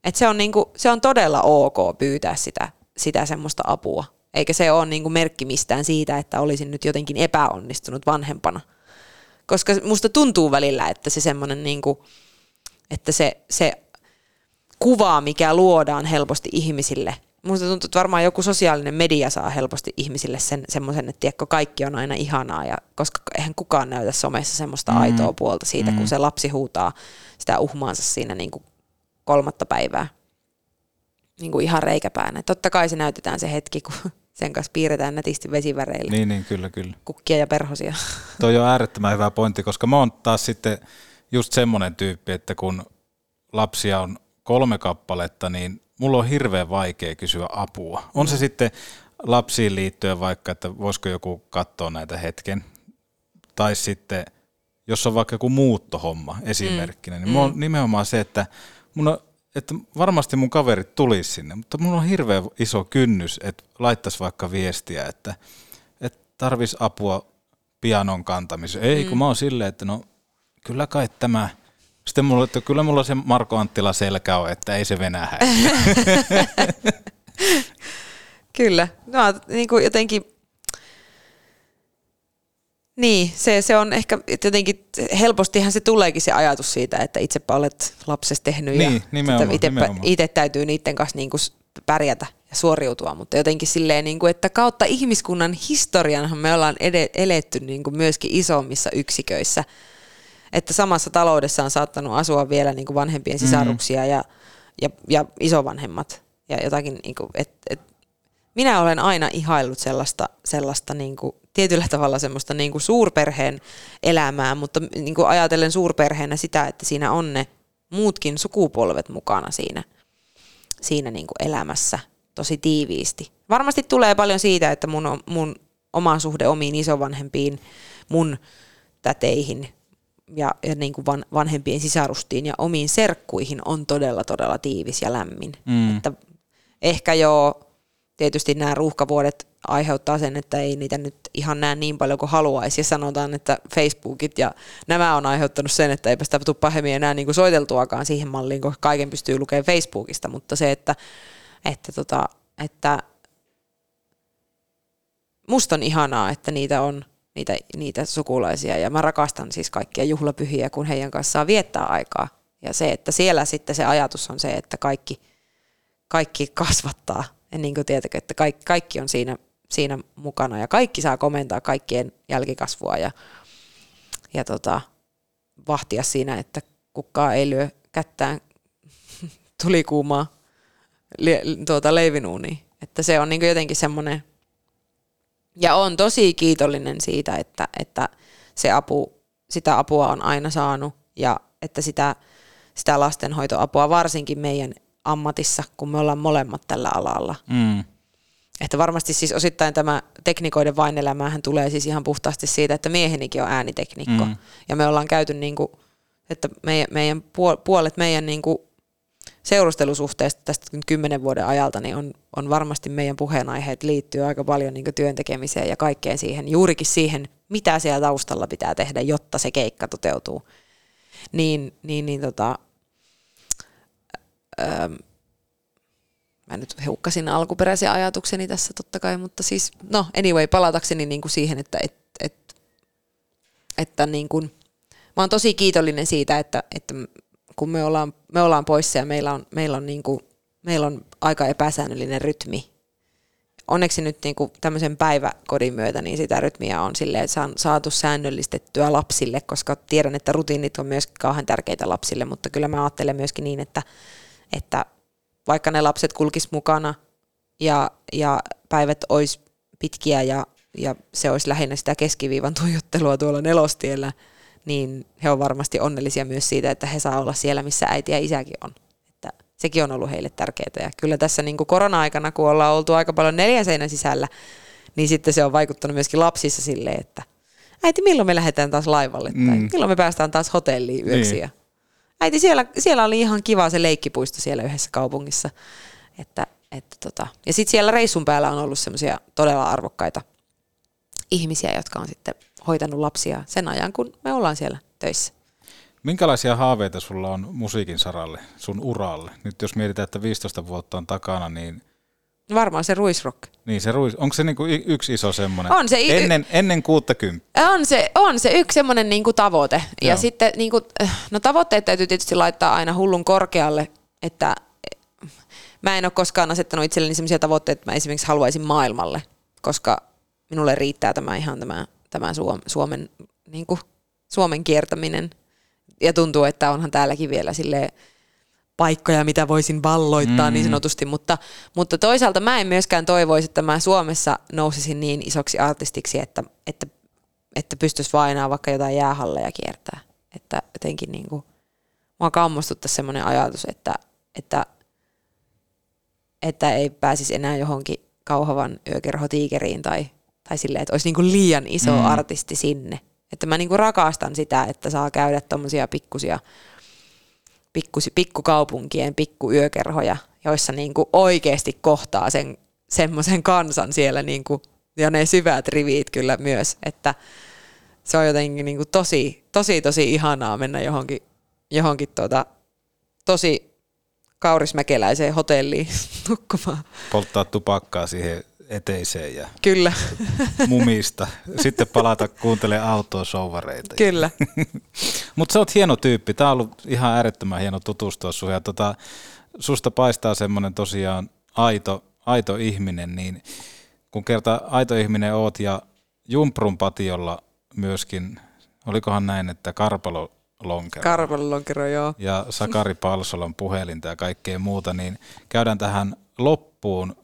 Et se, on niin kuin, se on todella ok pyytää sitä, sitä semmoista apua. Eikä se ole niin kuin merkki mistään siitä, että olisin nyt jotenkin epäonnistunut vanhempana. Koska musta tuntuu välillä, että se semmoinen, niin kuin, että se, se kuva, mikä luodaan helposti ihmisille, musta tuntuu, että varmaan joku sosiaalinen media saa helposti ihmisille sen semmoisen, että tiedätkö, kaikki on aina ihanaa, ja koska eihän kukaan näytä somessa semmoista mm. aitoa puolta siitä, mm. kun se lapsi huutaa sitä uhmaansa siinä niin kuin kolmatta päivää niin kuin ihan reikäpäänä. Totta kai se näytetään se hetki, kun sen kanssa piirretään nätisti vesiväreillä. Niin, niin, kyllä, kyllä. Kukkia ja perhosia. <laughs> Toi on äärettömän hyvä pointti, koska mä oon taas sitten just semmoinen tyyppi, että kun lapsia on kolme kappaletta, niin mulla on hirveän vaikea kysyä apua. On se mm. sitten lapsiin liittyen vaikka, että voisiko joku katsoa näitä hetken, tai sitten jos on vaikka joku muuttohomma esimerkkinä, mm. niin mulla on nimenomaan se, että, mun on, että varmasti mun kaverit tulisi sinne, mutta mulla on hirveän iso kynnys, että laittaisi vaikka viestiä, että, että tarvis apua pianon kantamiseen. Ei, mm. kun mä oon silleen, että no kyllä kai tämä – sitten mulla, että kyllä mulla se Marko Anttila selkä on, että ei se Venäjä. <laughs> kyllä. No, niin kuin jotenkin, niin, se, se on ehkä jotenkin, helpostihan se tuleekin se ajatus siitä, että itsepä olet lapsesta tehnyt niin, ja nimenomaan, itse, nimenomaan. itse täytyy niiden kanssa niin kuin pärjätä ja suoriutua, mutta jotenkin silleen, niin kuin, että kautta ihmiskunnan historianhan me ollaan ed- eletty niin kuin myöskin isommissa yksiköissä – että samassa taloudessa on saattanut asua vielä niin kuin vanhempien sisaruksia mm. ja, ja, ja isovanhemmat. Ja jotakin, niin kuin, et, et, minä olen aina ihaillut sellaista, sellaista niin kuin, tietyllä tavalla semmoista niin kuin suurperheen elämää, mutta niin kuin ajatellen suurperheenä sitä, että siinä on ne muutkin sukupolvet mukana siinä, siinä niin kuin elämässä tosi tiiviisti. Varmasti tulee paljon siitä, että mun, mun oma suhde omiin isovanhempiin, mun täteihin, ja, ja niin kuin van, vanhempien sisarustiin ja omiin serkkuihin on todella, todella tiivis ja lämmin. Mm. Että ehkä jo tietysti nämä ruuhkavuodet aiheuttaa sen, että ei niitä nyt ihan näe niin paljon kuin haluaisi. Ja sanotaan, että Facebookit ja nämä on aiheuttanut sen, että eipä sitä tule pahemmin enää niin kuin soiteltuakaan siihen malliin, kun kaiken pystyy lukemaan Facebookista. Mutta se, että, että, tota, että musta on ihanaa, että niitä on – niitä, niitä sukulaisia. Ja mä rakastan siis kaikkia juhlapyhiä, kun heidän kanssaan viettää aikaa. Ja se, että siellä sitten se ajatus on se, että kaikki, kaikki kasvattaa. Niin kuin tietenkin, että kaikki, kaikki on siinä, siinä mukana ja kaikki saa komentaa kaikkien jälkikasvua ja, ja tota, vahtia siinä, että kukaan ei lyö kättään <laughs> tulikuumaa tuota leivinuuniin. Että se on niin jotenkin semmoinen ja on tosi kiitollinen siitä, että, että se apu, sitä apua on aina saanut ja että sitä, sitä lastenhoitoapua varsinkin meidän ammatissa, kun me ollaan molemmat tällä alalla. Mm. Että varmasti siis osittain tämä teknikoiden vainelämähän tulee siis ihan puhtaasti siitä, että miehenikin on ääniteknikko. Mm. Ja me ollaan käyty niin kuin, että meidän, meidän puolet meidän niin kuin seurustelusuhteesta tästä kymmenen vuoden ajalta, niin on, on varmasti meidän puheenaiheet liittyy aika paljon niin työn tekemiseen ja kaikkeen siihen, juurikin siihen, mitä siellä taustalla pitää tehdä, jotta se keikka toteutuu. Niin, niin, niin tota, öö, mä nyt hukkasin alkuperäisen ajatukseni tässä totta kai, mutta siis, no anyway, palatakseni niin kuin siihen, että, et, et, että niin kuin, mä oon tosi kiitollinen siitä, että, että kun me ollaan, me ollaan poissa ja meillä on, meillä on, niin kuin, meillä on aika epäsäännöllinen rytmi. Onneksi nyt niin kuin tämmöisen päiväkodin myötä niin sitä rytmiä on silleen, saatu säännöllistettyä lapsille, koska tiedän, että rutiinit on myös kauhean tärkeitä lapsille, mutta kyllä mä ajattelen myöskin niin, että vaikka ne lapset kulkis mukana ja, ja päivät olisi pitkiä ja ja se olisi lähinnä sitä keskiviivan tuijottelua tuolla nelostiellä, niin he on varmasti onnellisia myös siitä, että he saa olla siellä, missä äiti ja isäkin on. Että sekin on ollut heille tärkeää. Ja kyllä tässä niin kuin korona-aikana, kun ollaan oltu aika paljon neljän seinän sisällä, niin sitten se on vaikuttanut myöskin lapsissa silleen, että äiti, milloin me lähdetään taas laivalle? Tai Mm. milloin me päästään taas hotelliin yöksi? Niin. Ja Äiti, siellä, siellä oli ihan kiva se leikkipuisto siellä yhdessä kaupungissa. Että, että tota. Ja sitten siellä reissun päällä on ollut semmoisia todella arvokkaita ihmisiä, jotka on sitten hoitanut lapsia sen ajan, kun me ollaan siellä töissä. Minkälaisia haaveita sulla on musiikin saralle, sun uralle? Nyt jos mietitään, että 15 vuotta on takana, niin, Varmaan se ruisrock. niin se ruis, onko se niinku y- yksi iso semmoinen? On se i- Ennen, ennen 60. On se, on se yksi semmoinen niinku tavoite. Ja Joo. sitten niinku, no tavoitteet täytyy tietysti laittaa aina hullun korkealle, että eh, mä en ole koskaan asettanut itselleni sellaisia tavoitteita, että mä esimerkiksi haluaisin maailmalle, koska minulle riittää tämä ihan tämä, tämä Suom, Suomen, niinku, Suomen kiertäminen. Ja tuntuu, että onhan täälläkin vielä sille paikkoja, mitä voisin valloittaa mm. niin Mm. sanotusti, mutta, mutta toisaalta mä en myöskään toivoisi, että mä Suomessa nousisin niin isoksi artistiksi, että, että, että pystyisi enää vaikka jotain jäähalleja kiertää. Että jotenkin niin kuin, mua kammostuttaa semmoinen ajatus, että, että, että ei pääsisi enää johonkin kauhavan yökerhotiikeriin tai, tai silleen, että olisi niin kuin liian iso mm. artisti sinne. Että mä niin kuin rakastan sitä, että saa käydä tommosia pikkusia pikkusi, pikkukaupunkien pikkuyökerhoja, joissa niin kuin oikeasti kohtaa sen semmoisen kansan siellä niin kuin, ja ne syvät rivit kyllä myös, että se on jotenkin niin kuin tosi, tosi, tosi ihanaa mennä johonkin, johonkin tuota, tosi kaurismäkeläiseen hotelliin <laughs> nukkumaan. Polttaa tupakkaa siihen eteiseen ja Kyllä, <laughs> mumista. Sitten palata kuuntelemaan autoa souvareita. kyllä. <laughs> Mutta sä oot hieno tyyppi. Tää on ollut ihan äärettömän hieno tutustua sun. Ja tota, susta paistaa semmoinen tosiaan aito, aito ihminen, niin kun kerta aito ihminen oot ja Jumprun patiolla myöskin, olikohan näin, että Karpalo lonkero Karpalonkero, joo. ja Sakari Palsolan puhelinta ja kaikkea muuta, niin käydään tähän loppuun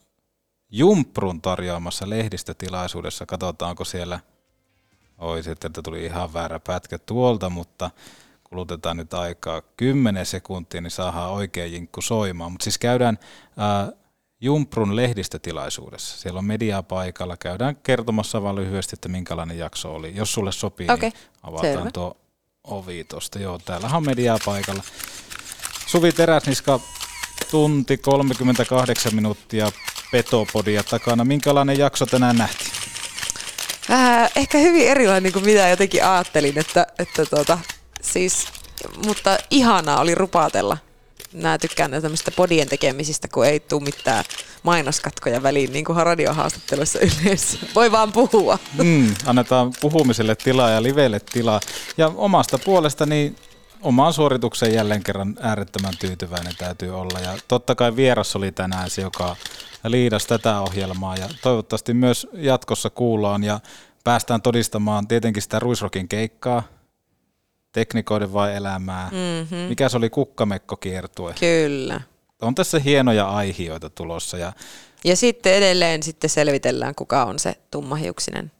Jumprun tarjoamassa lehdistötilaisuudessa. Katsotaan, onko siellä, oi sitten, että tuli ihan väärä pätkä tuolta, mutta kulutetaan nyt aikaa 10 sekuntia, niin saadaan oikea jinkku soimaan. Mutta siis käydään ää, Jumprun lehdistötilaisuudessa. Siellä on mediaa paikalla. Käydään kertomassa vaan lyhyesti, että minkälainen jakso oli. Jos sulle sopii, Okei, niin avataan selvä. tuo ovi tuosta. Joo, täällähän on mediaa paikalla. Suvi Teräsniska, tunti 38 minuuttia Petopodia takana. Minkälainen jakso tänään nähtiin? Äh, ehkä hyvin erilainen kuin mitä jotenkin ajattelin, että, että tuota, siis, mutta ihanaa oli rupaatella. Mä tykkään tämmöistä podien tekemisistä, kun ei tule mitään mainoskatkoja väliin, niin kuin radiohaastatteluissa yleensä. Voi vaan puhua. Mm, annetaan puhumiselle tilaa ja livelle tilaa. Ja omasta puolestani omaan suoritukseen jälleen kerran äärettömän tyytyväinen täytyy olla. Ja totta kai vieras oli tänään se, joka liidasi tätä ohjelmaa ja toivottavasti myös jatkossa kuullaan ja päästään todistamaan tietenkin sitä Ruisrokin keikkaa, teknikoiden vai elämää. Mhm. Mikä se oli kukkamekko kiertue? Kyllä. On tässä hienoja aihioita tulossa ja Ja sitten edelleen sitten selvitellään, kuka on se tummahiuksinen.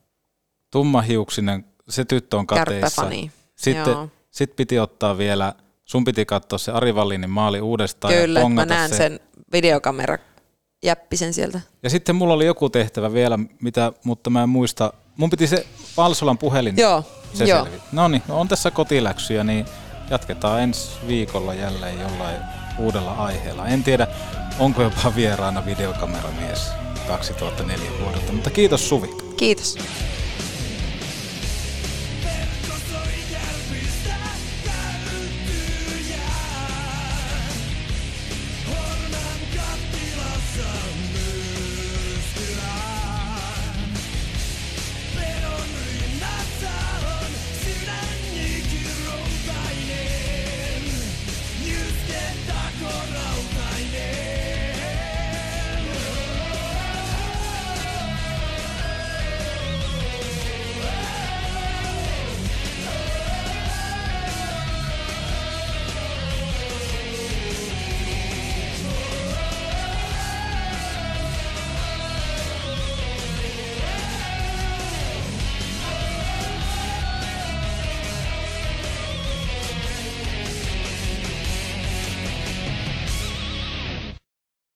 tummahiuksinen, se tyttö on kateissa. Kärppäfani. Sitten Joo. sit piti ottaa vielä, sun piti katsoa se Ari Vallinin maali uudestaan Kyllä, ja mä näen se. sen videokamera jäppisen sieltä. Ja sitten mulla oli joku tehtävä vielä, mitä, mutta mä en muista. Mun piti se Palsolan puhelin Joo, se joo. No niin, on tässä kotiläksyjä, niin jatketaan ensi viikolla jälleen jollain uudella aiheella. En tiedä, onko jopa vieraana videokameramies 2004 vuodelta, mutta kiitos Suvi. Kiitos.